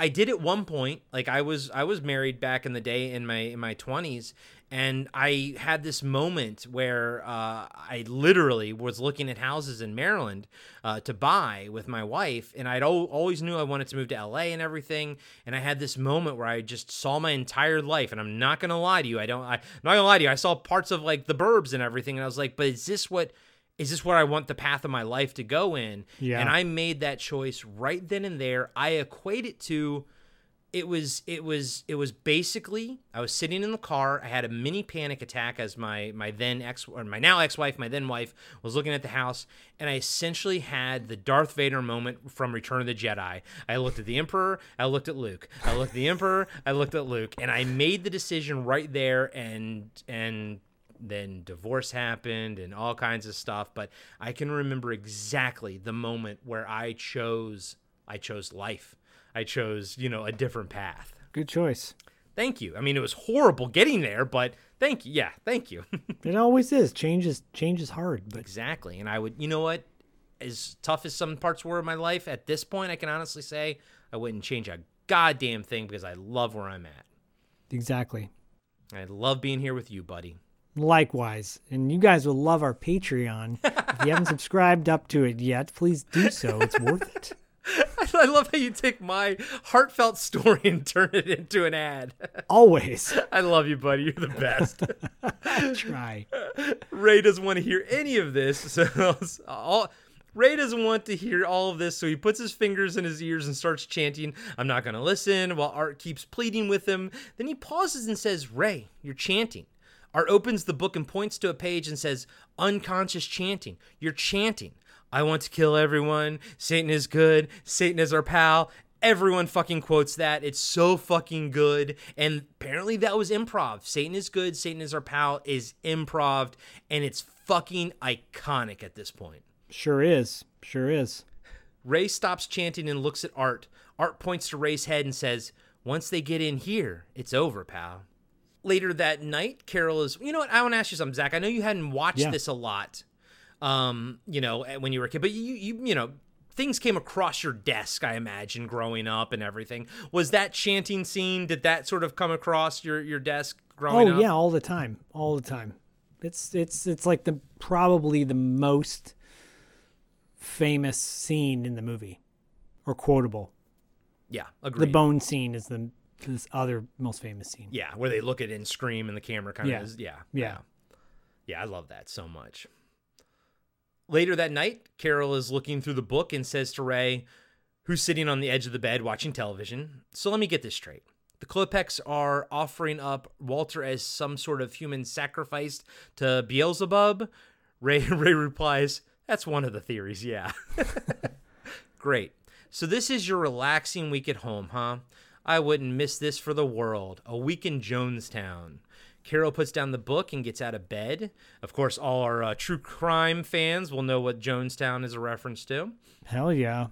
I did at one point like I was I was married back in the day in my in my 20s and I had this moment where uh, I literally was looking at houses in Maryland uh, to buy with my wife, and I'd al- always knew I wanted to move to LA and everything. And I had this moment where I just saw my entire life, and I'm not gonna lie to you, I don't, I, I'm not gonna lie to you, I saw parts of like the Burbs and everything, and I was like, but is this what? Is this where I want the path of my life to go in? Yeah. And I made that choice right then and there. I equate it to it was it was it was basically I was sitting in the car. I had a mini panic attack as my my then ex or my now ex-wife, my then wife was looking at the house and I essentially had the Darth Vader moment from Return of the Jedi. I looked at the Emperor, I looked at Luke. I looked at the Emperor, I looked at Luke and I made the decision right there and and then divorce happened and all kinds of stuff, but I can remember exactly the moment where I chose I chose life. I chose, you know, a different path. Good choice. Thank you. I mean, it was horrible getting there, but thank you. Yeah, thank you. (laughs) It always is. Change is change is hard, but exactly. And I would, you know what? As tough as some parts were of my life, at this point, I can honestly say I wouldn't change a goddamn thing because I love where I'm at. exactly. I love being here with you, buddy. Likewise. And you guys will love our Patreon. if you haven't (laughs) subscribed up to it yet, please do so. It's worth it. (laughs) I love how you take my heartfelt story and turn it into an ad. (laughs) Always. I love you, buddy. You're the best. I try. Ray doesn't want to hear any of this, so all, Ray doesn't want to hear all of this, so he puts his fingers in his ears and starts chanting, I'm not going to listen, while Art keeps pleading with him. Then he pauses and says, Ray, you're chanting. Art opens the book and points to a page and says, Unconscious chanting. You're chanting. I want to kill everyone. Satan is good. Satan is our pal. Everyone fucking quotes that. It's so fucking good. And apparently that was improv. Satan is good. Satan is our pal is improv. And it's fucking iconic at this point. Sure is. Sure is. Ray stops chanting and looks at Art. Art points to Ray's head and says, Once they get in here, it's over, pal. Later that night, Carol is, you know what? I want to ask you something, Zach. I know you hadn't watched Yeah. this a lot, um, you know, when you were a kid, but you, you, you know, things came across your desk, I imagine, growing up and everything. Was that chanting scene, did that sort of come across your, your desk growing oh up? yeah, all the time. All the time. It's it's it's like the probably the most famous scene in the movie. Or quotable. Yeah, agree. The bone scene is the this other most famous scene. Yeah, where they look at it and scream and the camera kind of Yeah. is yeah. Yeah. Yeah, I love that so much. Later that night, Carol is looking through the book and says to Ray, who's sitting on the edge of the bed watching television, So let me get this straight. The Klopeks are offering up Walter as some sort of human sacrifice to Beelzebub. Ray (laughs) Ray replies, That's one of the theories, yeah. (laughs) Great. So this is your relaxing week at home, huh? I wouldn't miss this for the world. A week in Jonestown. Carol puts down the book and gets out of bed. Of course, all our uh, true crime fans will know what Jonestown is a reference to. Hell yeah.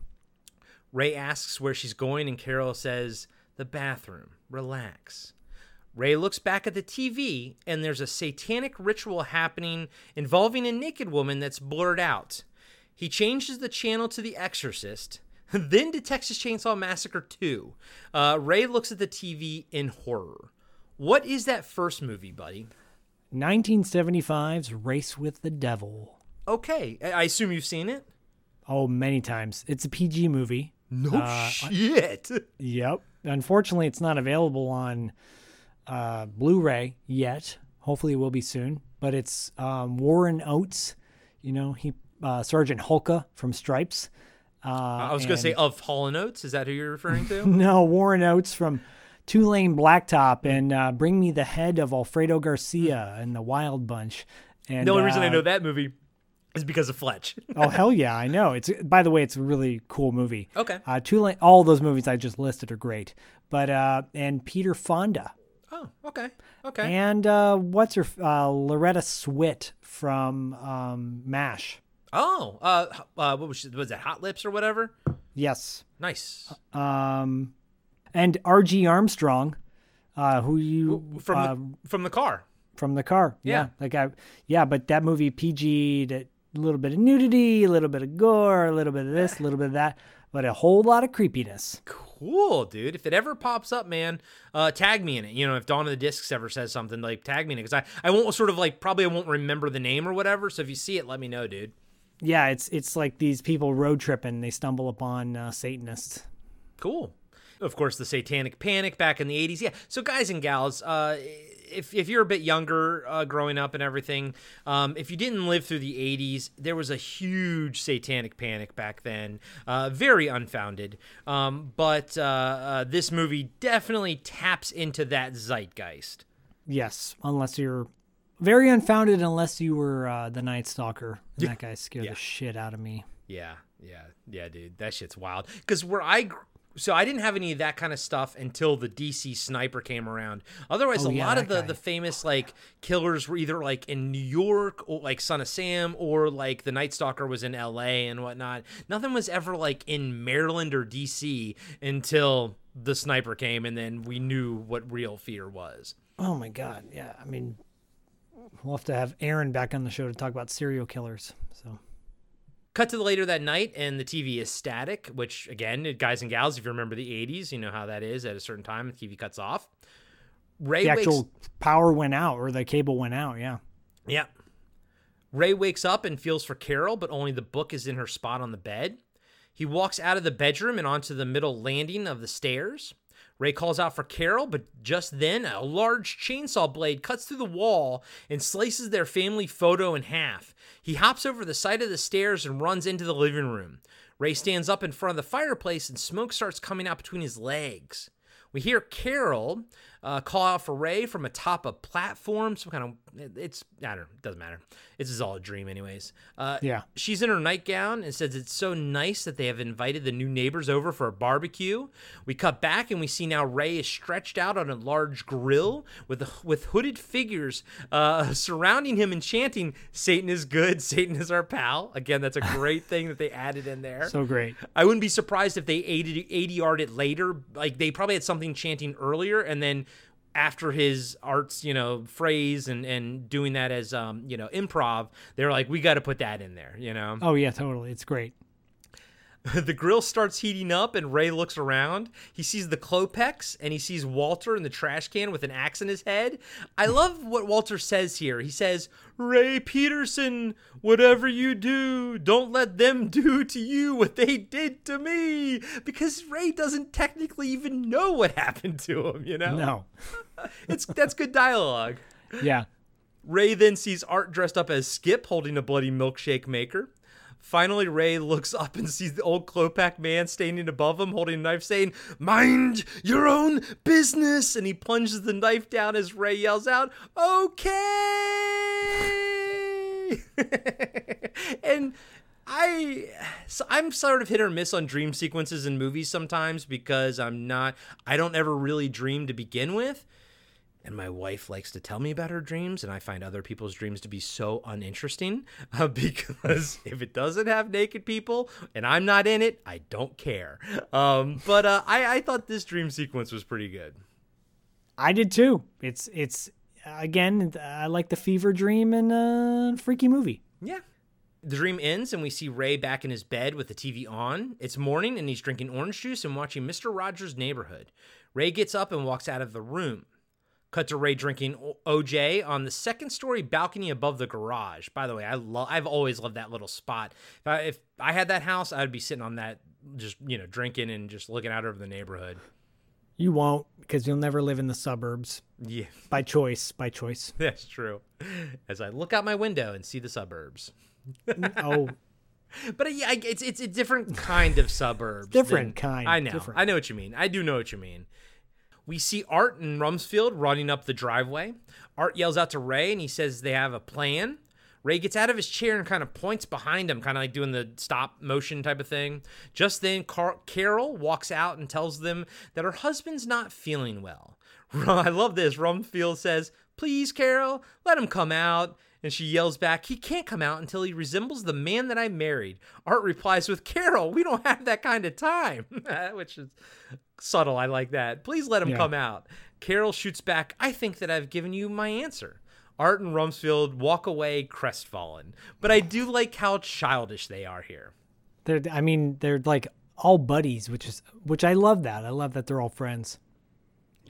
Ray asks where she's going, and Carol says, The bathroom. Relax. Ray looks back at the TV, and there's a satanic ritual happening involving a naked woman that's blurred out. He changes the channel to The Exorcist, (laughs) then to Texas Chainsaw Massacre 2. Uh, Ray looks at the TV in horror. What is that first movie, buddy? 1975's Race with the Devil. Okay, I assume you've seen it. Oh, many times. It's a PG movie. No Uh, shit. (laughs) Yep. Unfortunately, it's not available on uh, Blu-ray yet. Hopefully, it will be soon. But it's um, Warren Oates. You know, he uh, Sergeant Hulka from Stripes. Uh, I was going to say of Hall and Oates. Is that who you're referring to? (laughs) no, Warren Oates from Two-Lane Blacktop and uh, Bring Me the Head of Alfredo Garcia and the Wild Bunch. And the only reason I uh, know that movie is because of Fletch. oh (laughs) hell yeah, I know. It's by the way, it's a really cool movie. Okay. Uh, Tulane, all those movies I just listed are great. But uh, and Peter Fonda oh, okay. Okay. and uh, what's her uh, Loretta Swit from um, Mash. Oh, uh, uh, what was, was that? Hot Lips or whatever? Yes. Nice. Um, and R.G. Armstrong, uh, who you From uh, the, from the car. from the car. Yeah. Yeah. Like I yeah, but that movie PG a little bit of nudity, a little bit of gore, a little bit of this, a little bit of that, but a whole lot of creepiness. Cool, dude. If it ever pops up, man, uh, tag me in it. You know, if Dawn of the Discs ever says something, like tag me in it because I, I won't sort of like probably I won't remember the name or whatever. So if you see it, let me know, dude. Yeah, it's it's like these people road tripping, they stumble upon uh, Satanists. Cool. Of course, the Satanic Panic back in the 80s. Yeah. So, guys and gals, uh, if, if you're a bit younger uh, growing up and everything, um, if you didn't live through the 80s, there was a huge Satanic Panic back then. Uh, very unfounded. Um, but uh, uh, this movie definitely taps into that zeitgeist. Yes, unless you're very unfounded unless you were uh, the Night Stalker. And Yeah. that guy scared Yeah. the shit out of me. Yeah, yeah, yeah, dude. That shit's wild. Because where I, gr- so I didn't have any of that kind of stuff until the DC Sniper came around. Otherwise, Oh, a yeah, lot of the guy. the famous like killers were either like in New York or like Son of Sam or like the Night Stalker was in L.A. and whatnot. Nothing was ever like in Maryland or DC until the Sniper came, and then we knew what real fear was. Oh my god, yeah. I mean, we'll have to have Aaron back on the show to talk about serial killers. So Cut to the later that night, and the TV is static, which, again, guys and gals, if you remember the 80s, you know how that is. At a certain time, the TV cuts off. Ray the wakes actual power went out or the cable went out. Yeah. Yeah. Ray wakes up and feels for Carol, but only the book is in her spot on the bed. He walks out of the bedroom and onto the middle landing of the stairs. Ray calls out for Carol, but just then a large chainsaw blade cuts through the wall and slices their family photo in half. He hops over the side of the stairs and runs into the living room. Ray stands up in front of the fireplace and smoke starts coming out between his legs. We hear Carol uh, call out for Ray from atop a platform. Some kind of it's I don't know, it doesn't matter. This is all a dream, anyways. Uh, Yeah. She's in her nightgown and says it's so nice that they have invited the new neighbors over for a barbecue. We cut back and we see now Ray is stretched out on a large grill with with hooded figures uh, (laughs) surrounding him and chanting, "Satan is good, (laughs) Satan is our pal." Again, that's a great thing that they added in there. So great. I wouldn't be surprised if they ADR'd it later. Like they probably had something chanting earlier, and then after his arts, you know, phrase and and doing that as um, you know, improv, they're like, we got to put that in there, you know. Oh yeah, totally. It's great. (laughs) the grill starts heating up, and Ray looks around. He sees the Klopeks, and he sees Walter in the trash can with an axe in his head. I hmm. love what Walter says here. He says, "Ray Peterson, whatever you do, don't let them (laughs) do to you what they did to me," because Ray doesn't technically even know what happened to him. You know, No. (laughs) it's that's good dialogue. Yeah. Ray then sees Art dressed up as Skip holding a bloody milkshake maker. Finally, Ray looks up and sees the old Klopek man standing above him holding a knife, saying, Mind your own business! And he plunges the knife down as Ray yells out, Okay! (laughs) and I so I'm sort of hit or miss on dream sequences in movies sometimes because I'm not I don't ever really dream to begin with And my wife likes to tell me about her dreams, and I find other people's dreams to be so uninteresting (laughs) uh, because (laughs) if it doesn't have naked people and I'm not in it, I don't care. Um, but uh, I, I thought this dream sequence was pretty good. I did too. It's it's again. I like the fever dream and uh, freaky movie. Yeah. The dream ends, and we see Ray back in his bed with the TV on. It's morning, and he's drinking orange juice and watching Mr. Rogers' Neighborhood. Ray gets up and walks out of the room. Cut to Ray drinking OJ on the second story balcony above the garage. By the way, I love I've always loved that little spot. If I, if I had that house, I would be sitting on that just, you know, drinking and just looking out over the neighborhood. You won't because you'll never live in the suburbs. Yeah. By choice, by choice. (laughs) That's true. As I look out my window and see the suburbs. (laughs) oh, but uh, yeah, it's it's a different kind of suburbs. different than- kind. I know. different. I know what you mean. I do know what you mean. We see Art and Rumsfield running up the driveway. Art yells out to Ray and he says they have a plan. Ray gets out of his chair and kind of points behind him, kind of like doing the stop motion type of thing. Just then, Car- Carol walks out and tells them that her husband's not feeling well. (laughs) I love this. Rumsfield says, Please, Carol, let him come out. And she yells back, He can't come out until he resembles the man that I married. Art replies with, Carol, we don't have that kind of time. (laughs) Which is subtle. I like that. Please let him Yeah. come out. Carol shoots back, I think that I've given you my answer. Art and Rumsfield walk away crestfallen. But I do like how childish they are here. They're. I mean, they're like all buddies, which is which I love that. I love that they're all friends.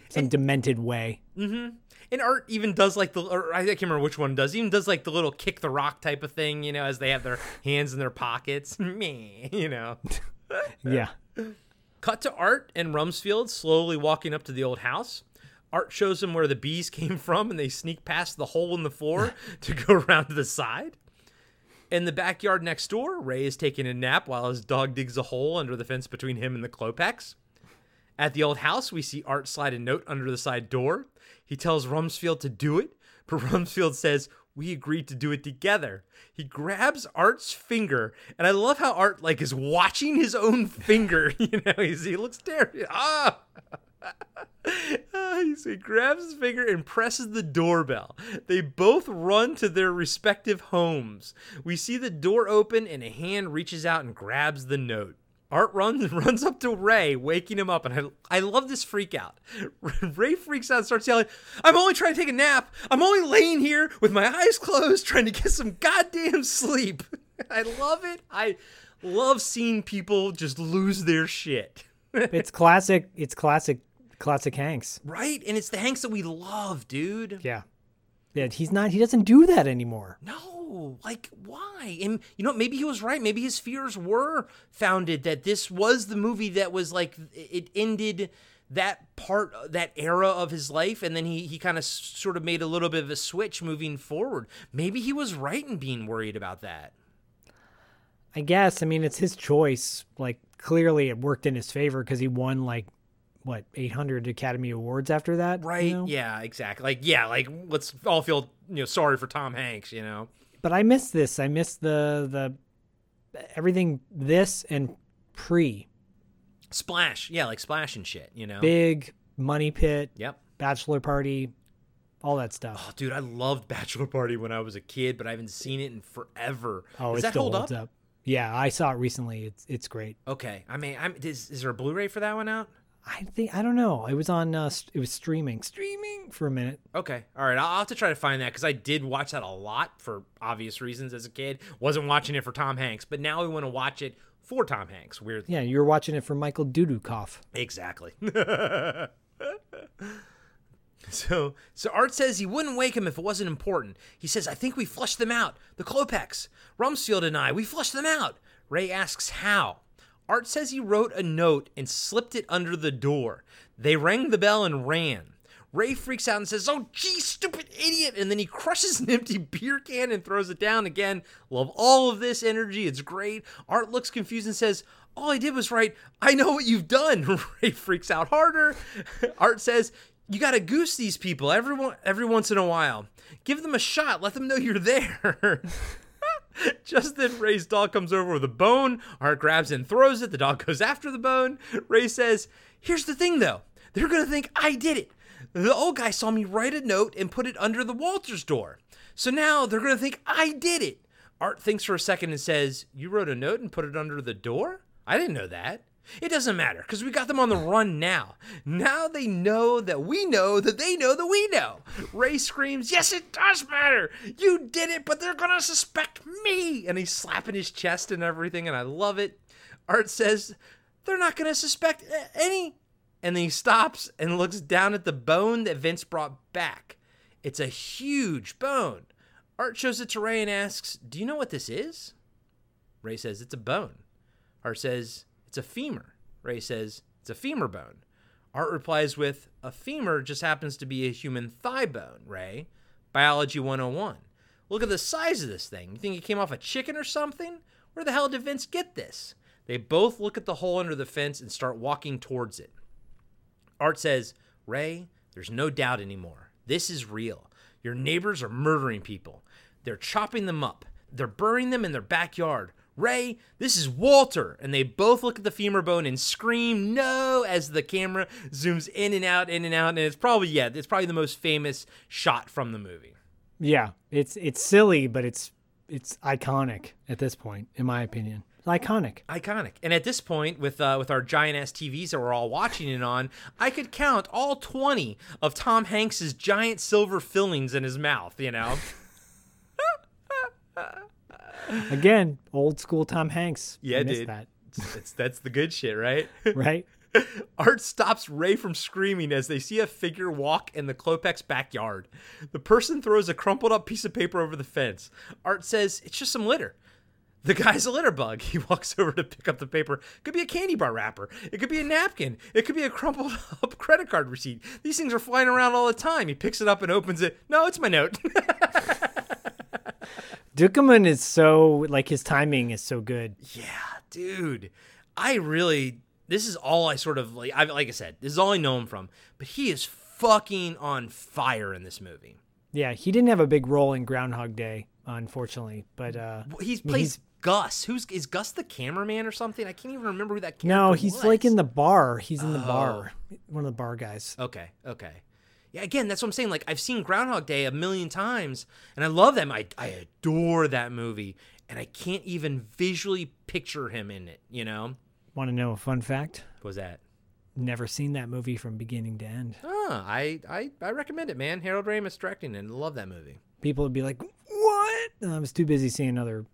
Some demented way. Mm-hmm. And Art even does like the, or I can't remember which one does, even does like the little kick the rock type of thing, you know, as they have their (laughs) hands in their pockets. (laughs) Me, you know. (laughs) Yeah. Cut to Art and Rumsfield slowly walking up to the old house. Art shows them where the bees came from, and they sneak past the hole in the floor to go around to the side. In the backyard next door, Ray is taking a nap while his dog digs a hole under the fence between him and the Klopeks. At the old house, we see Art slide a note under the side door. He tells Rumsfield to do it, but (laughs) Rumsfield says, We agreed to do it together. He grabs Art's finger, and I love how Art like is watching his own (laughs) finger. (laughs) You know, he's, he looks terrible. Ah! Ah, he grabs his finger and presses the doorbell. They both run to their respective homes. We see the door open and a hand reaches out and grabs the note. Art runs (laughs) runs up to Ray, waking him up, and I, I love this freak out. (laughs) Ray freaks out and starts yelling, I'm only trying to take a nap. I'm only laying here with my eyes closed trying to get some goddamn sleep. (laughs) I love it. I love seeing people just lose their shit. it's classic. It's classic. Classic Hanks. Right? And it's the Hanks that we love, dude. Yeah. Yeah. He's not. He doesn't do that anymore. No, like why? And you know, maybe he was right. Maybe his fears were founded that this was the movie that was like it ended that part that era of his life and then he he kind of sort of made a little bit of a switch moving forward. Maybe he was right in being worried about that. I guess. I mean, it's his choice. Like clearly, it worked in his favor because he won like what 800 Academy Awards after that. Right? you know? Yeah, exactly. Like yeah, like let's all feel, you know, sorry for Tom Hanks, you know. But I miss this. I miss the the everything. This and pre Splash. Yeah, like splash and shit, you know. big money pit. Yep. Bachelor party, all that stuff. Oh, dude, I loved Bachelor Party when I was a kid, but I haven't seen it in forever. Oh, Does it that still hold holds up? up? Yeah, I saw it recently. It's it's great. Okay, I mean, I'm, is, is there a Blu-ray for that one out? I think I don't know. It was on. Uh, st- it was streaming, streaming for a minute. Okay, all right, I'll, have to try to find that because I did watch that a lot for obvious reasons as a kid. Wasn't watching it for Tom Hanks, but now we want to watch it for Tom Hanks. Weird. Yeah, you were watching it for Michael Dudikoff. Exactly. (laughs) so, so Art says he wouldn't wake him if it wasn't important. He says, "I think we flushed them out. The Klopeks, Rumsfield, and I. We flushed them out." Ray asks how. Art says he wrote a note and slipped it under the door. They rang the bell and ran. Ray freaks out and says, Oh, gee, stupid idiot. And then he crushes an (laughs) empty beer can and throws it down again. Love all of this energy. It's great. Art looks confused and says, All I did was write, I know what you've done. (laughs) Ray freaks out harder. (laughs) Art says, You got to goose these people every, every once in a while. Give them a shot. Let them know you're there. (laughs) Just then, Ray's dog comes over with a bone. Art grabs and throws it. The dog goes after the bone. Ray says, Here's the thing, though. They're going to think I did it. The old guy saw me write a note and put it under the Walters door. So now they're going to think I did it. Art thinks for a second and says, You wrote a note and put it under the door? I didn't know that. It doesn't matter because we got them on the run now. Now they know that we know that they know that we know. Ray screams, Yes, it does matter. You did it, but they're going to suspect me. And he's slapping his chest and everything, and I love it. Art says, They're not going to suspect any. And then he stops and looks down at the bone that Vince brought back. It's a huge bone. Art shows it to Ray and asks, Do you know what this is? Ray says, It's a bone. Art says, It's a femur. Ray says, It's a femur bone. Art replies with, A femur just happens to be a human thigh bone, Ray. Biology 101. Look at the size of this thing. You think it came off a chicken or something? Where the hell did Vince get this? They both look at the hole under the fence and start walking towards it. Art says, Ray, there's no doubt anymore. This is real. Your neighbors are murdering people. They're chopping them up. They're burying them in their backyard. Ray, this is Walter. And they both look at the femur bone and scream no as the camera zooms in and out, in and out. And it's probably, yeah, it's probably the most famous shot from the movie. Yeah, it's it's silly, but it's it's iconic at this point, in my opinion. Iconic. Iconic. And at this point, with uh, with our giant ass TVs that we're all watching it on, I could count all twenty of Tom Hanks's giant silver fillings in his mouth. You know. (laughs) Again, old school Tom Hanks. Yeah, dude. That. It's, that's the good shit, right? (laughs) (laughs) Right. Art stops Ray from screaming as they see a figure walk in the Klopeks backyard. The person throws a crumpled up piece of paper over the fence. Art says, It's just some litter. The guy's a litter bug. (laughs) He walks over to pick up the paper. Could be a candy bar wrapper. It could be a napkin. It could be a crumpled up credit card receipt. These things are flying around all the time. He picks it up and opens it. No, it's my note. Ducommun is so like his timing is so good. Yeah, dude. I really this is all I sort of like I like I said, this is all I know him from, but he is fucking on fire in this movie. Yeah, he didn't have a big role in Groundhog Day, unfortunately, but uh He's I mean, plays Gus. Who's is Gus the cameraman or something? I can't even remember who that character no, he's was. like in the bar. He's in the Oh. bar. One of the bar guys. Okay, okay. Yeah, again, that's what I'm saying. Like I've seen Groundhog Day a million times, and I love that. I I adore that movie, and I can't even visually picture him in it. You know, Want to know a fun fact? what was that? Never seen that movie from beginning to end. Ah, I, I I recommend it, man. Harold Ramis directing it. and love that movie. People would be like, "What?" I was too busy seeing other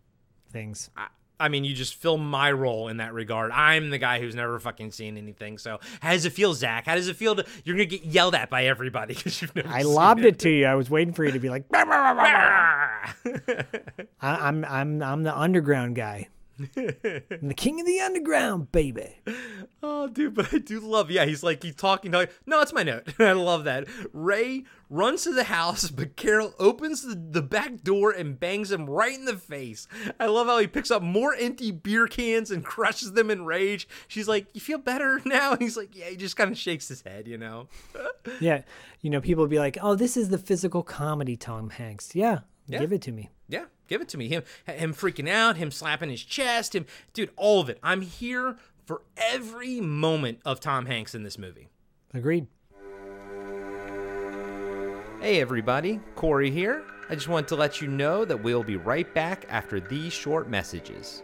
things. I, I mean, you just fill my role in that regard. I'm the guy who's never fucking seen anything. So, how does it feel, Zach? How does it feel to you're gonna get yelled at by everybody (laughs) because you've never? I lobbed it to you. I was waiting for you to be like, (laughs) I, "I'm I'm I'm the underground guy. The king of the underground, baby." Oh, dude, but I do love. Yeah, he's like he's talking. talking no, it's my note. (laughs) I love that. Ray runs to the house, but Carol opens the, the back door and bangs him right in the face. I love how he picks up more empty beer cans and crushes them in rage. She's like, "You feel better (laughs) now?" And (laughs) he's like, "Yeah." He just kind of shakes his head, you know. Yeah, you know, people would be like, "Oh, this is the physical comedy Tom Hanks." Yeah, Yeah. give it to me. Yeah, give it to me. Him, him freaking out, him slapping his chest, him, dude, all of it. I'm here for every moment of Tom Hanks in this movie. Agreed. Hey everybody, Corey here. I just want to let you know that we'll be right back after these short messages.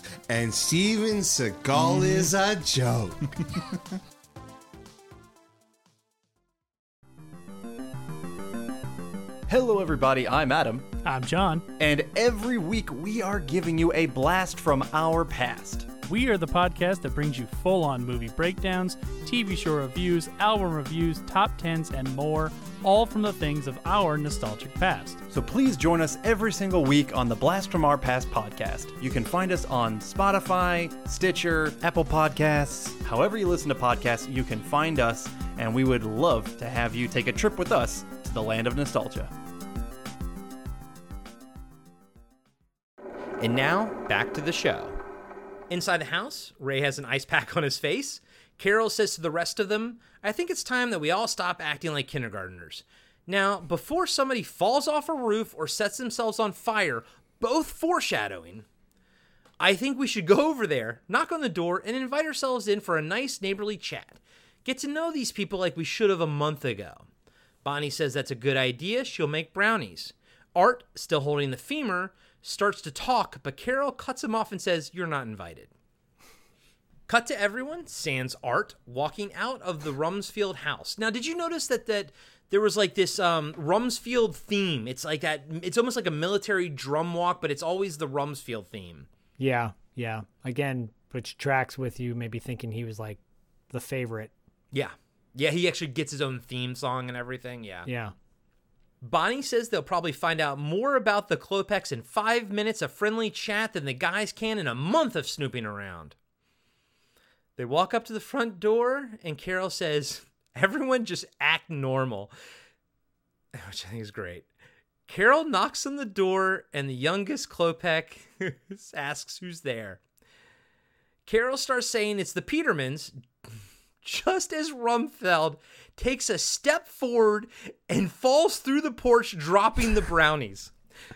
And Steven Seagal is a mm. joke. (laughs) Hello, everybody. I'm Adam. I'm John. And every week we are giving you a blast from our past. We are the podcast that brings you full on movie breakdowns, TV show reviews, album reviews, top tens, and more, all from the things of our nostalgic past. So please join us every single week on the Blast from Our Past podcast. You can find us on Spotify, Stitcher, Apple Podcasts. However, you listen to podcasts, you can find us. and we would love to have you take a trip with us to the land of nostalgia. And now, back to the show. Inside the house, Ray has an ice pack (laughs) on his face. Carol says to the rest of them, I think it's time that we all stop acting like kindergartners. Now, before somebody falls off a roof or sets themselves on fire, both foreshadowing, I think we should go (laughs) over there, knock on the door, and invite ourselves in for a nice neighborly chat. Get to know these people like we should have a month ago. Bonnie says that's a good idea. She'll make brownies. Art, still holding the femur, starts to talk, but Carol cuts him off and says, You're not invited. Cut to everyone, sans Art, walking out of the Rumsfield house. Now, did you notice that that there was like this um, Rumsfield theme? It's like that. It's almost like a military drum walk, but it's always the Rumsfield theme. Yeah, yeah. Again, which tracks with you maybe thinking he was like the favorite. Yeah, yeah. He actually gets his own theme song and everything. Yeah, Yeah. Bonnie says they'll probably find out more about the Klopeks in five minutes of friendly chat than the guys can in a month of snooping around. They walk up to the front door, and Carol says, (laughs) Everyone just act normal, (laughs) which I think is great. Carol knocks on the door, and the youngest Klopek (laughs) asks who's there. Carol starts saying it's the Petermans, just as Rumsfield takes a step forward and falls through the porch, dropping the brownies.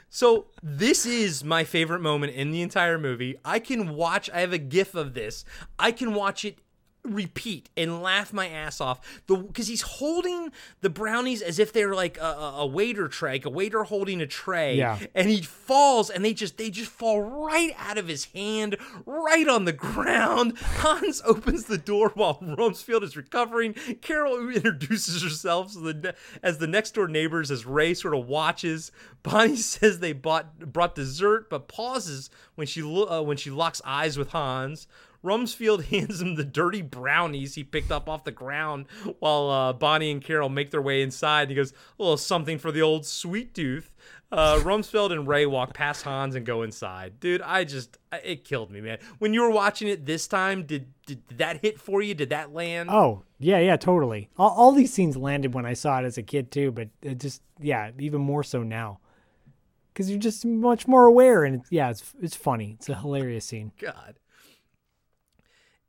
So, this is my favorite moment in the entire movie. I can watch, I have a gif of this. I can watch it repeat and laugh my ass off. The because he's holding the brownies as if they're like a, a a waiter tray like a waiter holding a tray. Yeah. and he falls and they just they just fall right out of his hand right on the ground. (laughs) Hans opens the door while rumsfield is recovering. Carol (laughs) introduces herself as the, as the next door neighbors as ray sort of watches. Bonnie (laughs) says they bought brought dessert but pauses when she lo- uh, when she locks eyes with hans Rumsfield (laughs) hands him the dirty brownies he picked up off the ground while uh, Bonnie and Carol make their way inside. He goes, a little something for the old sweet tooth. Uh, Rumsfield and Ray walk past Hans and go inside. Dude, I just, it killed me, man. When you were watching it this time, did, did, did that hit for you? Did that land? Oh, yeah, yeah, totally. All, all these scenes landed when I saw it as a kid too, but it just, yeah, even more so now. Because you're just much more aware, and yeah, it's it's funny. It's a hilarious scene. God.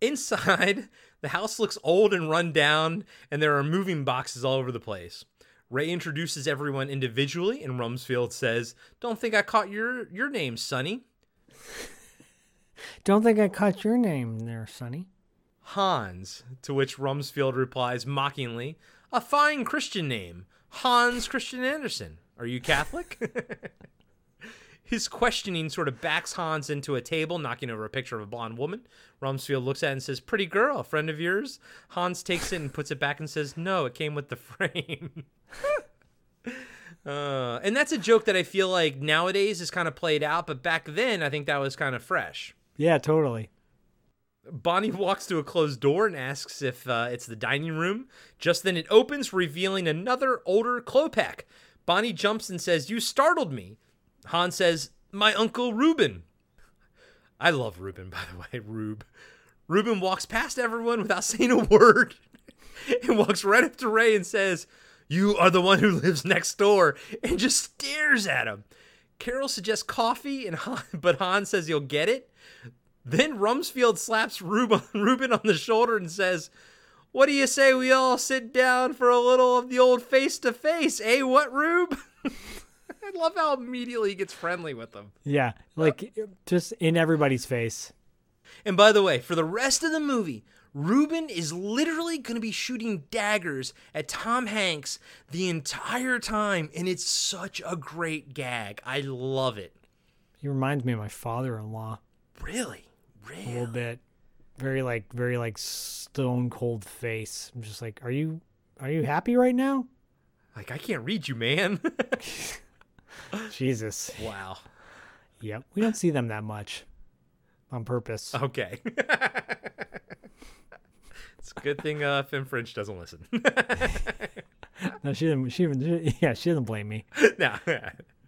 Inside, (laughs) the house looks old and run down, and there are moving boxes all over the place. Ray introduces everyone individually, and Rumsfield says, "Don't think I caught your your name, Sonny." (laughs) Don't think I caught your name there, Sonny. Hans, to which Rumsfield replies mockingly, "A fine Christian name, Hans Christian Andersen. Are you Catholic?" (laughs) His questioning sort of backs Hans into a table, knocking over a picture of a blonde woman. Rumsfield looks at it and says, Pretty girl, a friend of yours? Hans takes it and puts it back and says, No, it came with the (laughs) frame. uh, and that's a joke that I feel like nowadays is kind of played out, but back then I think that was kind of fresh. Yeah, totally. Bonnie walks to a closed door and asks if uh, it's the dining room. Just then it opens, revealing another older Klopek. Bonnie jumps and says, You startled me. Hans says, My uncle Reuben. I love Reuben, by the (laughs) way, Rube. Reuben walks past everyone without (laughs) saying a word and walks right up to Ray and says, You are the one who lives next door, and just stares at him. Carol suggests coffee, and Han, (laughs) but Hans says he'll get it. Then Rumsfield slaps Reuben on the shoulder and says, What do you say we all sit down for a little of the old face to face? Eh, what, Rube? I love how immediately he gets friendly with them. Yeah, like just in everybody's face. And by the way, for the rest of the movie, Ruben is literally going to be shooting daggers at Tom Hanks the entire time, and it's such a great gag. I love it. He reminds me of my father-in-law Really? a little bit. Very like, very like stone cold face. I'm just like, are you, are you happy right now? Like, I can't read you, man. (laughs) (laughs) Jesus. wow. Yep. We don't see them that much on purpose. Okay. (laughs) it's a good thing uh, Femme French doesn't listen. (laughs) No, she didn't. She even. she- yeah, she doesn't blame me. (laughs) no.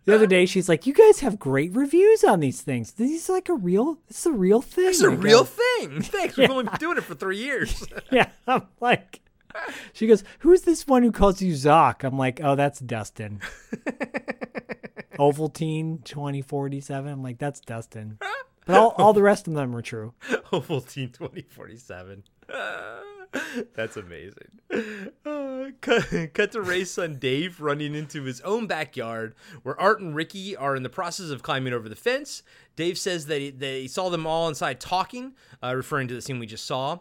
The other day, she's like, "You guys have great reviews on these things. This is like a real. This is a real thing. It's a real go, thing. Thanks. We've only been doing it for three years. Yeah, I'm like, she goes, "Who's this one who calls you Zoc?" I'm like, "Oh, that's Dustin." (laughs) Ovaltine 2047. I'm like, "That's Dustin." But all, all the rest of them are true. (laughs) Ovaltine 2047. (laughs) That's amazing. Uh, cut, cut to Ray's son Dave running into his own backyard where Art and Ricky are in the process of climbing over the fence. Dave says that he, he saw them all inside talking, uh, referring to the scene we just saw.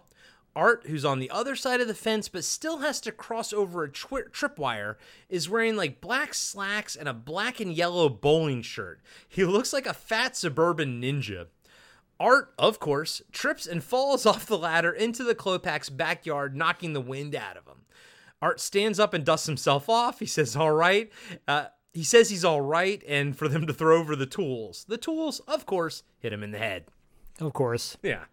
Art, who's on the other side of the fence but still has to cross over a twi- tripwire, is wearing like black slacks and a black and yellow bowling shirt. He looks like a fat suburban ninja. Art, of course, trips and falls (laughs) off the ladder into the Klopek's backyard, knocking the wind out of him. Art stands up and dusts himself off. He says, All right. Uh, he says he's all right, and for them to throw over the tools. The tools, of course, hit him in the head. Of course. Yeah.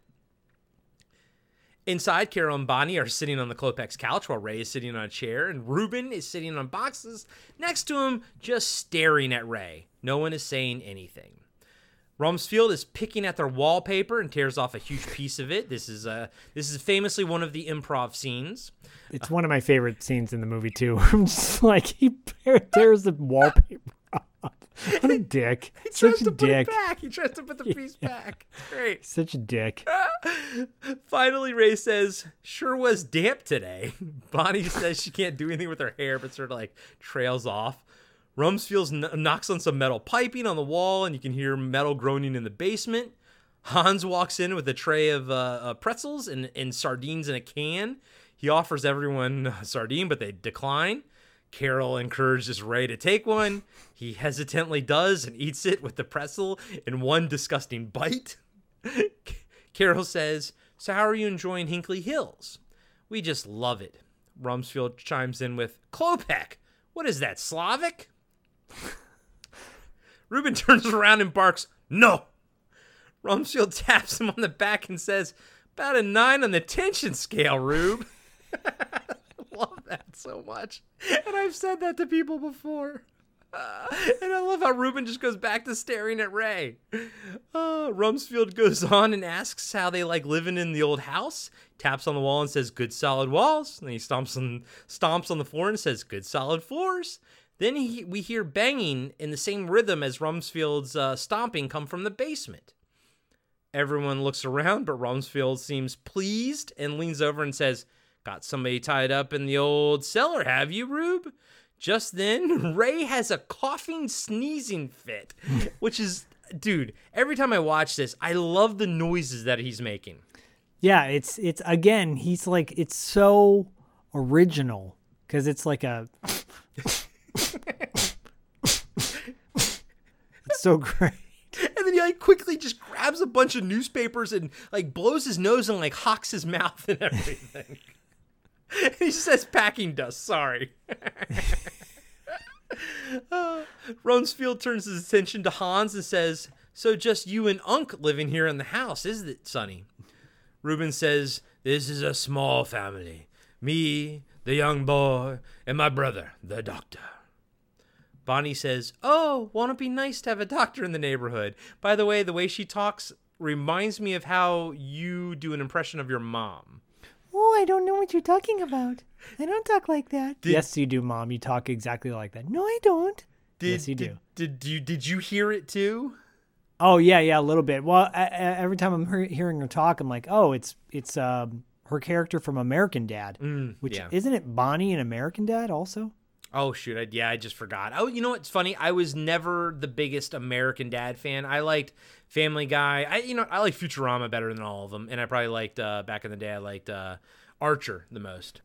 Inside, Carol and Bonnie are sitting on the Klopek's couch while Ray is sitting on a chair, and Ruben is sitting on boxes next to him, just staring at Ray. No one is saying anything. Rumsfield is picking at their wallpaper and tears off a huge piece of it. This is uh, this is famously one of the improv scenes. It's one of my favorite scenes in the movie too. (laughs) I'm just like he (laughs) tears the wallpaper. (laughs) What a dick! (laughs) He tries Such a to put dick. it back. He tries to put the (laughs) piece back. It's great. Such a dick. Finally, Ray says, "Sure was damp today." Bonnie says she can't do anything with her hair, but sort of like trails off. Rumsfield kn- knocks on some metal piping on the wall, and you can hear metal groaning in the basement. Hans walks in with a tray of uh, uh, pretzels and, and sardines in a can. He offers everyone a sardine, but they decline. Carol encourages Ray to take one. He hesitantly does and eats it with the pretzel in one disgusting bite. (laughs) Carol says, So, how are you enjoying Hinkley Hills? We just love it. Rumsfield chimes in with, Klopek, what is that, Slavic? (laughs) Ruben turns around and barks, No! Rumsfield (laughs) taps him on the back and says, About a nine on the tension scale, Rube. Love that so much. And I've said that to people before. Uh, (laughs) and I love how Ruben just goes back to staring at Ray. Uh, Rumsfield goes on and asks how they like living in the old house. Taps on the wall and says, "Good solid walls." And he stomps on stomps on the floor and says, "Good solid floors." Then he, we hear banging in the same rhythm as Rumsfield's uh, stomping come from the basement. Everyone looks around, but Rumsfield seems pleased and leans over and says, Got somebody tied up in the old cellar, have you, Rube? Just then, (laughs) Ray has a coughing, sneezing fit, (laughs) which is, dude, every time I watch this, I love the noises that he's making. Yeah, it's it's again, he's like it's so original because it's like a (laughs) it's so great. And then he like quickly just grabs a bunch of newspapers and like blows his nose and like hawks his mouth and everything. (laughs) he says packing dust, sorry. uh, (laughs) Rumsfield turns his attention to Hans and says, So just you and Unc living here in the house, isn't it, Sonny? Reuben says, This is a small family. Me, the young boy, and my brother, the doctor. Bonnie says, Oh, won't it be nice to have a doctor in the neighborhood? By the way, the way she talks reminds me of how you do an impression of your mom. Oh, I don't know what you're talking about. I don't talk like that. Did- yes, you do, mom. You talk exactly like that. No, I don't. Did, Yes, you did, Did, you did you hear it too? Oh yeah, yeah, a little bit. Well, I, I, every time I'm hear, hearing her talk, I'm like, oh, it's it's um, her character from American Dad, Mm, which yeah. isn't it Bonnie in American Dad also? Oh shoot! I, yeah, I just forgot. Oh, you know what's funny? I was never the biggest American Dad fan. I liked Family Guy. I you know I like Futurama better than all of them, and I probably liked uh, back in the day. I liked uh, Archer the most.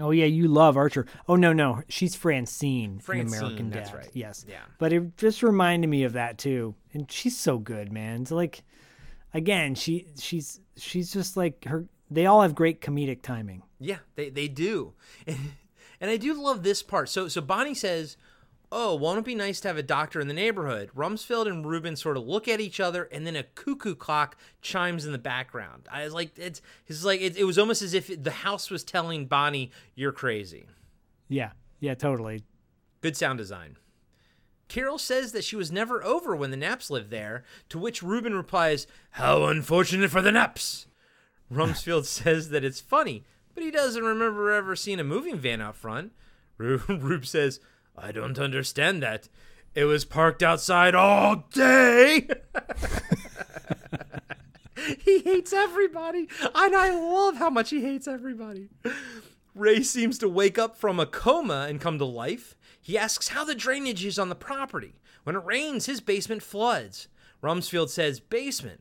Oh yeah, you love Archer. Oh no, no, she's Francine, Francine, in American that's Dad. right. Yes. Yeah. But it just reminded me of that too, and she's so good, man. It's like, again, she she's she's just like her. They all have great comedic timing. Yeah, they they do, and, (laughs) and I do love this part. So so Bonnie says, "Oh, won't it be nice to have a doctor in the neighborhood?" Rumsfield and Ruben sort of look at each other, and then a cuckoo clock chimes in the background. I was like, it's it's like it, it was almost as if the house was telling Bonnie, "You're crazy." Yeah, yeah, totally. Good sound design. Carol says that she was never over when the Knapps lived there, to which Ruben replies, How unfortunate for the Knapps! Rumsfield (laughs) says that it's funny but he doesn't remember ever seeing a moving van out front. Rube, (laughs) Rube says, I don't understand that. It was parked outside all day. (laughs) he hates everybody. And I love how much he hates everybody. Ray seems to wake up from a coma and come to life. He asks how the drainage is on the property. When it rains, his basement floods. Rumsfield says, Basement.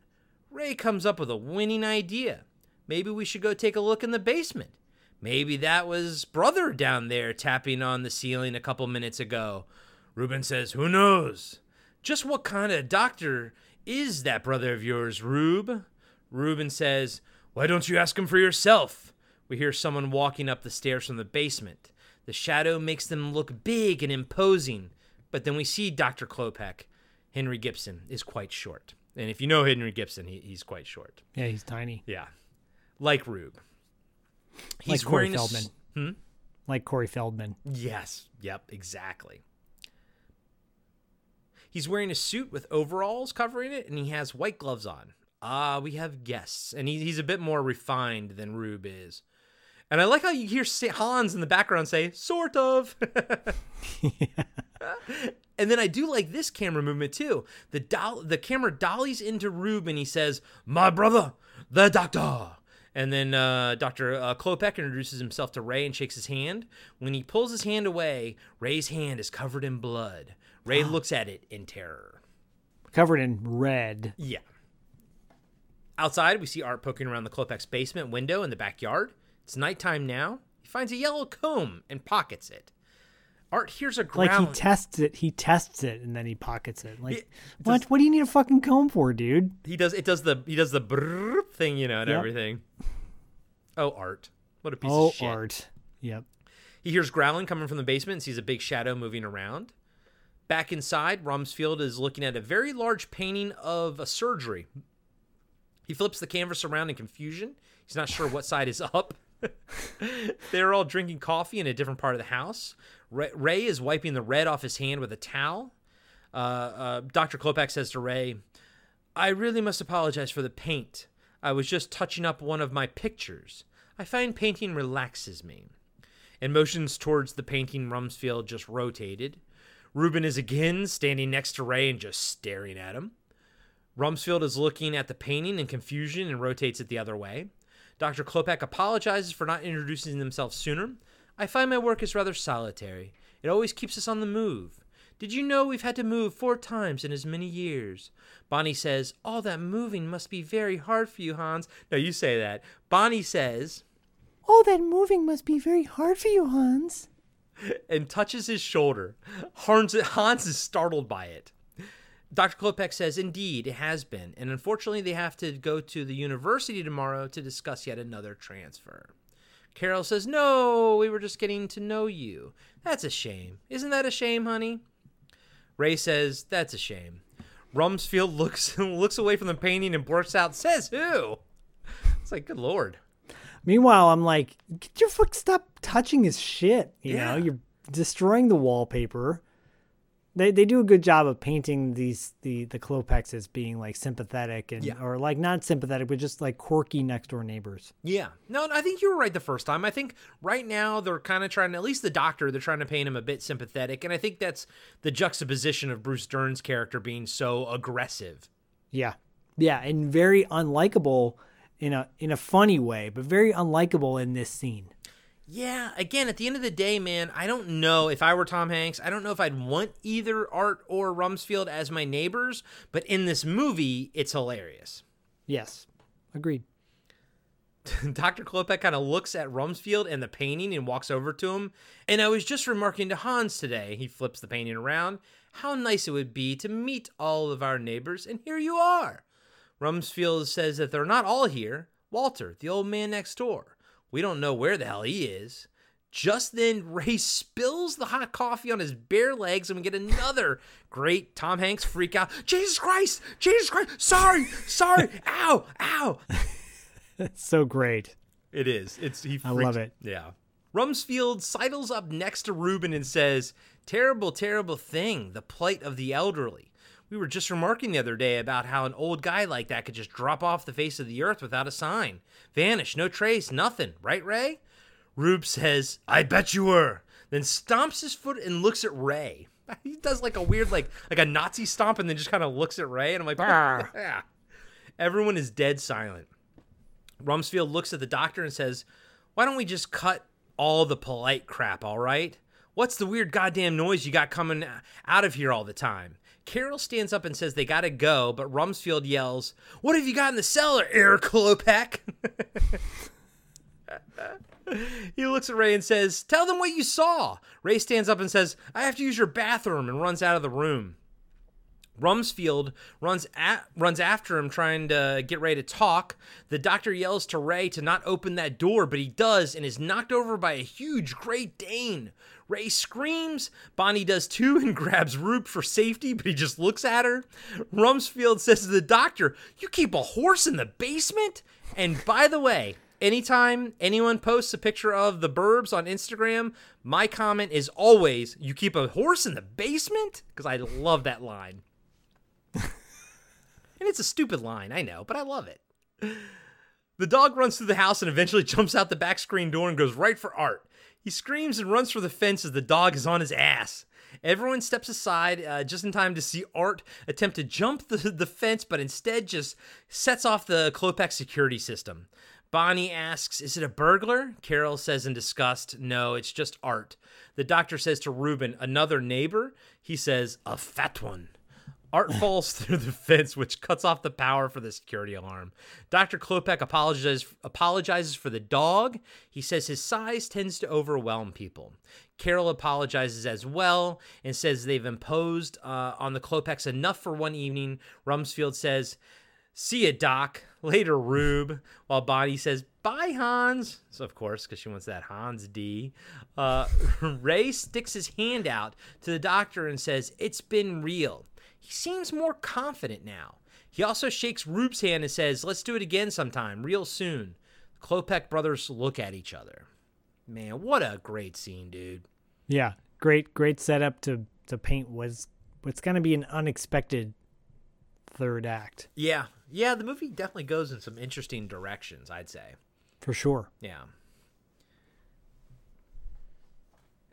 Ray comes up with a winning idea. Maybe we should go take a look in the basement. Maybe that was brother down there tapping on the ceiling a couple minutes ago. Ruben says, Who knows? Just what kind of doctor is that brother of yours, Rube? Ruben says, Why don't you ask him for yourself? We hear someone walking up the stairs from the basement. The shadow makes them look big and imposing, but then we see Dr. Klopek. Henry Gibson is quite short. And if you know Henry Gibson, he, he's quite short. Yeah, he's tiny. Yeah. Like Rube. Like Corey wearing a Feldman. Hmm? Like Corey Feldman. Yes. Yep. Exactly. He's wearing a suit with overalls covering it, and he has white gloves on. Ah, we have guests, and he, he's a bit more refined than Rube is. And I like how you hear Hans in the background say, "Sort of." (laughs) (laughs) and then I do like this camera movement too. The doll, the camera dollies into Rube, and he says, "My brother, the doctor." And then uh, Dr. Uh, Klopek introduces himself to Ray and shakes his hand. When he pulls his hand away, Ray's hand is covered in blood. Ray (gasps) looks at it in terror. Covered in red. Yeah. Outside, we see Art poking around the Klopek's basement window in the backyard. It's nighttime now. He finds a yellow comb and pockets it. Art here's a ground. Like he tests it, he tests it, and then he pockets it. Like, what? What do you need a fucking comb for, dude? he does it does the he does the brrrr thing, you know, and Yep. everything. Oh, Art. What a piece oh, of shit. art. Yep. He hears growling coming from the basement and sees a big shadow moving around. Back inside, Rumsfield is looking at a very large painting of a surgery. He flips the canvas around in confusion. He's not sure what side is up. (laughs) They're all drinking coffee in a different part of the house. Ray, is wiping the red off his hand with a towel. Uh, uh, Dr. Klopek says to Ray, I really must apologize for the paint. I was just touching up one of my pictures. I find painting relaxes me and motions towards the painting Rumsfield just rotated. Ruben is again standing next to Ray and just staring at him. Rumsfield is looking at the painting in confusion and rotates it the other way. Dr. Klopek apologizes for not introducing themselves sooner. I find my work is rather solitary. It always keeps us on the move. Did you know we've had to move four times in as many years? Bonnie says, All that moving must be very hard for you, Hans. No, you say that. Bonnie says, All that moving must be very hard for you, Hans. (laughs) and touches his shoulder. Hans, Hans is startled by it. Dr. Klopek says, Indeed, it has been, and unfortunately, they have to go to the university tomorrow to discuss yet another transfer. Carol says, No, we were just getting to know you. That's a shame. Isn't that a shame, honey? Ray says, That's a shame. Rumsfield (laughs) looks looks away from the painting and blurts out, Says who? It's like, good lord. Meanwhile, I'm like, get your fuck stop touching his shit. You Yeah. know, you're destroying the wallpaper. They they do a good job of painting these the the Klopeks as being like sympathetic and Yeah. or like not sympathetic, but just like quirky next door neighbors. Yeah. No, I think you were right the first time. I think right now they're kind of trying, at least the doctor, they're trying to paint him a bit sympathetic. And I think that's the juxtaposition of Bruce Dern's character being so aggressive. Yeah. Yeah, and very unlikable in a in a funny way, but very unlikable in this scene. Yeah. Again, at the end of the day, man, I don't know if I were Tom Hanks, I don't know if I'd want either Art or Rumsfield as my neighbors. But in this movie, it's hilarious. Yes. Agreed. (laughs) Dr. Klopek kind of looks at Rumsfield and the painting and walks over to him. And I was just remarking to Hans today, he flips the painting around, how nice it would be to meet all of our neighbors, and here you are. Rumsfield says that they're not all here. Walter, the old man next door. We don't know where the hell he is. Just then, (laughs) Ray spills the hot coffee on his bare legs, and we get another great Tom Hanks freak out. Jesus Christ! Jesus Christ! Sorry! Sorry! (laughs) ow! Ow! It's so great. It is. It's he. I love it. Yeah. Rumsfield sidles up next to Ruben and says, "Terrible, terrible thing. The plight of the elderly. We were just remarking the other day about how an old guy like that could just drop off the face of the earth without a sign. Vanish, no trace, nothing. Right, Ray? Rube says, I bet you were. Then stomps his foot and looks at Ray. (laughs) He does like a weird, like like a Nazi stomp and then just kind of looks at Ray. And I'm like, ah. (laughs) yeah. Everyone is dead silent. Rumsfield looks at the doctor and says, Why don't we just cut all the polite crap, all right? What's the weird goddamn noise you got coming out of here all the time? Carol stands up and says they gotta go, but Rumsfield yells, What have you got in the cellar, Eric Klopek? (laughs) he looks at Ray and says, Tell them what you saw. Ray stands up and says, I have to use your bathroom and runs out of the room. Rumsfield runs at, runs after him, trying to get Ray to talk. The doctor yells to Ray to not open that door, but he does and is knocked over by a huge Great Dane. Ray screams. Bonnie does too and (laughs) grabs Rube for safety, but he just looks at her. Rumsfield says to the doctor, You keep a horse in the basement? And by the way, anytime anyone posts a picture of the burbs on Instagram, my comment is always, You keep a horse in the basement? Because I love that line. (laughs) and it's a stupid line, I know, but I love it. The dog runs through the house and eventually jumps out the back screen door and goes right for Art. He screams and runs for the fence as the dog is on his ass. Everyone steps aside uh, just in time to see Art attempt to jump the, (laughs) the fence, but instead just sets off the Klopek security system. Bonnie asks, Is it a burglar? Carol says in disgust, No, it's just Art. The doctor says to Reuben, Another neighbor? He says, A fat one. Art falls (laughs) through the fence, which cuts off the power for the security alarm. Dr. Klopek apologizes, apologizes for the dog. He says his size tends to overwhelm people. Carol apologizes as well and says they've imposed uh, on the Klopeks enough for one evening. Rumsfield says, See ya, Doc. (laughs) Later, Rube. While Bonnie says, Bye, Hans. So, of course, because she wants that Hans D. Uh, (laughs) Ray sticks his hand out to the doctor and says, It's been real. He seems more confident now. He also shakes Rube's hand and says, Let's do it again sometime, real soon. The Klopek brothers look at each other. Man, what a great scene, dude. Yeah, great, great setup to to paint was what's going to be an unexpected third act Yeah, yeah, the movie definitely goes in some interesting directions, I'd say. for sure. Yeah.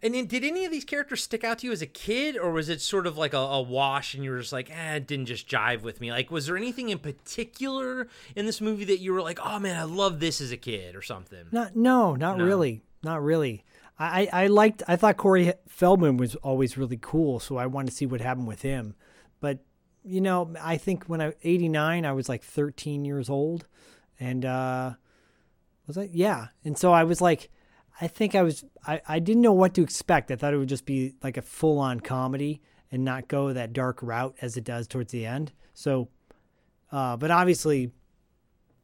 And then, did any of these characters stick out to you as a kid, or was it sort of like a, a wash and you were just like, eh, it didn't just jive with me? Like, was there anything in particular in this movie that you were like, oh man, I love this as a kid or something? Not no, not No. really, not really. I, I liked. I thought Corey Feldman was always really cool, so I wanted to see what happened with him. But you know, I think when I was eighty nine, I was like thirteen years old, and uh, was I? Yeah, and so I was like, I think I was. I I didn't know what to expect. I thought it would just be like a full on comedy and not go that dark route as it does towards the end. So, uh, but obviously,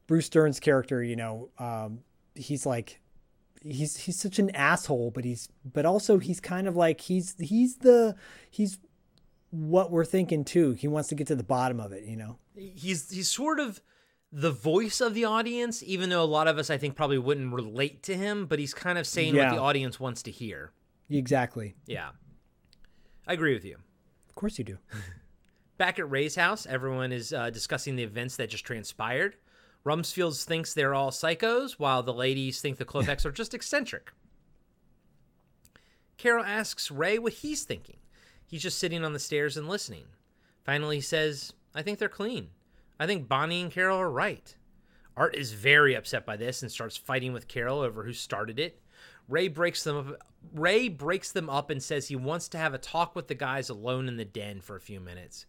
Bruce Dern's character, you know, um, he's like he's he's such an asshole, but he's but also he's kind of like he's he's the he's what we're thinking too. He wants to get to the bottom of it, you know. He's he's sort of the voice of the audience, even though a lot of us I think probably wouldn't relate to him, but he's kind of saying Yeah. what the audience wants to hear. Exactly. Yeah. I agree with you. Of course you do. (laughs) Back at Ray's house, everyone is uh, discussing the events that just transpired. Rumsfield thinks they're all psychos, while the ladies think the Klopeks are just eccentric. Carol asks Ray what he's thinking. He's just sitting on the stairs and listening. Finally, he says, I think they're clean. I think Bonnie and Carol are right. Art is very upset by this and starts fighting with Carol over who started it. Ray breaks them up. Ray breaks them up and says he wants to have a talk with the guys alone in the den for a few minutes.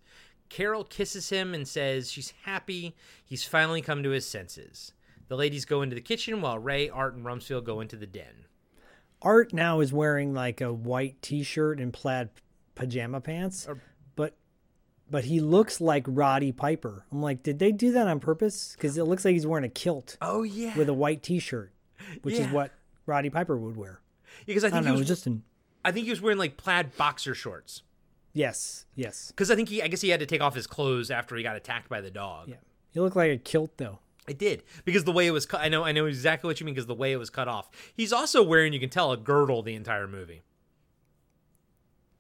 Carol kisses him and says she's happy he's finally come to his senses. The ladies go into the kitchen while Ray, Art, and Rumsfield go into the den. Art now is wearing like a white t-shirt and plaid pajama pants, but but he looks like Roddy Piper. I'm like, did they do that on purpose? Because it looks like he's wearing a kilt. Oh yeah, with a white t-shirt, which is what Roddy Piper would wear. Because I think he know, was was just an I think he was wearing like plaid boxer shorts. yes, yes. Because I think he, I guess he had to take off his clothes after he got attacked by the dog. Yeah. He looked like a kilt though. I did because the way it was cut. I know, I know exactly what you mean because the way it was cut off. He's also wearing, you can tell, a girdle the entire movie.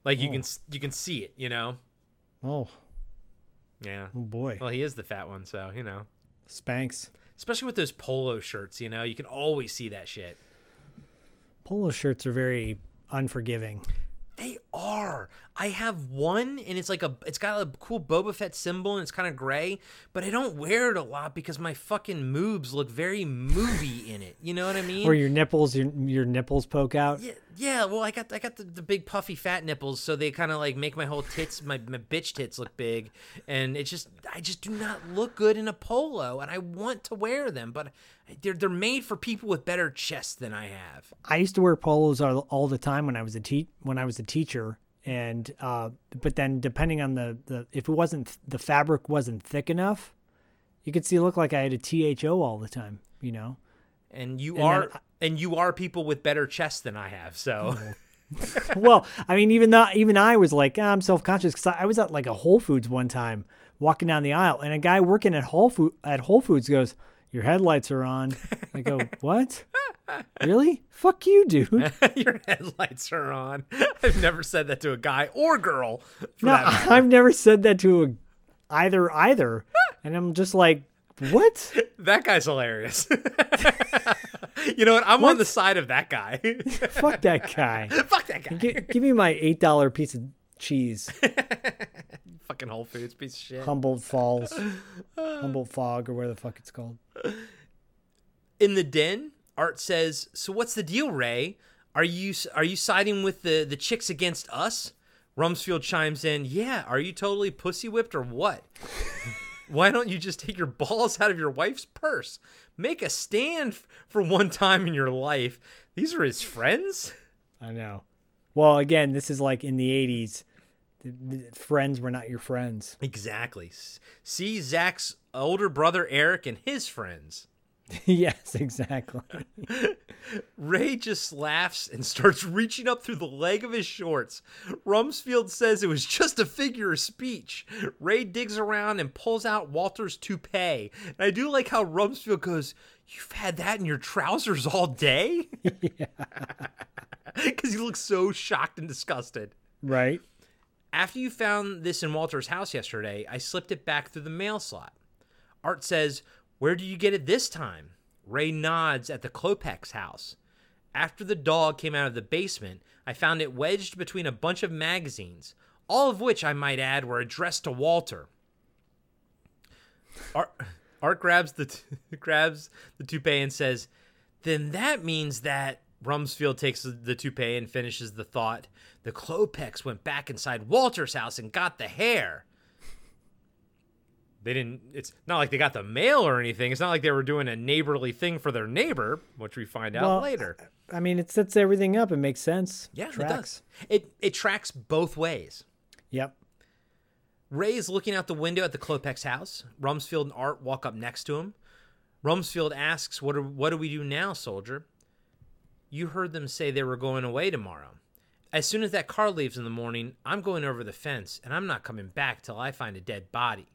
Like you Oh. can, you can see it. You know. Oh, Yeah. Oh boy. Well, he is the fat one, so you know. Spanx. Especially with those polo shirts, you know, you can always see that shit. Polo shirts are very unforgiving. They are. I have one, and it's like a. It's got a cool Boba Fett symbol, and it's kind of gray. But I don't wear it a lot because my fucking moobs look very movie in it. You know what I mean? Or your nipples, your your nipples poke out. Yeah, yeah. Well, I got I got the, the big puffy fat nipples, so they kind of like make my whole tits, my, my bitch tits look big, and it just I just do not look good in a polo, and I want to wear them, but they're they're made for people with better chests than I have. I used to wear polos all, all the time when I was a te- when I was a teacher, and uh, but then depending on the, the if it wasn't the fabric wasn't thick enough, you could see look like I had a THO all the time. You know. And you And are then and you are people with better chests than I have, so. (laughs) well, I mean, even though even I was like, "Ah, I'm self conscious because I was at like a Whole Foods one time, walking down the aisle, and a guy working at Whole Food at Whole Foods goes, "Your headlights are on." I go, (laughs) "What? Really? Fuck you, dude." (laughs) Your headlights are on. I've never said that to a guy or girl. No. I've never said that to a, either either, and I'm just like, "What? That guy's hilarious. (laughs) you know what? I'm on the side of that guy. (laughs) Fuck that guy. Fuck that guy. Gi- give me my eight dollar piece of cheese." Fucking Whole Foods piece of shit. Humboldt Falls, Humboldt Fog, or where the fuck it's called. In the den, Art says, "So what's the deal, Ray? Are you are you siding with the the chicks against us?" Rumsfield chimes in, "Yeah, are you totally pussy whipped or what? (laughs) Why don't you just take your balls out of your wife's purse? Make a stand f- for one time in your life. These are his friends." I know. Well, again, this is like in the '80s. The- the Friends were not your friends. Exactly. See Zach's older brother Eric and his friends. (laughs) yes, exactly. (laughs) Ray just laughs and starts reaching up through the leg of his shorts. Rumsfield says it was just a figure of speech. Ray digs around and pulls out Walter's toupee. And I do like how Rumsfield goes, You've had that in your trousers all day? (laughs) Because he looks so shocked and disgusted. Right. After you found this in Walter's house yesterday, I slipped it back through the mail slot. Art says, Where did you get it this time? Ray nods at the Klopeks house. After the dog came out of the basement, I found it wedged between a bunch of magazines, all of which, I might add, were addressed to Walter. Art, (laughs) Art grabs the t- (laughs) grabs the toupee and says, "Then that means that." Rumsfield takes the toupee and finishes the thought. The Klopeks went back inside Walter's house and got the hair. They didn't. It's not like they got the mail or anything. It's not like they were doing a neighborly thing for their neighbor, which we find out Well, later. I mean, it sets everything up. It makes sense. Yeah, Tracks. it does. It it tracks both ways. Yep. Ray is looking out the window at the Klopeks house. Rumsfield and Art walk up next to him. Rumsfield asks, "What do, what do we do now, soldier?" You heard them say they were going away tomorrow. As soon as that car leaves in the morning, I'm going over the fence, and I'm not coming back till I find a dead body.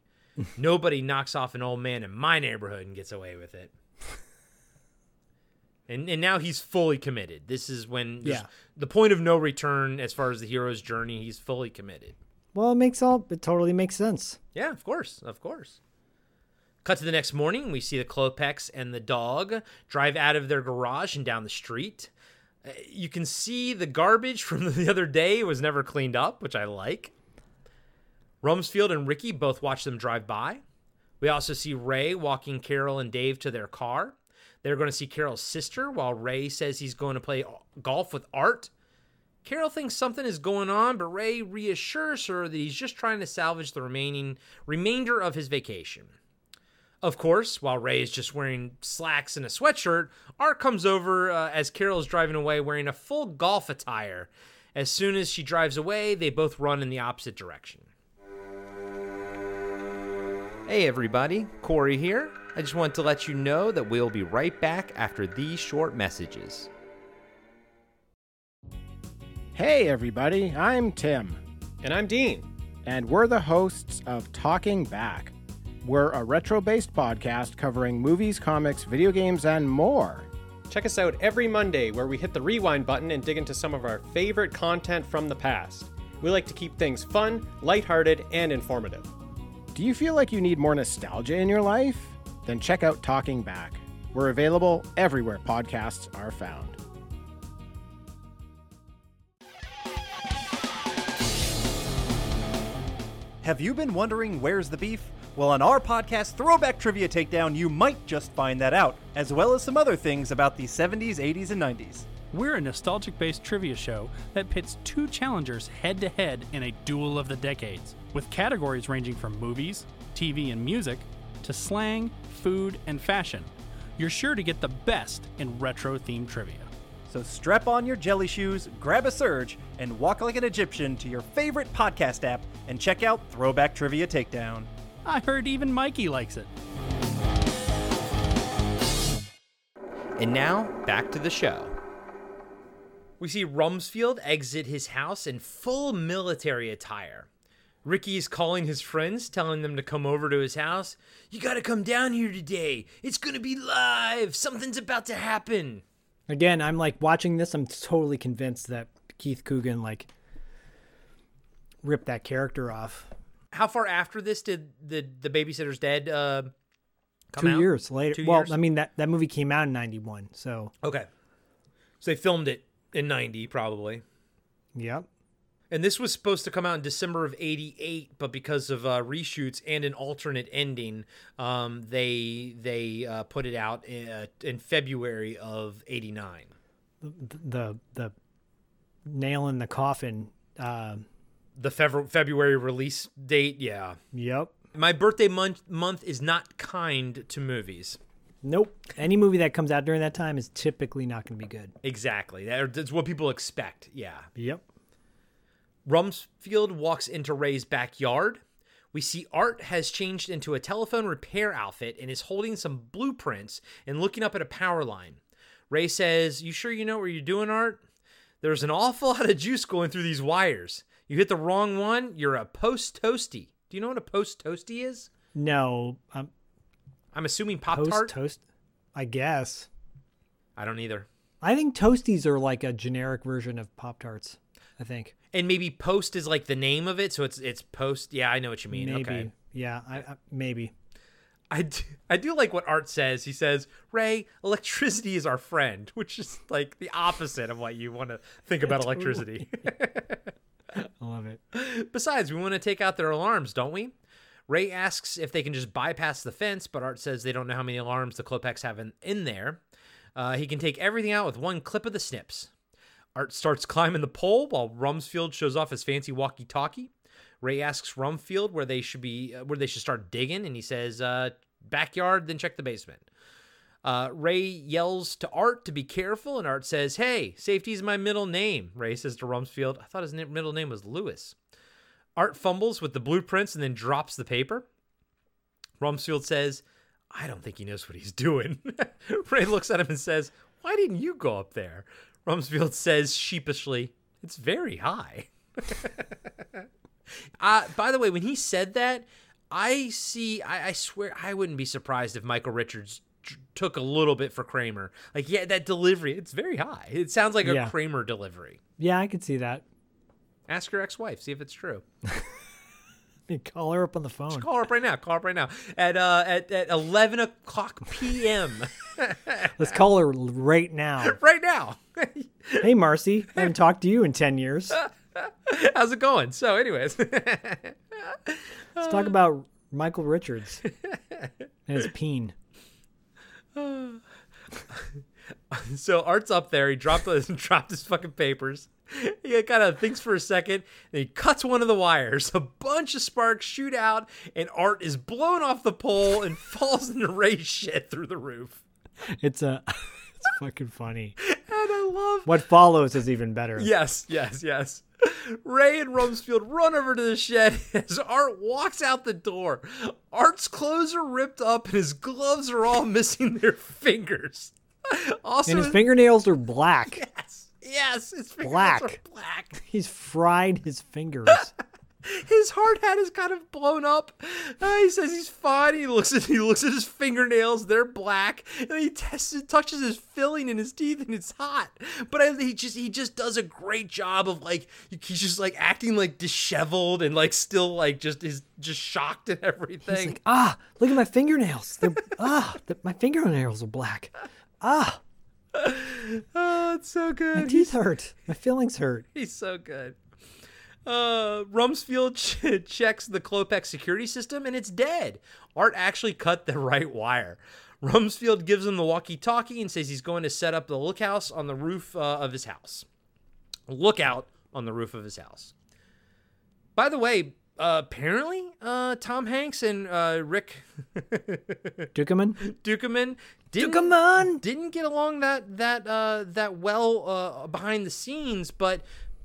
Nobody knocks off an old man in my neighborhood and gets away with it. And, and now he's fully committed. This is when Yeah. the point of no return as far as the hero's journey. He's fully committed. Well, it makes all. It totally makes sense. Yeah, of course, of course. Cut to the next morning. We see the Klopeks and the dog drive out of their garage and down the street. Uh, You can see the garbage (laughs) from the other day was never cleaned up, which I like. Rumsfield and Ricky both watch them drive by. We also see Ray walking Carol and Dave to their car. They're going to see Carol's sister while Ray says he's going to play golf with Art. Carol thinks something is going on, but Ray reassures her that he's just trying to salvage the remaining remainder of his vacation. Of course, while Ray is just wearing slacks and a sweatshirt, Art comes over uh, as Carol is driving away wearing a full golf attire. As soon as she drives away, they both run in the opposite direction. Hey everybody, Corey here. I just wanted to let you know that we'll be right back after these short messages. Hey, everybody, I'm Tim. And I'm Dean. And we're the hosts of Talking Back. We're a retro based podcast covering movies, comics, video games, and more. Check us out every Monday where we hit the rewind button and dig into some of our favorite content from the past. We like to keep things fun, lighthearted, and informative. Do you feel like you need more nostalgia in your life? Then check out Talking Back. We're available everywhere podcasts are found. Have you been wondering where's the beef? Well, on our podcast, Throwback Trivia Takedown, you might just find that out, as well as some other things about the 70s, 80s, and 90s. We're a nostalgic based trivia show that pits two challengers head to head in a duel of the decades, with categories ranging from movies, TV, and music to slang, food, and fashion. You're sure to get the best in retro themed trivia. So strap on your jelly shoes, grab a surge, and walk like an Egyptian to your favorite podcast app and check out Throwback Trivia Takedown. I heard even Mikey likes it. And now, back to the show. We see Rumsfield exit his house in full military attire. Ricky is calling his friends, telling them to come over to his house. You gotta come down here today. It's gonna be live. Something's about to happen. Again, I'm like watching this. I'm totally convinced that Keith Coogan like ripped that character off. How far after this did the the babysitter's dead uh, come Two out? years later. Two well, years? I mean that that movie came out in '91, so Okay. So they filmed it in 90 probably. Yep. And this was supposed to come out in December of 88, but because of uh, reshoots and an alternate ending, um, they they uh, put it out in, uh, in February of 89. the the, the nail in the coffin. Uh, The Fev- February release date, yeah. Yep. My birthday month month is not kind to movies. Nope. Any movie that comes out during that time is typically not going to be good. Exactly. That's what people expect. Yeah. Yep. Rumsfield walks into Ray's backyard. We see Art has changed into a telephone repair outfit and is holding some blueprints and looking up at a power line. Ray says, You sure you know what you're doing, Art? There's an awful lot of juice going through these wires. You hit the wrong one, you're a post toasty. Do you know what a post toasty is? No, um, I'm assuming Pop Tart. toast. I guess. I don't either. I think toasties are like a generic version of Pop Tarts. I think. And maybe post is like the name of it, so it's it's post. Yeah, I know what you mean. Maybe. Okay. Yeah. I, I, maybe. I do, I do like what Art says. He says, "Ray, electricity is our friend," (laughs) which is like the opposite of what you want to think about (laughs) electricity. (laughs) I love it. Besides, we want to take out their alarms, don't we? Ray asks if they can just bypass the fence, but Art says they don't know how many alarms the Klopeks have in, in there. Uh, he can take everything out with one clip of the snips. Art starts climbing the pole while Rumsfield shows off his fancy walkie-talkie. Ray asks Rumsfield where they should be, uh, where they should start digging, and he says, uh, "Backyard, then check the basement." Uh, Ray yells to Art to be careful, and Art says, "Hey, safety's my middle name." Ray says to Rumsfield, "I thought his middle name was Lewis." Art fumbles with the blueprints and then drops the paper. Rumsfield says, "I don't think he knows what he's doing." (laughs) Ray looks at him and says, "Why didn't you go up there?" Rumsfield says sheepishly, "It's very high." (laughs) Uh, by the way, when he said that, I see. I, I swear, I wouldn't be surprised if Michael Richards t- took a little bit for Kramer. Like, yeah, that delivery, it's very high. It sounds like a Kramer delivery. Yeah, I could see that. Ask your ex-wife, see if it's true. (laughs) Call her up on the phone. Just call her up right now. Call her up right now at uh at, at eleven o'clock p.m. (laughs) Let's call her right now. right now. (laughs) Hey, Marcy. I haven't talked to you in 10 years. How's it going? So, anyways, Let's talk about Michael Richards and his peen. (sighs) so Art's up there. He dropped the, (laughs) dropped his fucking papers. He kind of thinks for a second, and he cuts one of the wires. A bunch of sparks shoot out, and Art is blown off the pole and (laughs) falls into Ray's shit through the roof. It's a, it's fucking funny. I love What follows is even better. Yes, yes, yes. Ray and Rumsfield run over to the shed (laughs) as Art walks out the door. Art's clothes are ripped up and his gloves are all (laughs) missing their fingers. Also, and his fingernails are black. (laughs) Yes, yes, his fingernails Black. are black. He's fried his fingers. (laughs) his hard hat is kind of blown up. Uh, he says he's fine. He looks at (laughs) he looks at his fingernails; they're black, and he tests it, touches his filling in his teeth, and it's hot. But I, he just he just does a great job of like he's just like acting like disheveled and like still like just is just shocked and everything. He's like, ah, look at my fingernails. They're (laughs) ah, the, my fingernails are black. Ah, oh, it's so good. my teeth hurt. My feelings hurt. He's so good. Uh, Rumsfield ch- (laughs) checks the Klopeks security system and it's dead. Art actually cut the (laughs) right wire. Rumsfield gives him the walkie-talkie and says he's going to set up the lookhouse on the roof uh, of his house. Lookout on the roof of his house. By the way, uh, apparently, uh, Tom Hanks and uh, Rick (laughs) Ducommun, Ducommun didn't, didn't get along that that uh, that well uh, behind the scenes, but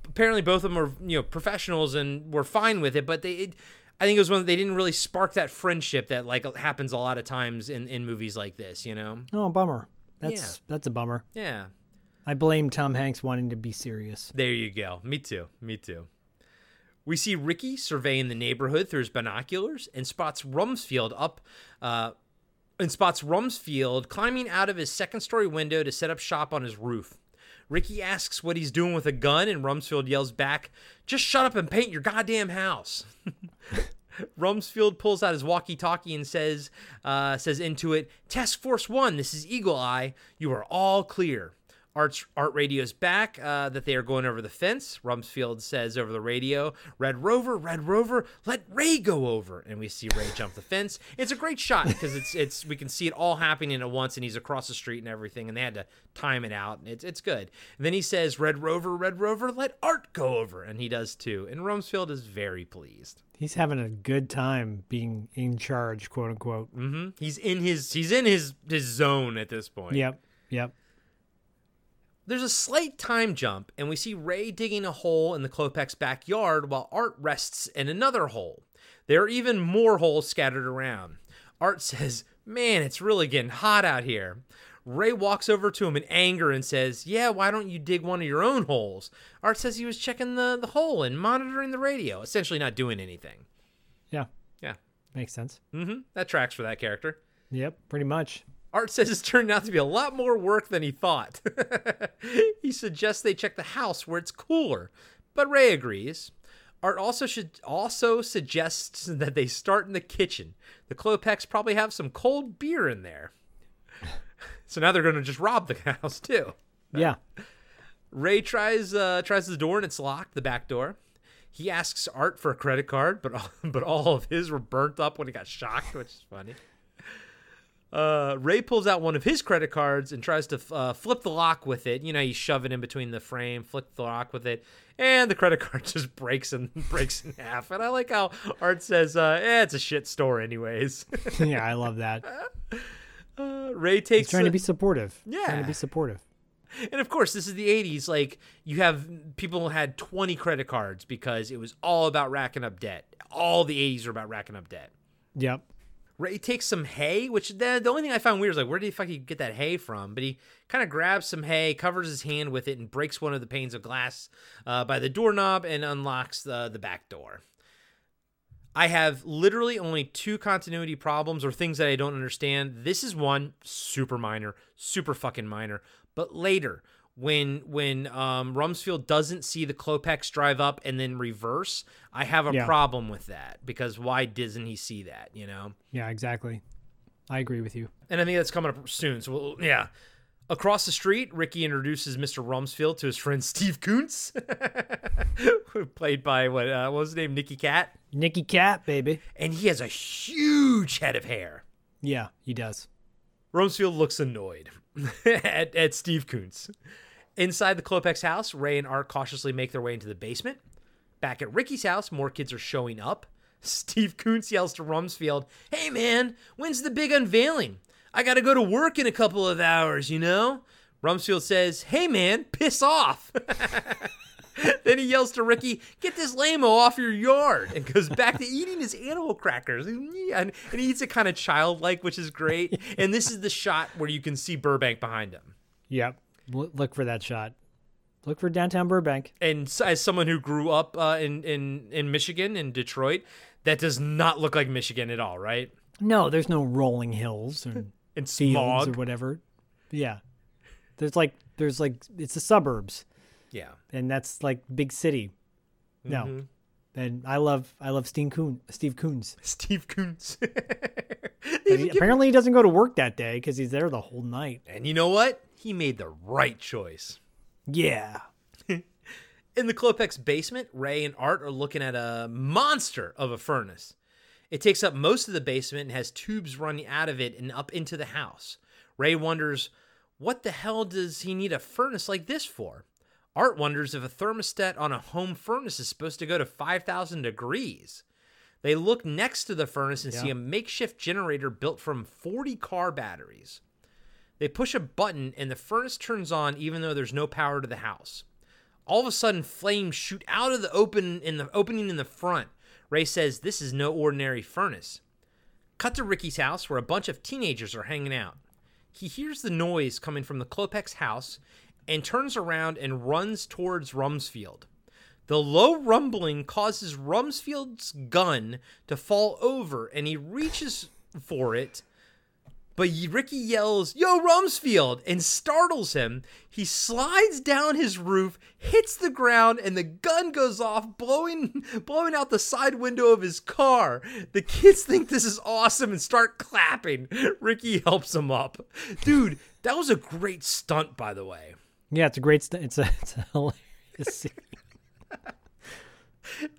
apparently both of them are you know professionals and were fine with it. But they, it, I think it was when they didn't really spark that friendship that like happens a lot of times in in movies like this. You know? Oh, bummer. That's Yeah. that's a bummer. Yeah. I blame Tom Hanks wanting to be serious. There you go. Me too. Me too. We see Ricky surveying the neighborhood through his binoculars and spots Rumsfield up, uh, and spots Rumsfield climbing out of his second story window to set up shop on his roof. Ricky asks what he's doing with a gun, and Rumsfield yells back, Just shut up and paint your goddamn house. (laughs) Rumsfield pulls out his walkie-talkie and says, uh, says into it, Task Force One, this is Eagle Eye. You are all clear. Art's, Art radio's back uh, that they are going over the fence. Rumsfield says over the radio, Red Rover, Red Rover, let Ray go over. And we see Ray jump the fence. It's a great shot because it's it's we can see it all happening at once and he's across the street and everything and they had to time it out. And it's, it's good. And then he says, Red Rover, Red Rover, let Art go over. And he does too. And Rumsfield is very pleased. He's having a good time being in charge, quote unquote. hmm He's in his he's in his his zone at this point. Yep. Yep. There's a slight time jump, and we see Ray digging a hole in the Klopeks backyard while Art rests in another hole. There are even more holes scattered around. Art says, Man, it's really getting hot out here. Ray walks over to him in anger and says, Yeah, why don't you dig one of your own holes? Art says he was checking the, the hole and monitoring the radio, essentially not doing anything. Yeah. Yeah. Makes sense. Mm-hmm. That tracks for that character. Yep. Pretty much. Art says it's turned out to be a lot more work than he thought. (laughs) he suggests they check the house where it's cooler, but Ray agrees. Art also should also suggests that they start in the kitchen. The Klopeks probably have some cold beer in there. (laughs) so now they're going to just rob the (laughs) house too. Yeah. Ray tries uh, tries the door and it's locked, the back door. He asks Art for a credit card, but all, but all of his were burnt up when he got shocked, which is funny. Uh, Ray pulls out one of his credit cards and tries to uh, flip the lock with it. You know, you shove it in between the frame, flip the lock with it, and the credit (laughs) card just breaks and (laughs) breaks in half. And I like how Art says, uh, "Eh, it's a shit store, anyways." (laughs) yeah, I love that. Uh, Ray takes He's trying a- to be supportive. Yeah, trying to be supportive. And of course, this is the 80s. Like, you have people had 20 credit cards because it was all about racking up debt. All the 80s are about racking up debt. Yep. Ray takes some hay, which the, the only thing I found weird is like, where did the fuck he get that hay from? But he kind of grabs some hay, covers his hand with it, and breaks one of the panes of glass uh, by the doorknob and unlocks the, the back door. I have literally only two continuity problems or things that I don't understand. This is one super minor, super fucking minor. But later, when when um, Rumsfield doesn't see the Klopeks drive up and then reverse, I have a Yeah. problem with that because why doesn't he see that? You know. Yeah, exactly. I agree with you. And I think that's coming up soon. So, we'll, yeah. Across the street, Ricky introduces Mr. Rumsfield to his friend Steve Kuntz, (laughs) played by what, uh, what was his name? Nicky Katt. Nicky Katt, baby. And he has a huge head of hair. Yeah, he does. Rumsfield looks annoyed (laughs) at, at Steve Kuntz. Inside the Klopeks house, Ray and Art cautiously make their way into the basement. Back at Ricky's house, more kids are showing up. (laughs) Steve Kuntz yells to Rumsfield, Hey man, when's the big unveiling? I gotta go to work in a couple of hours, you know? Rumsfield says, Hey man, piss off. (laughs) (laughs) then he yells to Ricky, Get this lamo off your yard, and goes back to eating his animal crackers. And, and he eats it kind of childlike, which is great. (laughs) And this is the shot where you can see Burbank behind him. Yep. Look for that shot. Look for downtown Burbank. And as someone who grew up uh, in in in Michigan in Detroit, that does not look like Michigan at all, right? No, there's no rolling hills or (laughs) And fields smog. or whatever. Yeah, there's like there's like it's the suburbs. Yeah. and that's like big city. No, Mhm. and I love I love Steve Coon (laughs) Steve Coons. Steve Coons. He- apparently, he doesn't go to work that day because he's there the whole night. And you know what? He made the right choice. Yeah. (laughs) In the Klopeks basement, Ray and Art are looking at a monster of a furnace. It takes up most of the basement and has tubes running out of it and up into the house. Ray wonders, what the hell does he need a furnace like this for? Art wonders if a thermostat on a home furnace is supposed to go to 5,000 degrees. They look next to the furnace and see a makeshift generator built from 40 car batteries. They push a button and the furnace turns on even though there's no power to the house. All of a sudden, flames shoot out of the open in the opening in the front. Ray says this is no ordinary furnace. Cut to Ricky's house where a bunch of teenagers are hanging out. He hears the noise coming from the Klopeks house and turns around and runs towards Rumsfield. The low rumbling causes Rumsfield's gun to fall over and he reaches for it. But Ricky yells, Yo, Rumsfield, and startles him. He slides down his roof, hits the ground, and the gun goes off, blowing, (laughs) blowing out the side window of his car. The kids think this is awesome and start clapping. (laughs) Ricky helps him up. Dude, that was a great stunt, by the way. Yeah, it's a great. St- it's a (laughs) it's a hilarious scene.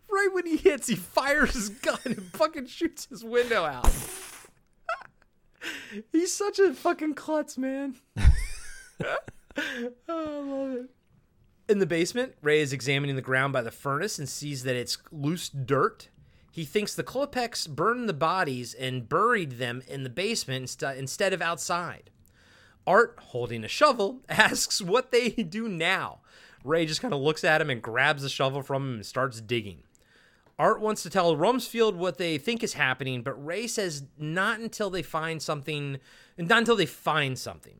Right when he hits, he fires his gun and fucking shoots his window out. He's such a fucking klutz, man. (laughs) oh, I love it. In the basement, Ray is examining the ground by the furnace and sees that it's loose dirt. He thinks the Klopeks burned the bodies and buried them in the basement inst- instead of outside. Art, holding a shovel, (laughs) asks what they do now. Ray just kind of looks at him and grabs the shovel from him and starts digging. Art wants to tell Rumsfield what they think is happening, but Ray says not until they find something, not until they find something.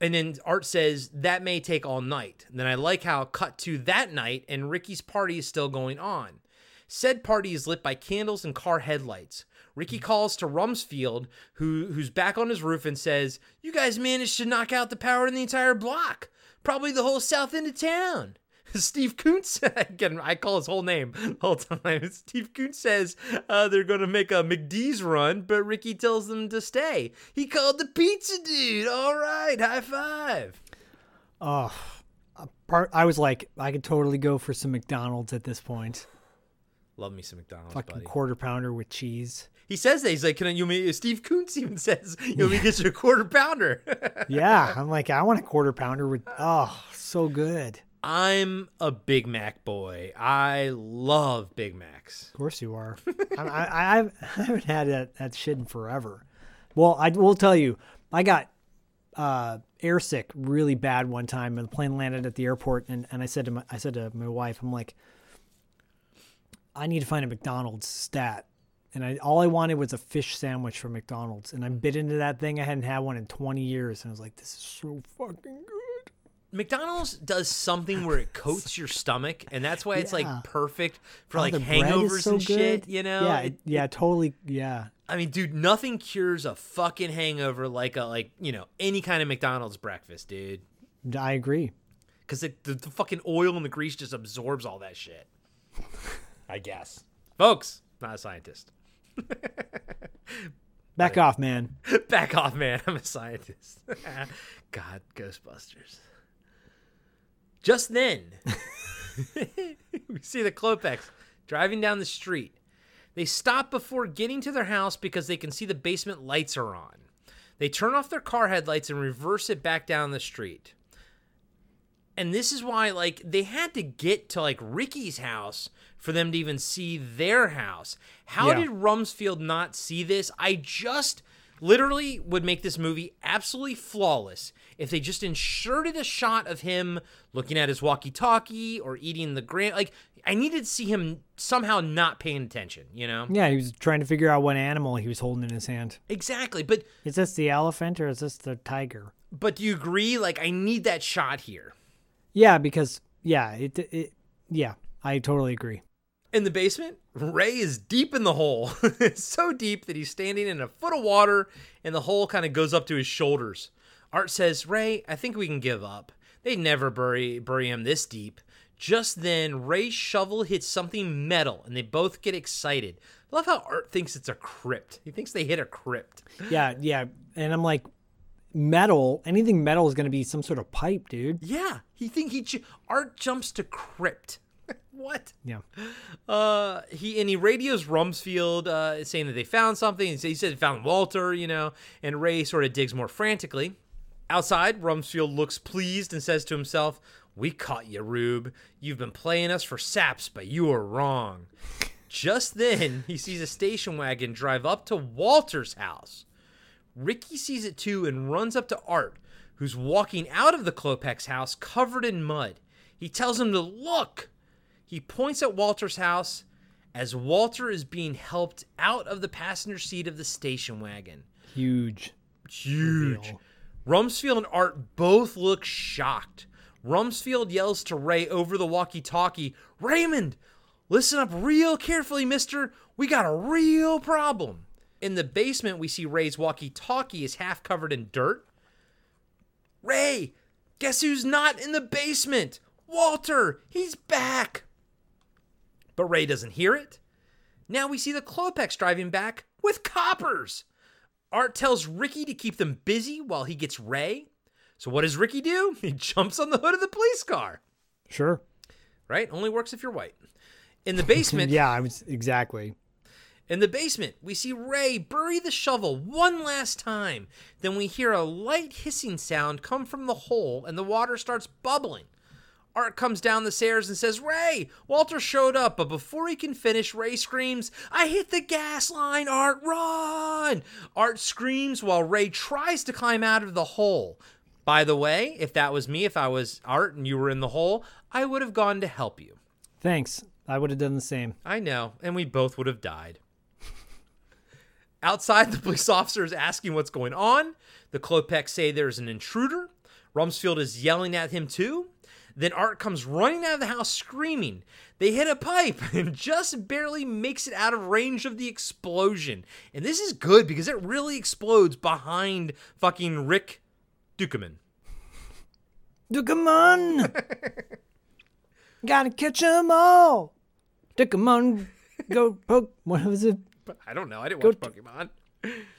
And then Art says that may take all night. And then I like how cut to that night and Ricky's party is still going on. Said party is lit by candles and car headlights. Ricky calls to Rumsfield, who who's back on his roof, and says, "You guys managed to knock out the power in the entire block, probably the whole south end of town." (laughs) Steve Kuntz, (laughs) again, I call his whole name (laughs) the whole time. Steve Kuntz says uh, they're going to make a McDee's run, but Ricky tells them to stay. He called the pizza dude. All right, high five. Oh, part. I was like, I could totally go for some McDonald's at this point. Love me some McDonald's, Fucking buddy. quarter pounder with cheese. He says that he's like, "Can I, you me?" Steve Kuntz even says, "You want me to get you a quarter pounder?" (laughs) yeah, I'm like, I want a quarter pounder with. Oh, so good. I'm a Big Mac boy. I love Big Macs. Of course you are. I, I, I've- (laughs) I haven't had that, that shit in forever. Well, I will tell you, I got uh, airsick really bad one time, and the plane landed at the airport, and, and I said to my I said to my wife, I'm like, I need to find a McDonald's stat, and I all I wanted was a fish sandwich from McDonald's, and I mm. bit into that thing. I hadn't had one in 20 years, and I was like, this is so fucking good. McDonald's does something where it coats your stomach, and that's why it's Yeah. like perfect for Oh, like the bread is hangovers so and shit. You know? Yeah, It- it- yeah, totally. Yeah, I mean, dude, nothing cures a fucking hangover like a like you know any kind of McDonald's breakfast, dude. I agree. Because the, the fucking oil and the grease just absorbs all that shit. I guess, folks. Not a scientist. (laughs) Back off, man. (laughs) Back off, man. I'm a scientist. (laughs) God, Ghostbusters. Just then, we see the Klopeks driving down the street. They stop before getting to their house because they can see the basement lights are on. They turn off their car headlights and reverse it back down the street. And this is why, like, they had to get to, like, Ricky's house for them to even see their house. How Yeah. did Rumsfield not see this? I just literally would make this movie absolutely flawless if they just inserted a shot of him looking at his walkie-talkie or eating the grant. Like, I needed to see him somehow not paying attention, you know? Yeah, he was trying to figure out what animal he was holding in his hand. Exactly, but Is this the elephant or is this the tiger? but do you agree? Like, I need that shot here. Yeah, because yeah, it, it yeah, I totally agree. In the basement, Ray is deep in the hole. (laughs) it's so deep that he's standing in a foot of water and the hole kind of goes up to his shoulders. Art says, Ray, I think we can give up. They never bury bury him this deep. Just then, Ray's shovel hits something metal and they both get excited. I love how Art thinks it's a crypt. He thinks they hit a crypt. Yeah, yeah, and I'm like, metal. Anything metal is going to be some sort of pipe, dude. Yeah, he think he Art jumps to crypt. What? Yeah. Uh, he and he radios Rumsfield uh, saying that they found something. He said he said found Walter, you know, and Ray sort of digs more frantically. Outside, Rumsfield looks pleased and says to himself, "We caught you, Rube. You've been playing us for saps, but you were wrong." Just then, he sees a station wagon drive up to Walter's house. Ricky sees it too and runs up to Art, who's walking out of the Klopeks house covered in mud. He tells him to look. He points at Walter's house as Walter is being helped out of the passenger seat of the station wagon. Huge. Huge. reveal. Rumsfield and Art both look shocked. Rumsfield yells to Ray over the walkie talkie Raymond, listen up real carefully, mister. We got a real problem. In the basement, we see Ray's walkie talkie is half covered in dirt. Ray, guess who's not in the basement? Walter, he's back. But Ray doesn't hear it. Now we see the Klopeks driving back with coppers. Art tells Ricky to keep them busy while he gets Ray. So what does Ricky do? (laughs) He jumps on the hood of the police car. Sure. Right? Only works if you're white. In the basement, (laughs) yeah, I was exactly. in the basement, we see Ray bury the shovel one last time. Then we hear a light hissing sound come from the hole and the water starts bubbling. Art comes down the stairs and says, Ray, Walter showed up, but before he can finish, Ray screams, I hit the gas line, Art, run! Art screams while Ray tries to climb out of the hole. By the way, if that was me, if I was Art and you were in the hole, I would have gone to help you. Thanks. I would have done the same. I know, and we both would have died. (laughs) Outside, the police officer is asking what's going on. The Klopeks say there's an intruder. Rumsfield is yelling at him too. Then Art comes running out of the house screaming. They hit a pipe (laughs) and just barely makes it out of range of the explosion. And this is good because it really explodes behind fucking Rick Ducommun. Ducommun! Gotta catch 'em all! Ducommun, go poke. What was it? I don't know. I didn't Go watch to- Pokemon.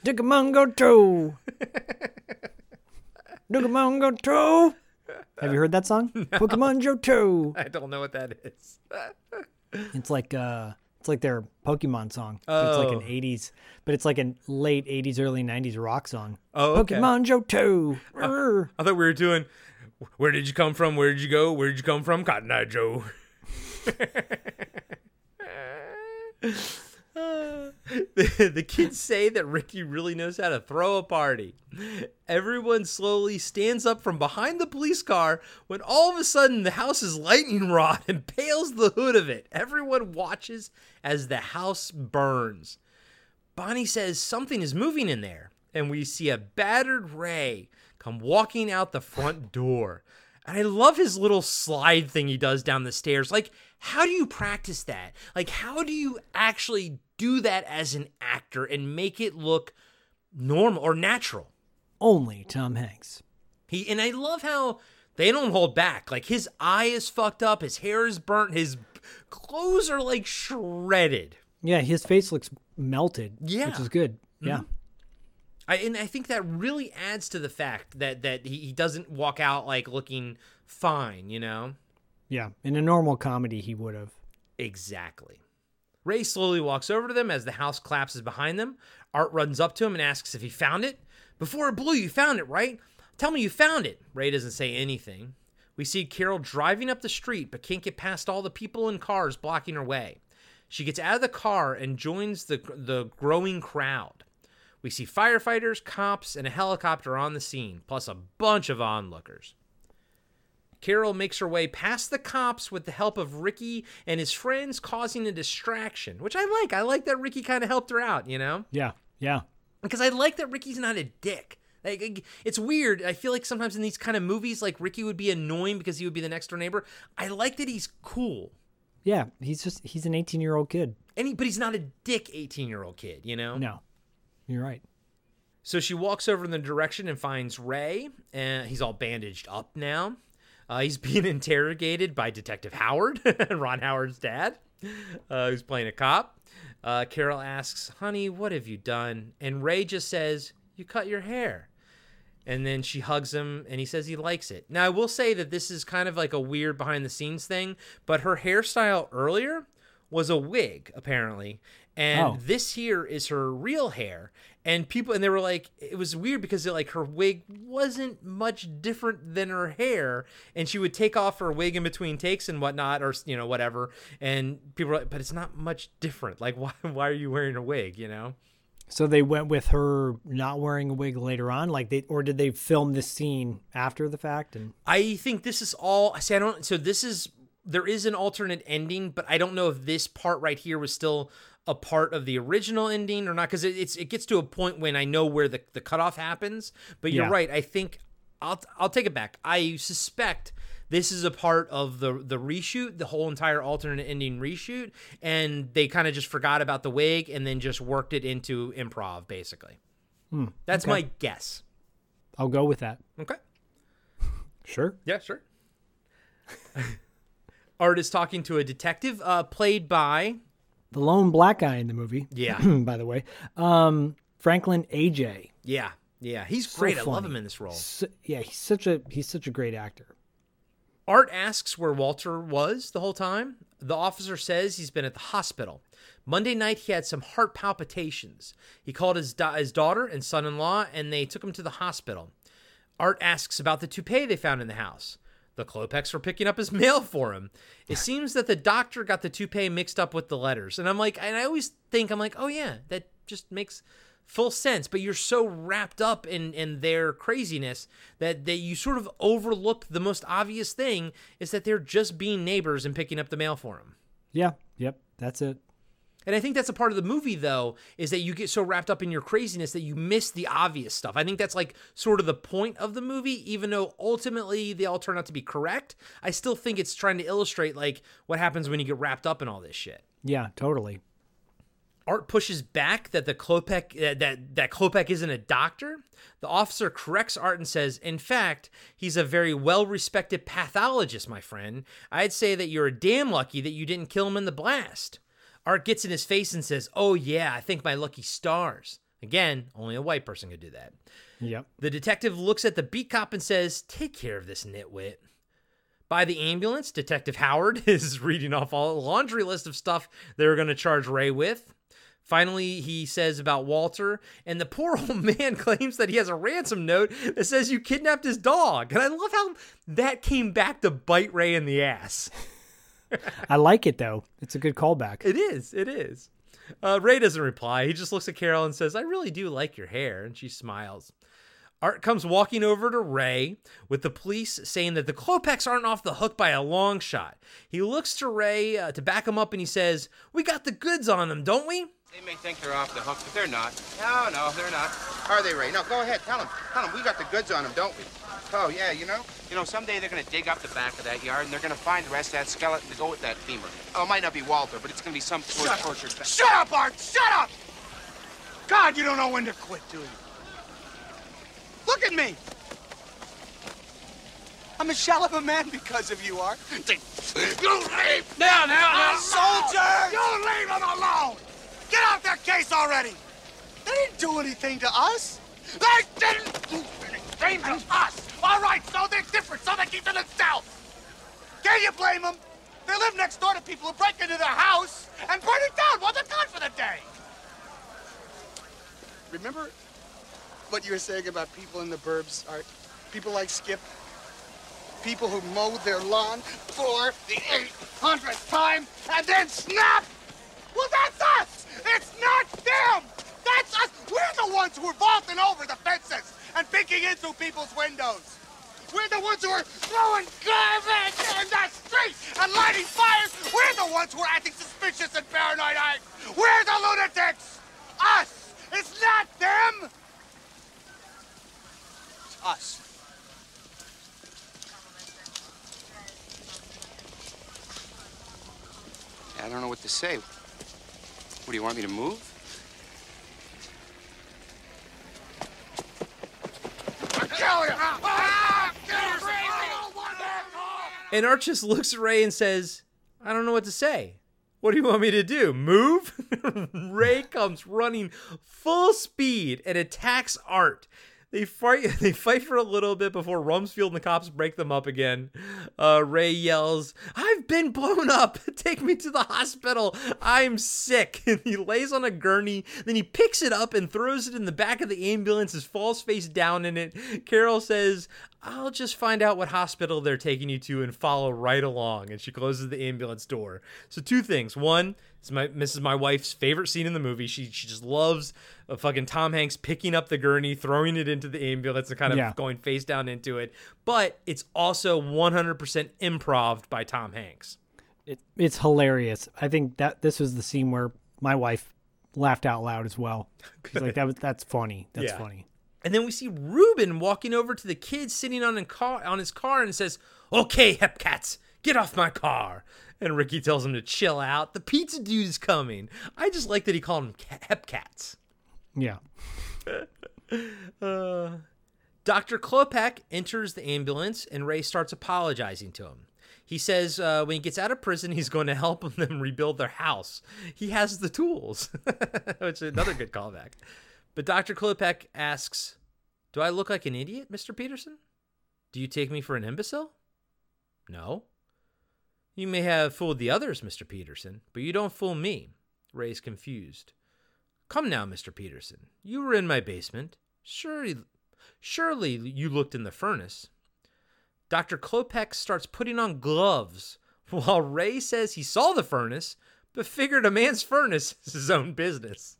Ducommun, go to! (laughs) Ducommun, go to! Have you heard that song? (laughs) Pokemon Johto. I don't know what that is. (laughs) It's like uh it's like their Pokemon song. But It's like Oh. an 80s, but it's like a late 80s early 90s rock song. Oh, okay. Pokemon Johto. Rrr. I thought we were doing. Where did you come from? Where did you go? Where did you come from? Cotton Eye Joe. (laughs) the, (laughs) the kids say that Ricky really knows how to throw a party. Everyone slowly stands up from behind the police car when all of a sudden the house's lightning rod impales (laughs) the hood of it. Everyone watches as the house burns. Bonnie says something is moving in there, and we see a battered Ray come walking out the front door. And I love his little slide thing he does down the stairs. Like, how do you practice that? Like, how do you actually do that as an actor and make it look normal or natural? Only Tom Hanks. He and I love how they don't hold back. Like his eye is fucked up, his hair is burnt, his clothes are like shredded. Yeah, his face looks melted. Yeah. Which is good. Yeah. Mhm. I, and I think that really adds to the fact that that he, he doesn't walk out like looking fine, you know? Yeah. In a normal comedy, he would have. Exactly. Ray slowly walks over to them as the house collapses behind them. Art runs up to him and asks if he found it. Before it blew, you found it, right? Tell me you found it. Ray doesn't say anything. We see Carol driving up the street but can't get past all the people and cars blocking her way. She gets out of the car and joins the the growing crowd. We see firefighters, cops, and a helicopter on the scene, plus a bunch of onlookers. Carol makes her way past the cops with the help of Ricky and his friends, causing a distraction, which I like. I like that Ricky kind of helped her out, you know? Yeah. Yeah. Because I like that Ricky's not a dick. Like it's weird. I feel like sometimes in these kind of movies, like Ricky would be annoying because he would be the next door neighbor. I like that he's cool. Yeah, he's just he's an 18 year old kid. And he, but he's not a dick 18 year old kid, you know? No, you're right. So she walks over in the direction and finds Ray, and he's all bandaged up now. Uh, he's being (laughs) interrogated by Detective Howard, (laughs) Ron Howard's dad, uh, who's playing a cop. Uh, Carol asks, Honey, what have you done? And Ray just says, You cut your hair. And then she hugs him and he says he likes it. Now, I will say that this is kind of like a weird behind the scenes thing, but her hairstyle earlier was a wig, apparently. And Oh. this here is her real hair. And people, and they were like, it was weird because like her wig wasn't much different than her hair. And she would take off her wig in between takes and whatnot, or, you know, whatever. And people were like, but it's not much different. Like, (laughs) why, why are you wearing a wig, you know? So they went with her not wearing a wig later on, like they, or did they film this scene after the fact? And I think this is all. I say I don't. So this is there is an alternate ending, but I don't know if this part right here was still a part of the original ending or not because it, it's it gets to a point when I know where the the cutoff happens. But you're Yeah. right. I think I'll I'll take it back. I suspect. This is a part of the the reshoot, the whole entire alternate ending reshoot, and they kind of just forgot about the wig and then just worked it into improv, basically. Hmm, That's okay. my guess. I'll go with that. Okay. (laughs) Sure. Yeah, sure. (laughs) Art is talking to a detective, uh, played by The lone black guy in the movie. Yeah. (clears throat) by the way, um, Franklyn Ajaye. yeah, yeah. He's So great. I love him in this role. So- yeah, he's such a he's such a great actor. Art asks where Walter was the whole time. The officer says he's been at the hospital. Monday night, he had some heart palpitations. He called his, da- his daughter and son in law, and they took him to the hospital. Art asks about the toupee they found in the house. The Klopeks were picking up his (laughs) mail for him. It seems that the doctor got the toupee mixed up with the letters. And I'm like, and I always think, I'm like, oh yeah, that just makes full sense. But you're so wrapped up in, in their craziness that, that you sort of overlook the most obvious thing is that they're just being neighbors and picking up the mail for him. Yeah. Yep. That's it. And I think that's a part of the movie, though, is that you get so wrapped up in your craziness that you miss the obvious stuff. I think that's like sort of the point of the movie, even though ultimately they all turn out to be correct. I still think it's trying to illustrate like what happens when you get wrapped up in all this shit. Yeah. Totally. Art pushes back that the Klopek uh, that that Klopek isn't a doctor. The officer corrects Art and says, "In fact, he's a very well-respected pathologist, my friend. I'd say that you're damn lucky that you didn't kill him in the blast." Art gets in his face and says, "Oh yeah, I think my lucky stars." Again, only a white person could do that. Yep. The detective looks at the beat cop and says, Take care of this nitwit. By the ambulance, Detective Howard (laughs) is reading off all a laundry list of stuff they're going to charge Ray with. Finally, he says about Walter, and the poor (laughs) old man claims that he has a ransom note that says you kidnapped his dog. And I love how that came back to bite Ray in the ass. (laughs) I like it though. It's a good callback. It is. It is. Uh, Ray doesn't reply. He just looks at Carol and says, I really do like your hair. And she smiles. Art comes walking over to Ray with the police saying that the Klopeks aren't off the hook by a long shot. He looks to Ray uh, to back him up and he says, We got the goods on them, don't we? They may think they're off the hook, but they're not. No, no, they're not. Are they, Ray? No, go ahead. Tell them. Tell them we got the goods on them, don't we? Oh, yeah, you know? You know, someday they're going to dig up the back of that yard and they're going to find the rest of that skeleton to go with that femur. Oh, it might not be Walter, but it's going to be some poor Shut- tortured... ba- Shut up, Art! Shut up! God, you don't know when to quit, do you? Look at me! I'm a shell of a man because of you, Art. (laughs) You leave! Now, now, now! Soldiers! You leave them alone! Get off their case already! They didn't do anything to us! They didn't us! All right, so they're different, so they keep to themselves! Can you blame them? They live next door to people who break into their house and burn it down while they're gone for the day! Remember what you were saying about people in the burbs, Art? People like Skip? People who mow their lawn for the 800th time and then snap? Well, that's us! It's not them! That's us! We're the ones who are vaulting over the fences and peeking in through people's windows! We're the ones who are throwing garbage in the street and lighting fires! We're the ones who are acting suspicious and paranoid! We're the lunatics! Us! It's not them! It's us. I don't know what to say. What, do you want me to move? Kill you! And Art just looks at Ray and says, I don't know what to say. What do you want me to do? Move? (laughs) Ray comes running full speed and attacks Art. They fight. (laughs) They fight for a little bit before Rumsfield and the cops break them up again. Uh, Ray yells, "I've been blown up! (laughs) Take me to the hospital! I'm sick!" (laughs) And he lays on a gurney. Then he picks it up and throws it in the back of the ambulance. His falls face down in it. Carol says, "I'll just find out what hospital they're taking you to and follow right along." And she closes the ambulance door. So two things: one, it's my this is my wife's favorite scene in the movie. She she just loves uh, fucking Tom Hanks picking up the gurney, throwing it into the ambulance, and kind of Yeah. going face down into it. But it's also 100% improv by Tom Hanks. It, it's hilarious. I think that this was the scene where my wife laughed out loud as well. She's like, "That was that's funny. That's Yeah. funny." And then we see Ruben walking over to the kid sitting on a car on his car and says, "Okay, Hepcats, get off my car." And Ricky tells him to chill out. The pizza dude is coming. I just like that he called him Ca- Hepcats. Yeah. (laughs) Uh, Dr. Klopek enters the ambulance and Ray starts apologizing to him. He says uh, when he gets out of prison, he's going (laughs) to help them rebuild their house. He has the tools, (laughs) which is another good callback. But Dr. Klopek asks, Do I look like an idiot, Mr. Peterson? Do you take me for an imbecile? No. You may have fooled the others, Mr. Peterson, but you don't fool me. Ray's confused. Come now, Mr. Peterson. You were in my basement. Surely, surely you looked in the furnace. Dr. Klopek starts putting on gloves while Ray says he saw the furnace, but figured a man's furnace is his own business.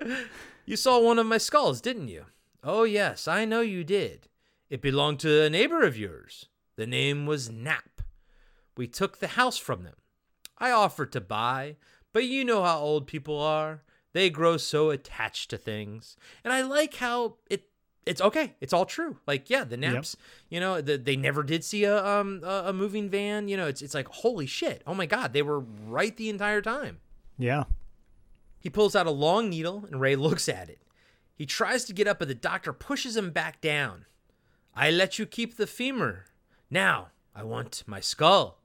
(laughs) you saw one of my skulls, didn't you? Oh, yes, I know you did. It belonged to a neighbor of yours. The name was Knapp. We took the house from them. I offered to buy, but you know how old people are. They grow so attached to things. And I like how it it's okay. It's all true. Like, yeah, the Knapps, you know, the, they never did see a um a, a moving van. You know, it's it's like holy shit. Oh my god, they were right the entire time. Yeah. He pulls out a long needle and Ray (laughs) looks at it. He tries to get up, but the doctor pushes him back down. I let you keep the femur. Now I want my skull.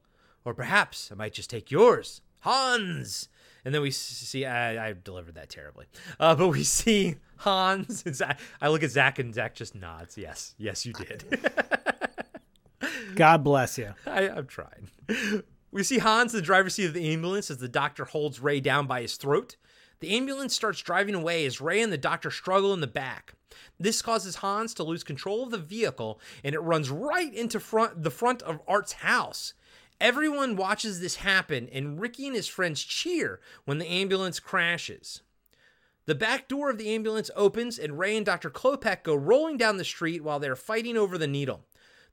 Or perhaps I might just take yours. Hans! And then we see, I, I delivered that terribly. Uh, but we (laughs) see Hans. And Zach, I look at Zach and Zach just nods. Yes, yes, you did. God bless you. (laughs) I, I'm trying. We see Hans in the driver's seat of the ambulance as the doctor holds Ray down by his throat. The ambulance starts driving away as Ray and the doctor struggle in the back. This causes Hans to lose control of the vehicle and it runs right into front the front of Art's house. Everyone watches this happen and Ricky and his friends cheer when the ambulance crashes. The back door of the ambulance opens and Ray and Dr. Klopek go rolling down the street while they're fighting over the needle.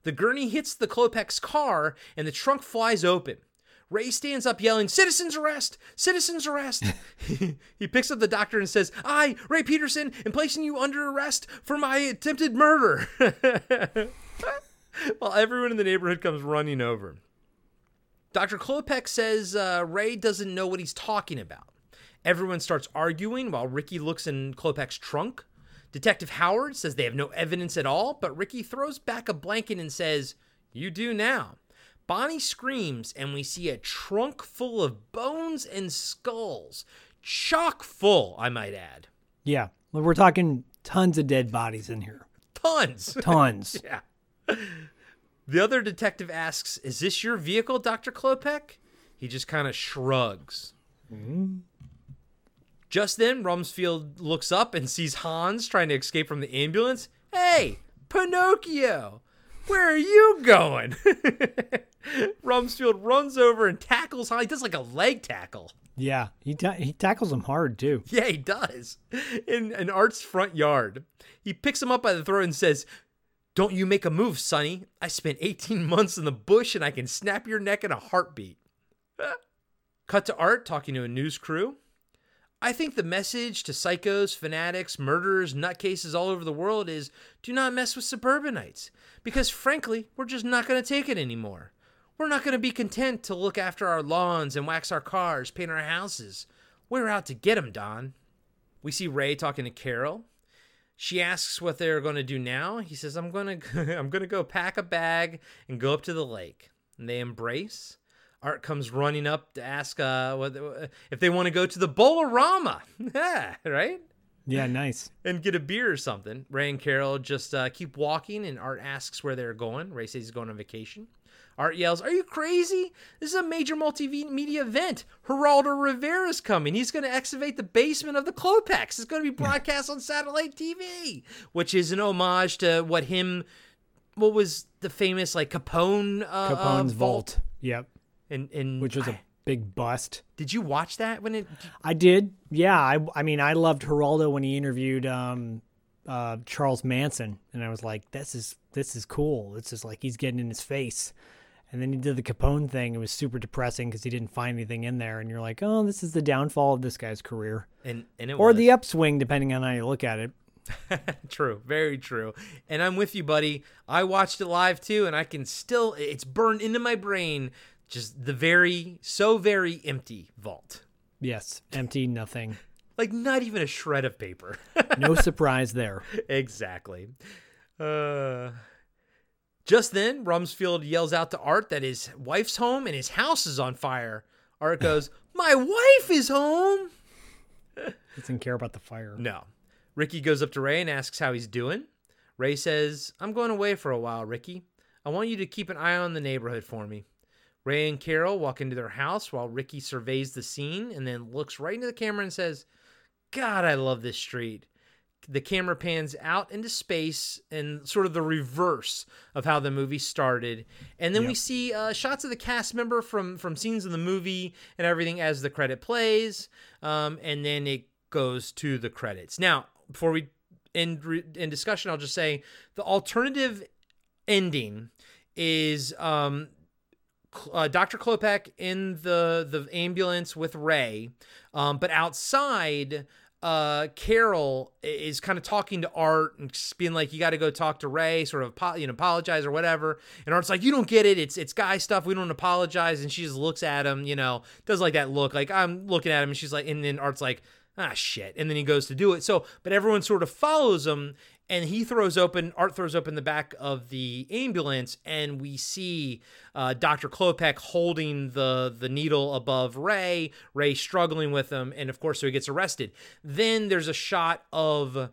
The gurney hits the Klopek's car and the trunk flies open. Ray stands up yelling, Citizens arrest! Citizens arrest! (laughs) (laughs) he picks up the doctor and says, I, Ray Peterson, am placing you under arrest for my attempted murder. (laughs) While everyone in the neighborhood comes running over. Dr. Klopek says uh, Ray doesn't know what he's talking about. Everyone starts arguing while Ricky looks in Klopek's trunk. Detective Howard says they have no evidence at all, but Ricky throws back a blanket and says, You do now. Bonnie screams, and we see a trunk full of bones and skulls. Chock full, I might add. Yeah. Well, We're talking tons of dead bodies in here. Tons. (laughs) Tons. yeah. The other detective asks, Is this your vehicle, Dr. Klopek? He just kind of shrugs. Just then, Rumsfield looks up and sees Hans trying to escape from the ambulance. Hey, Pinocchio, where are you going? (laughs) Rumsfield runs over and tackles Hans. He does like a leg tackle. Yeah. He ta- he tackles him hard too. Yeah, he does. In, in Art's front yard. He picks him up by the throat and says, Don't you make a move, Sonny. I spent 18 (laughs) months in the bush and I can snap your neck in a heartbeat. (laughs) Cut to Art talking to a news crew. I think the message to psychos, fanatics, murderers, nutcases all over the world is do not mess with suburbanites. Because frankly, we're just not going to take it anymore. We're not going to be content to look after our lawns and wax our cars, paint our houses. We're out to get 'em, Don. We see Ray talking to Carol. She asks what they're going to do now. He says, "I'm going (laughs) to I'm going to go pack a bag and go up to the lake." And they embrace. Art comes running up to ask uh, whether, if they want to go to the Bolorama. (laughs) yeah, right? Yeah, nice. And get a beer or something. Ray and Carol just uh, keep walking, and Art asks where they're going. Ray says he's going on vacation. Art yells, Are you crazy? This is a major multimedia event. Geraldo Rivera's coming. He's going to excavate the basement of the Klopeks. It's going to be broadcast on satellite TV, which is an homage to what him, what was the famous like Capone uh, Capone's uh, vault. Yep. And, and which was a big bust. Did you watch that when it? I did. Yeah. I, I mean, I loved Geraldo when he interviewed um, uh, Charles Manson, and I was like, this is this is cool. This is like he's getting in his face. And then he did the Capone thing. It was super depressing because he didn't find anything in there. And you're like, oh, this is the downfall of this guy's career. And and it or was. the upswing, depending on how you look at it. (laughs) true, very true. And I'm with you, buddy. I watched it live too, and I can still, it's burned into my brain. Just the very, so very empty vault. Yes, empty, nothing. (laughs) Like not even a shred of paper. no (laughs) surprise there. Exactly. Uh, just then, Rumsfield yells out to Art that his wife's home and his house is on fire. Art (laughs) goes, My wife is home. he (laughs) Doesn't care about the fire. No. Ricky goes up to Ray and asks how he's doing. Ray says, I'm going away for a while, Ricky. I want you to keep an eye on the neighborhood for me. Ray and Carol walk into their house while Ricky surveys the scene and then looks right into the camera and says, God, I love this street. The camera pans out into space and sort of the reverse of how the movie started. And then Yep. we see uh, shots of the cast member from, from scenes in the movie and everything as the credit plays. Um, and then it goes to the credits. Now, before we end, re- end discussion, I'll just say the alternative ending is um, uh, Dr. Klopek in the the ambulance with Ray, um, but outside, uh, Carol is kind of talking to Art and being like, "You got to go talk to Ray, sort of, you know, apologize or whatever." And Art's like, "You don't get it. It's it's guy stuff. We don't apologize." And she just looks at him, you know, does like that look, like I'm looking at him, and she's like, and then Art's like. Ah shit, and then he goes to do it. So, but everyone sort of follows him, and he throws open art throws open the back of the ambulance and we see uh, dr klopek holding the the needle above ray ray struggling with him and of course so he gets arrested then there's a shot of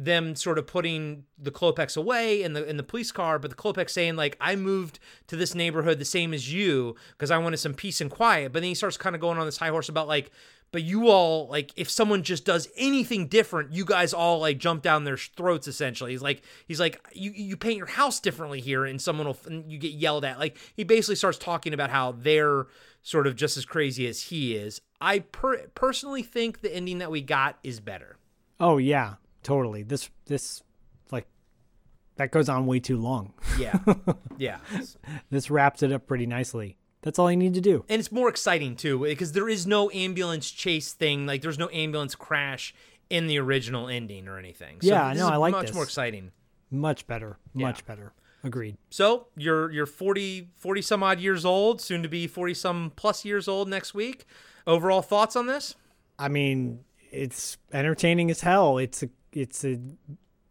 them sort of putting the Klopeks away in the in the police car, but the Klopeks saying like, "I moved to this neighborhood the same as you because I wanted some peace and quiet." But then he starts kind of going on this high horse about like, "But you all like, if someone just does anything different, you guys all like jump down their throats." Essentially, he's like, he's like, "You you paint your house differently here, and someone will and you get yelled at." Like he basically starts talking about how they're sort of just as crazy as he is. I per- personally think the ending that we got is better. Oh yeah, totally. This this like that goes on way too long. Yeah. (laughs) Yeah. this wraps it up pretty nicely. That's all you need to do. And it's more exciting too because there is no ambulance chase thing. Like there's no ambulance crash in the original ending or anything. So yeah, no, I like much this. more exciting. Much better. Yeah. Much better. Agreed. So you're you're 40 40 some odd years old, soon to be 40 some plus years old next week. Overall thoughts on this? I mean, it's entertaining as hell. It's a it's a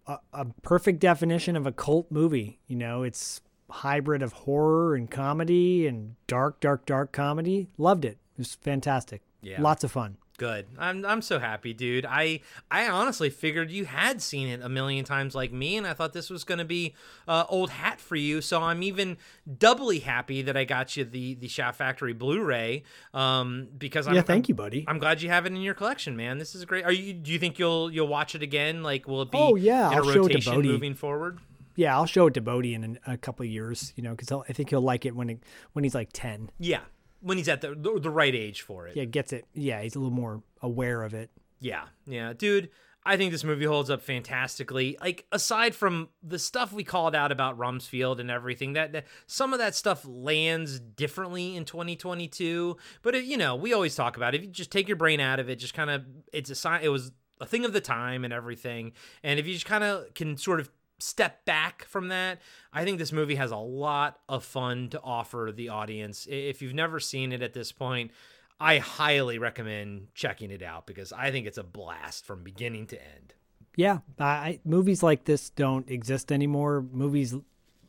a, a perfect definition of a cult movie. You know, it's hybrid of horror and comedy and dark, dark, dark comedy. Loved it. It was fantastic. Yeah. Lots of fun. Good. I'm I'm so happy, dude. I I honestly figured you had seen it a million times like me, and I thought this was going to be uh, old hat for you. So I'm even doubly happy that I got you the the Shout Factory Blu-ray. Um, because I'm, Yeah, thank I'm- you, buddy. I'm glad you have it in your collection, man. This is great. Are you? Do you think you'll you'll watch it again? Like, will it be? Oh, yeah, in a I'll show it to rotation moving forward. Yeah, I'll show it to Bodie in a couple of years. You know, because I think he'll like it when it when he's like ten. Yeah, when he's at the the, the right age for it. Yeah, gets it. Yeah, he's a little more aware of it. Yeah, yeah, dude. I think this movie holds up fantastically. Like aside from the stuff we called out about Rumsfield and everything, that, that some of that stuff lands differently in 2022. But it, you know, we always talk about it. if you just take your brain out of it, just kind of it's a sign. It was a thing of the time and everything. And if you just kind of can sort of step back from that, I think this movie has a lot of fun to offer the audience. If you've never seen it at this point, I highly recommend checking it out because I think it's a blast from beginning to end. Yeah, I, movies like this don't exist anymore. Movies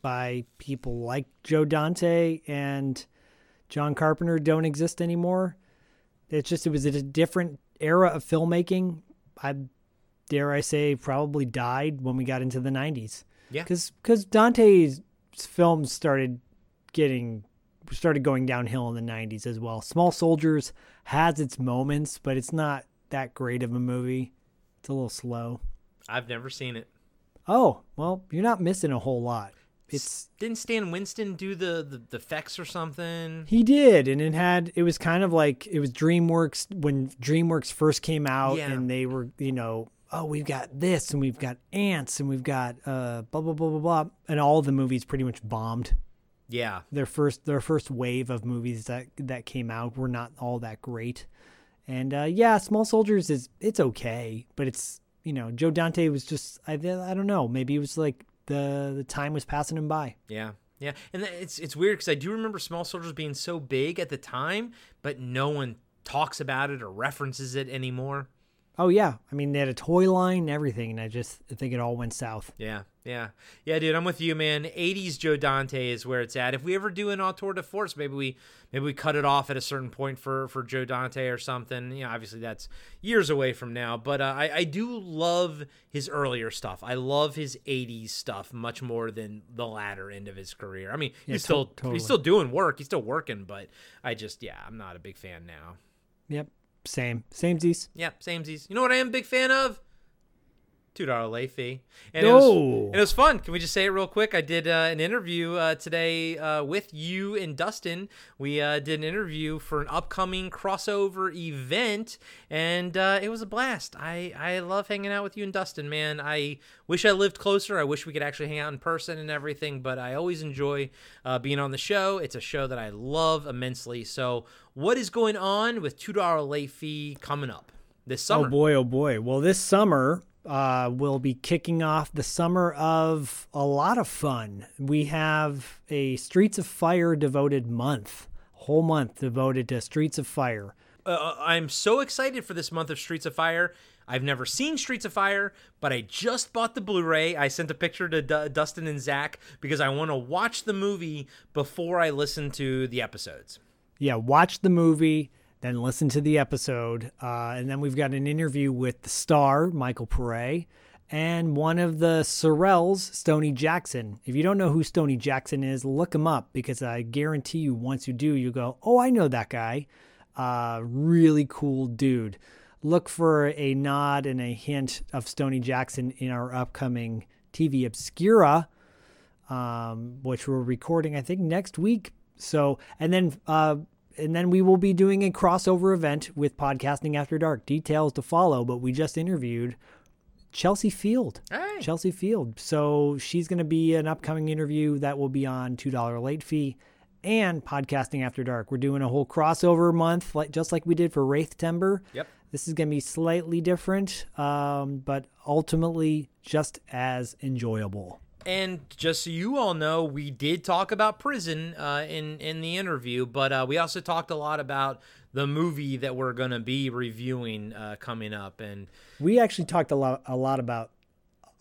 by people like Joe Dante and John Carpenter don't exist anymore. It's just it was a different era of filmmaking. I dare I say probably died when we got into the 90s. Yeah. Cuz Dante's films started getting started going downhill in the 90s as well. Small Soldiers has its moments, but it's not that great of a movie. It's a little slow. I've never seen it. Oh, well, you're not missing a whole lot. It's didn't Stan Winston do the, the the effects or something? He did, and it had it was kind of like it was DreamWorks when DreamWorks first came out, Yeah. and they were you know oh we've got this and we've got ants and we've got uh blah blah blah blah blah, and all the movies pretty much bombed. Yeah. Their first their first wave of movies that that came out were not all that great. And uh, yeah, Small Soldiers is it's okay, but it's you know Joe Dante was just I I don't know maybe it was like the the time was passing him by. Yeah. Yeah. And it's it's weird cuz I do remember Small Soldiers being so big at the time, but no one talks about it or references it anymore. Oh yeah, I mean they had a toy line and everything, and I just I think it all went south. Yeah, yeah, yeah, dude. I'm with you, man. '80s Joe Dante is where it's at. If we ever do an tour de force, maybe we maybe we cut it off at a certain point for for Joe Dante or something. You know, obviously that's years away from now. But uh, I I do love his earlier stuff. I love his '80s stuff much more than the latter end of his career. I mean, Yeah, he's to- still totally. he's still doing work. He's still working, but I just yeah, I'm not a big fan now. Yep, same samesies. Yep, samesies. You know what I am a big fan of? Two dollar late fee, and it, was, and it was fun. Can we just say it real quick? I did uh, an interview uh, today uh, with you and Dustin. We uh, did an interview for an upcoming crossover event, and uh, it was a blast. I I love hanging out with you and Dustin, man. I wish I lived closer. I wish we could actually hang out in person and everything, but I always enjoy uh, being on the show. It's a show that I love immensely. So, what is going on with two dollar late fee coming up this summer? Oh boy, oh boy. Well, this summer uh, we'll be kicking off the summer of a lot of fun. We have a Streets of Fire devoted month, whole month devoted to Streets of Fire. uh, I'm so excited for this month of Streets of Fire. I've never seen Streets of Fire, but I just bought the Blu-ray. I sent a picture to D- Dustin and Zach because I want to watch the movie before I listen to the episodes. Yeah, watch the movie, then listen to the episode, uh, and then we've got an interview with the star Michael Paré and one of the Sorels, Stoney Jackson. If you don't know who Stoney Jackson is, look him up because I guarantee you, once you do, you go, "Oh, I know that guy." Uh, really cool dude. Look for a nod and a hint of Stoney Jackson in our upcoming TV Obscura um, which we're recording, I think, next week. So, and then, uh, and then we will be doing a crossover event with Podcasting After Dark. Details to follow, but we just interviewed Chelsea Field. Chelsea Field. So she's going to be an upcoming interview that will be on $2 late fee and Podcasting After Dark. We're doing a whole crossover month, like just like we did for Wraith Timber. Yep. This is going to be slightly different, um, but ultimately just as enjoyable. And just so you all know, we did talk about prison uh, in in the interview, but uh, we also talked a lot about the movie that we're going to be reviewing uh, coming up. And We actually talked a lot a lot about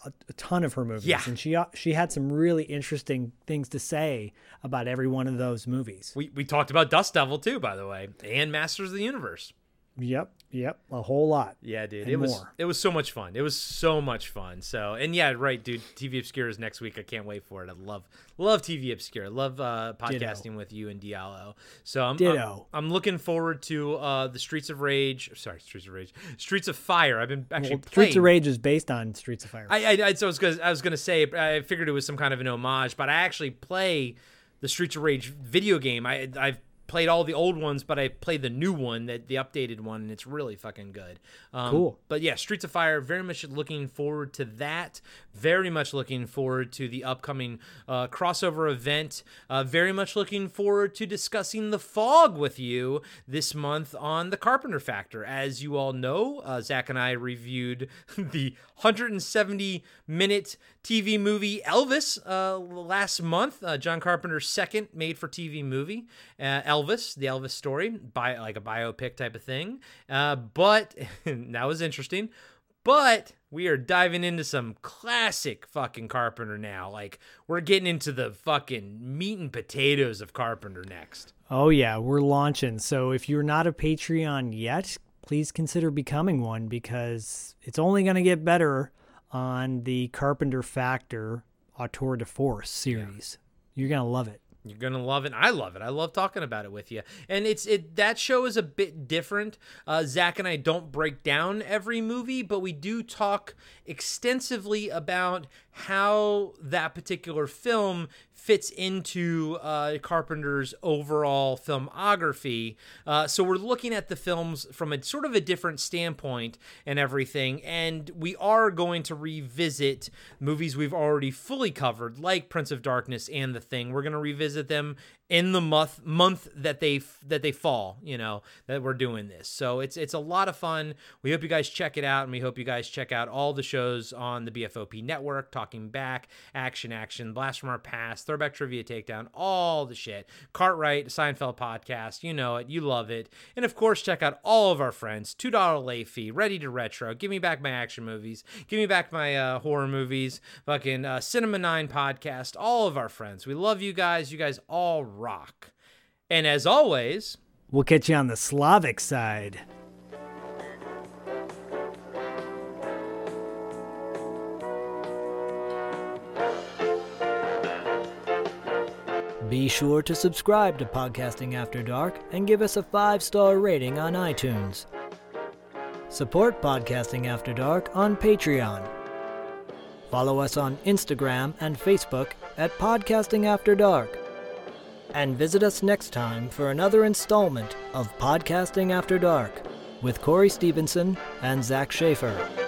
a, a ton of her movies, Yeah. and she she had some really interesting things to say about every one of those movies. we we talked about Dust Devil too, by the way, and Masters of the Universe. Yep, yep, a whole lot. Yeah, dude. it was more. it was so much fun. It was so much fun. So and yeah, right, dude. TV Obscura is next week. I can't wait for it. I love love TV Obscura. Love uh, podcasting with you and Diallo. So I'm Ditto. I'm, I'm looking forward to uh, the Streets of Rage. Sorry, Streets of Rage. Streets of Fire. I've been actually Well. Streets of Rage is based on Streets of Fire. I, I, I, so I was gonna, I was gonna say, I figured it was some kind of an homage, but I actually play the Streets of Rage video game. I, I've played all the old ones, but I played the new one, that the updated one, and it's really fucking good. Um, Cool. But yeah, Streets of Fire. Very much looking forward to that. Very much looking forward to the upcoming uh, crossover event. Uh, very much looking forward to discussing the fog with you this month on the Carpenter Factor. As you all know, uh, Zach and I reviewed (laughs) the 170 minute TV movie Elvis uh, last month. Uh, John Carpenter's second made for TV movie, uh, Elvis, the Elvis story, by like a biopic type of thing. Uh, but (laughs) that was interesting. But we are diving into some classic fucking Carpenter now. Like we're getting into the fucking meat and potatoes of Carpenter next. Oh yeah, we're launching. So if you're not a Patreon yet, please consider becoming one because it's only going to get better on the Carpenter Factor Auteur de Force series. You're going to love it. You're gonna love it. I love it. I love talking about it with you. And it's it that show is a bit different. Uh, Zach and I don't break down every movie, but we do talk extensively about how that particular film fits into uh, Carpenter's overall filmography. Uh, so we're looking at the films from a sort of a different standpoint and everything. And we are going to revisit movies we've already fully covered, like Prince of Darkness and The Thing. We're going to revisit them in the month month that they that they fall you know that we're doing this. So it's it's a lot of fun. We hope you guys check it out and we hope you guys check out all the shows on the bfop network talking back action action blast from our past throwback trivia takedown all the shit. Cartwright seinfeld podcast you know it you love it. And of course check out all of our friends two dollar late fee ready to retro give me back my action movies give me back my uh, horror movies fucking uh, cinema 9 podcast all of our friends. We love you guys. You guys all rock. And as always, We'll catch you on the Slavic side. Be sure to subscribe to Podcasting After Dark and give us a five star rating on iTunes. Support Podcasting After Dark on Patreon. Follow us on Instagram and Facebook at Podcasting After Dark. And visit us next time for another installment of Podcasting After Dark with Corey Stevenson and Zach Schaefer.